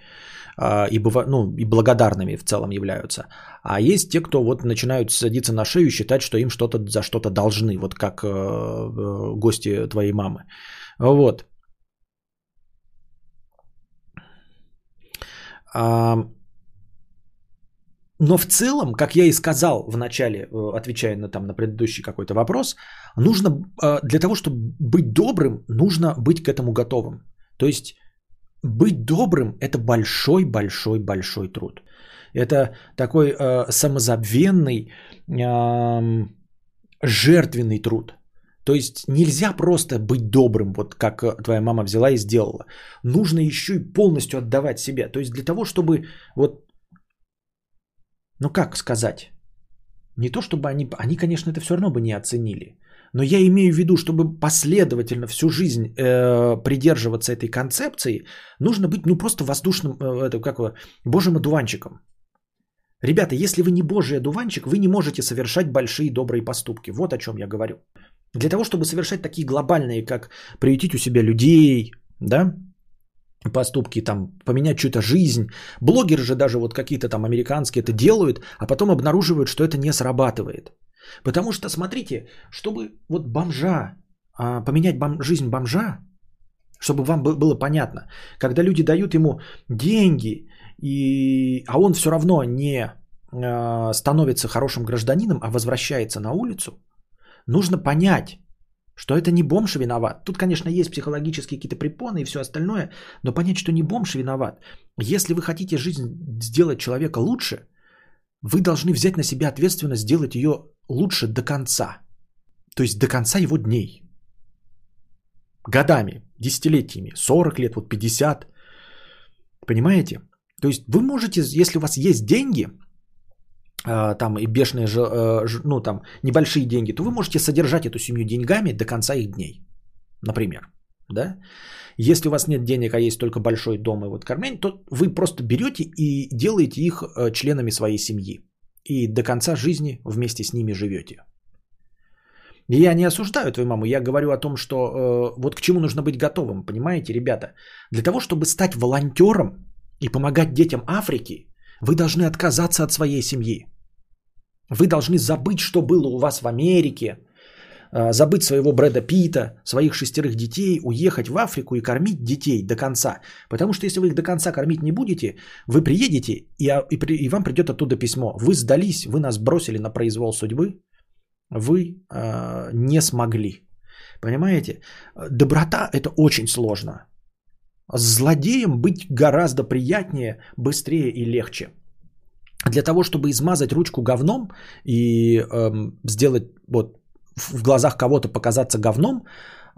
и, быва, ну, и благодарными в целом являются. А есть те, кто вот начинают садиться на шею и считать, что им что-то за что-то должны, вот как э, э, гости твоей мамы. Вот. Но в целом, как я и сказал в начале, э, отвечая на, там, на предыдущий какой-то вопрос, нужно для того, чтобы быть добрым, нужно быть к этому готовым. То есть быть добрым – это большой-большой-большой труд. Это такой э, самозабвенный, э, жертвенный труд. То есть нельзя просто быть добрым, вот как твоя мама взяла и сделала. Нужно еще и полностью отдавать себя. То есть для того, чтобы вот ну как сказать? Не то чтобы они, они, конечно, это все равно бы не оценили. Но я имею в виду, чтобы последовательно всю жизнь э, придерживаться этой концепции, нужно быть ну просто воздушным, э, это как божьим одуванчиком. Ребята, если вы не божий одуванчик, вы не можете совершать большие добрые поступки. Вот о чем я говорю. Для того, чтобы совершать такие глобальные, как приютить у себя людей, да, поступки, там, поменять чью-то жизнь. Блогеры же даже вот какие-то там американские это делают, а потом обнаруживают, что это не срабатывает. Потому что, смотрите, чтобы вот бомжа, а, поменять бом, жизнь бомжа, чтобы вам было понятно, когда люди дают ему деньги, и, а он все равно не а, становится хорошим гражданином, а возвращается на улицу, нужно понять, что это не бомж виноват. Тут, конечно, есть психологические какие-то препоны и все остальное, но понять, что не бомж виноват. Если вы хотите жизнь сделать человека лучше, вы должны взять на себя ответственность сделать ее лучше до конца. То есть до конца его дней. Годами, десятилетиями, 40 лет, вот 50. Понимаете? То есть вы можете, если у вас есть деньги – а, там и бешеные, э, ну там небольшие деньги, то вы можете содержать эту семью деньгами до конца их дней, например, да. Если у вас нет денег, а есть только большой дом и вот кормление, то вы просто берете и делаете их э, членами своей семьи и до конца жизни вместе с ними живете. Я не осуждаю твою маму, я говорю о том, что э, вот к чему нужно быть готовым, понимаете, ребята? Для того, чтобы стать волонтером и помогать детям Африки, вы должны отказаться от своей семьи. Вы должны забыть, что было у вас в Америке, забыть своего Брэда Пита, своих шестерых детей, уехать в Африку и кормить детей до конца. Потому что если вы их до конца кормить не будете, вы приедете, и, а, и, и вам придет оттуда письмо. Вы сдались, вы нас бросили на произвол судьбы, вы э, не смогли. Понимаете? Доброта – это очень сложно. С злодеем быть гораздо приятнее, быстрее и легче – для того, чтобы измазать ручку говном и эм, сделать вот в глазах кого-то показаться говном,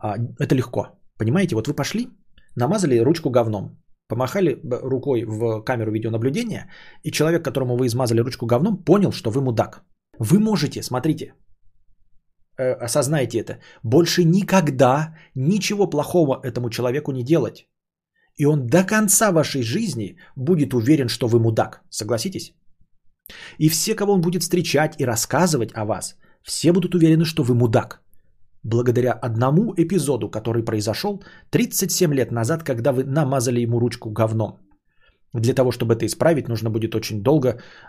э, это легко. Понимаете, вот вы пошли, намазали ручку говном, помахали рукой в камеру видеонаблюдения, и человек, которому вы измазали ручку говном, понял, что вы мудак. Вы можете, смотрите, э, осознайте это, больше никогда ничего плохого этому человеку не делать. И он до конца вашей жизни будет уверен, что вы мудак. Согласитесь? И все, кого он будет встречать и рассказывать о вас, все будут уверены, что вы мудак. Благодаря одному эпизоду, который произошел 37 лет назад, когда вы намазали ему ручку говном. Для того, чтобы это исправить, нужно будет очень долго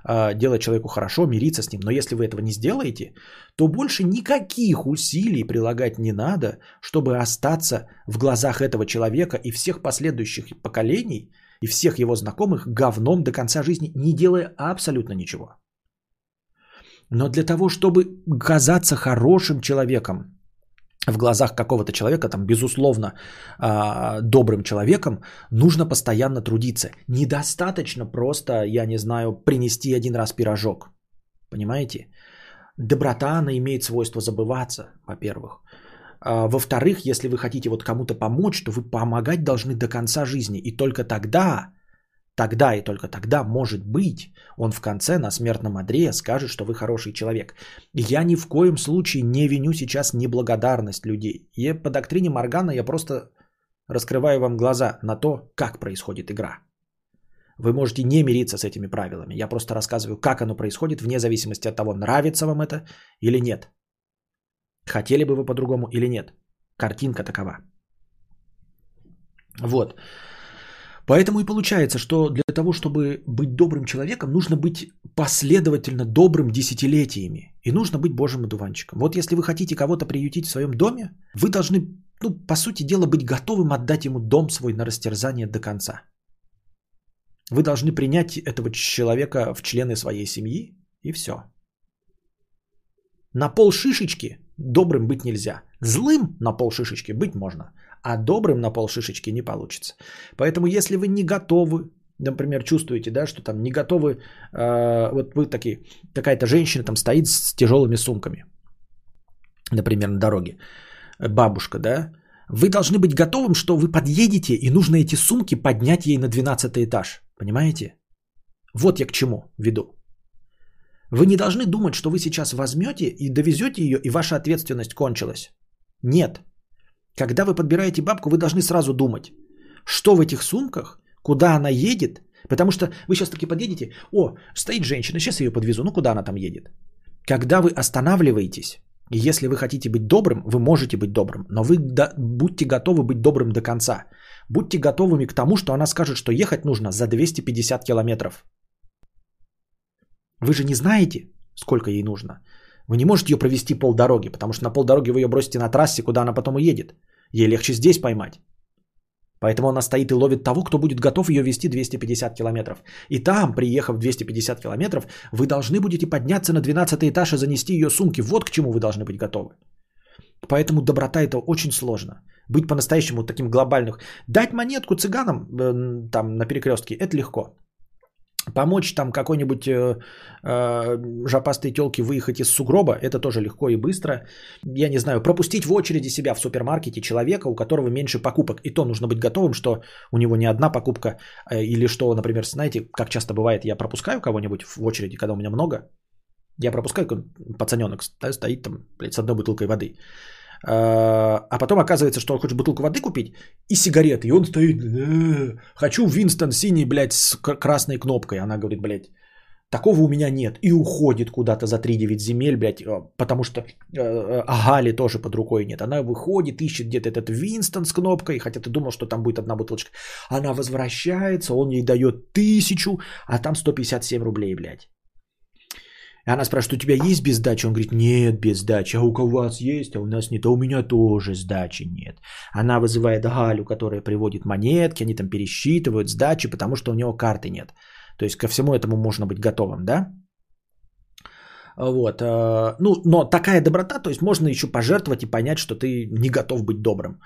э, делать человеку хорошо, мириться с ним. Но если вы этого не сделаете, то больше никаких усилий прилагать не надо, чтобы остаться в глазах этого человека и всех последующих поколений – и всех его знакомых говном до конца жизни, не делая абсолютно ничего. Но для того, чтобы казаться хорошим человеком в глазах какого-то человека, там, безусловно, а, добрым человеком, нужно постоянно трудиться. Недостаточно просто, я не знаю, принести один раз пирожок. Понимаете? Доброта, она имеет свойство забываться, во-первых. А, во-вторых, если вы хотите вот кому-то помочь, то вы помогать должны до конца жизни. И только тогда, тогда и только тогда, может быть, он в конце на смертном одре скажет, что вы хороший человек. Я ни в коем случае не виню сейчас неблагодарность людей. И по доктрине Моргана я просто раскрываю вам глаза на то, как происходит игра. Вы можете не мириться с этими правилами. Я просто рассказываю, как оно происходит, вне зависимости от того, нравится вам это или нет. Хотели бы вы по-другому или нет. Картинка такова. Вот. Поэтому и получается, что для того, чтобы быть добрым человеком, нужно быть последовательно добрым десятилетиями. И нужно быть божьим одуванчиком. Вот если вы хотите кого-то приютить в своем доме, вы должны, ну, по сути дела, быть готовым отдать ему дом свой на растерзание до конца. Вы должны принять этого человека в члены своей семьи, и все. На пол шишечки добрым быть нельзя. Злым на пол шишечки быть можно а добрым на пол шишечки не получится. Поэтому если вы не готовы, например, чувствуете, да, что там не готовы, э, вот вы такие, какая-то женщина там стоит с тяжелыми сумками, например, на дороге, бабушка, да, вы должны быть готовым, что вы подъедете и нужно эти сумки поднять ей на 12 этаж. Понимаете? Вот я к чему веду. Вы не должны думать, что вы сейчас возьмете и довезете ее, и ваша ответственность кончилась. Нет. Когда вы подбираете бабку, вы должны сразу думать, что в этих сумках, куда она едет, потому что вы сейчас таки подъедете, о, стоит женщина, сейчас я ее подвезу, ну куда она там едет? Когда вы останавливаетесь, и если вы хотите быть добрым, вы можете быть добрым, но вы до, будьте готовы быть добрым до конца. Будьте готовыми к тому, что она скажет, что ехать нужно за 250 километров. Вы же не знаете, сколько ей нужно. Вы не можете ее провести полдороги, потому что на полдороги вы ее бросите на трассе, куда она потом уедет. Ей легче здесь поймать. Поэтому она стоит и ловит того, кто будет готов ее вести 250 километров. И там, приехав 250 километров, вы должны будете подняться на 12 этаж и занести ее сумки. Вот к чему вы должны быть готовы. Поэтому доброта это очень сложно. Быть по-настоящему таким глобальным. Дать монетку цыганам э, там на перекрестке, это легко помочь там какой-нибудь э, э, жопастой телке выехать из сугроба, это тоже легко и быстро. Я не знаю, пропустить в очереди себя в супермаркете человека, у которого меньше покупок. И то нужно быть готовым, что у него не одна покупка, э, или что, например, знаете, как часто бывает, я пропускаю кого-нибудь в очереди, когда у меня много. Я пропускаю, пацаненок стоит там, блядь, с одной бутылкой воды. А, потом оказывается, что он хочет бутылку воды купить и сигареты. И он стоит, «Э, хочу Винстон синий, блядь, с красной кнопкой. Она говорит, блядь, такого у меня нет. И уходит куда-то за 3-9 земель, блядь, э, потому что э, а Гали тоже под рукой нет. Она выходит, ищет где-то этот Винстон с кнопкой, хотя ты думал, что там будет одна бутылочка. Она возвращается, он ей дает тысячу, а там 157 рублей, блядь. И она спрашивает, у тебя есть без сдачи? Он говорит, нет, без сдачи. А у кого вас есть? А у нас нет. А у меня тоже сдачи нет. Она вызывает Галю, которая приводит монетки, они там пересчитывают сдачи, потому что у него карты нет. То есть ко всему этому можно быть готовым, да? Вот. Э, ну, но такая доброта, то есть можно еще пожертвовать и понять, что ты не готов быть добрым.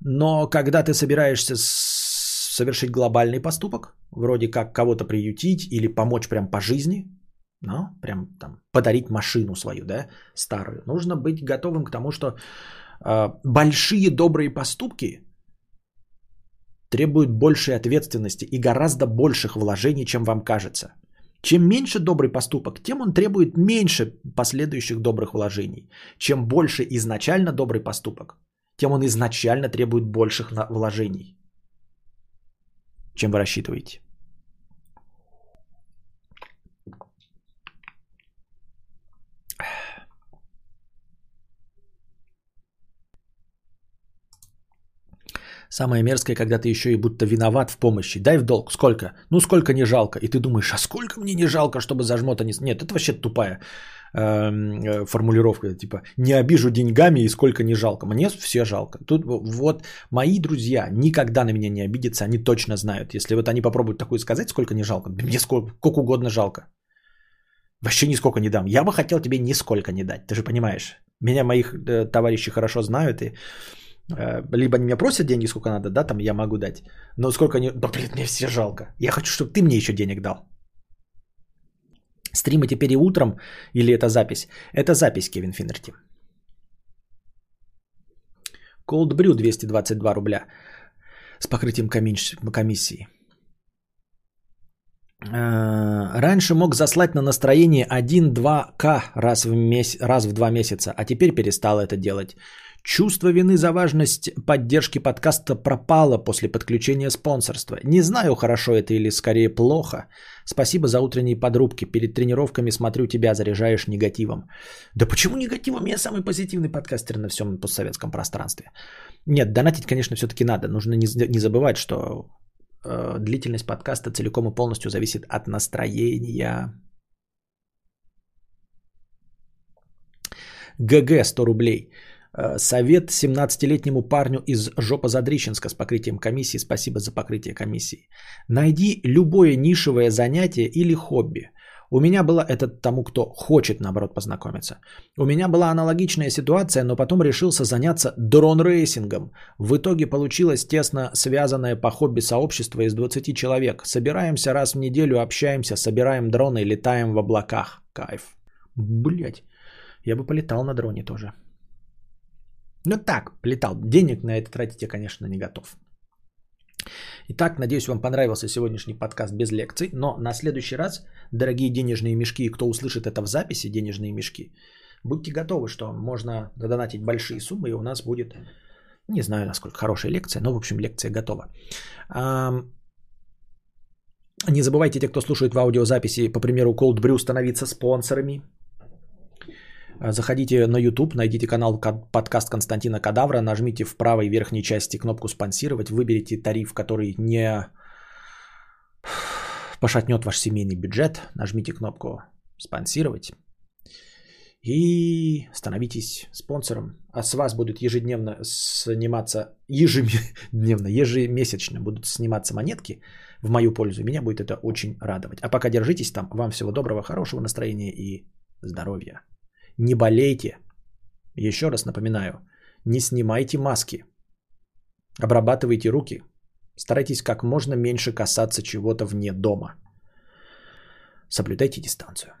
Но когда ты собираешься совершить глобальный поступок, вроде как кого-то приютить или помочь прям по жизни, ну, прям там подарить машину свою, да, старую. Нужно быть готовым к тому, что э, большие добрые поступки требуют большей ответственности и гораздо больших вложений, чем вам кажется. Чем меньше добрый поступок, тем он требует меньше последующих добрых вложений. Чем больше изначально добрый поступок, тем он изначально требует больших вложений, чем вы рассчитываете. Самое мерзкое, когда ты еще и будто виноват в помощи. Дай в долг. Сколько? Ну, сколько не жалко. И ты думаешь, а сколько мне не жалко, чтобы за жмота не... Нет, это вообще тупая эм, э, формулировка. Типа, не обижу деньгами и сколько не жалко. Мне все жалко. Тут вот мои друзья никогда на меня не обидятся. Они точно знают. Если вот они попробуют такое сказать, сколько не жалко. Мне сколько, сколько угодно жалко. Вообще нисколько не дам. Я бы хотел тебе нисколько не дать. Ты же понимаешь. Меня моих э, товарищи хорошо знают. И либо они меня просят деньги, сколько надо, да, там я могу дать. Но сколько они... Да, блин, мне все жалко. Я хочу, чтобы ты мне еще денег дал. Стримы теперь и утром или это запись? Это запись, Кевин Финнерти. Cold Brew 222 рубля с покрытием комиссии. Э, раньше мог заслать на настроение 1-2к раз в, месяц, раз в два месяца, а теперь перестал это делать. Чувство вины за важность поддержки подкаста пропало после подключения спонсорства. Не знаю, хорошо это или скорее плохо. Спасибо за утренние подрубки. Перед тренировками смотрю тебя, заряжаешь негативом. Да почему негативом? Я самый позитивный подкастер на всем постсоветском пространстве. Нет, донатить, конечно, все-таки надо. Нужно не, забывать, что э, длительность подкаста целиком и полностью зависит от настроения. ГГ 100 рублей. Э, совет 17-летнему парню из Жопозадрищенска с покрытием комиссии. Спасибо за покрытие комиссии. Найди любое нишевое занятие или хобби. У меня была, это тому, кто хочет, наоборот, познакомиться. У меня была аналогичная ситуация, но потом решился заняться дрон-рейсингом. В итоге получилось тесно связанное по хобби сообщество из 20 человек. Собираемся раз в неделю, общаемся, собираем дроны летаем в облаках. Кайф. Блять. Я бы полетал на дроне тоже. Ну так, полетал. Денег на это тратить я, конечно, не готов. Итак, надеюсь, вам понравился сегодняшний подкаст без лекций, но на следующий раз, дорогие денежные мешки, кто услышит это в записи, денежные мешки, будьте готовы, что можно донатить большие суммы, и у нас будет, не знаю, насколько хорошая лекция, но, в общем, лекция готова. Не забывайте, те, кто слушает в аудиозаписи, по примеру Cold Brew, становиться спонсорами. Заходите на YouTube, найдите канал подкаст Константина Кадавра, нажмите в правой верхней части кнопку «Спонсировать», выберите тариф, который не пошатнет ваш семейный бюджет, нажмите кнопку «Спонсировать» и становитесь спонсором. А с вас будут ежедневно сниматься, ежедневно, ежемесячно будут сниматься монетки в мою пользу. Меня будет это очень радовать. А пока держитесь там. Вам всего доброго, хорошего настроения и здоровья. Не болейте. Еще раз напоминаю, не снимайте маски. Обрабатывайте руки. Старайтесь как можно меньше касаться чего-то вне дома. Соблюдайте дистанцию.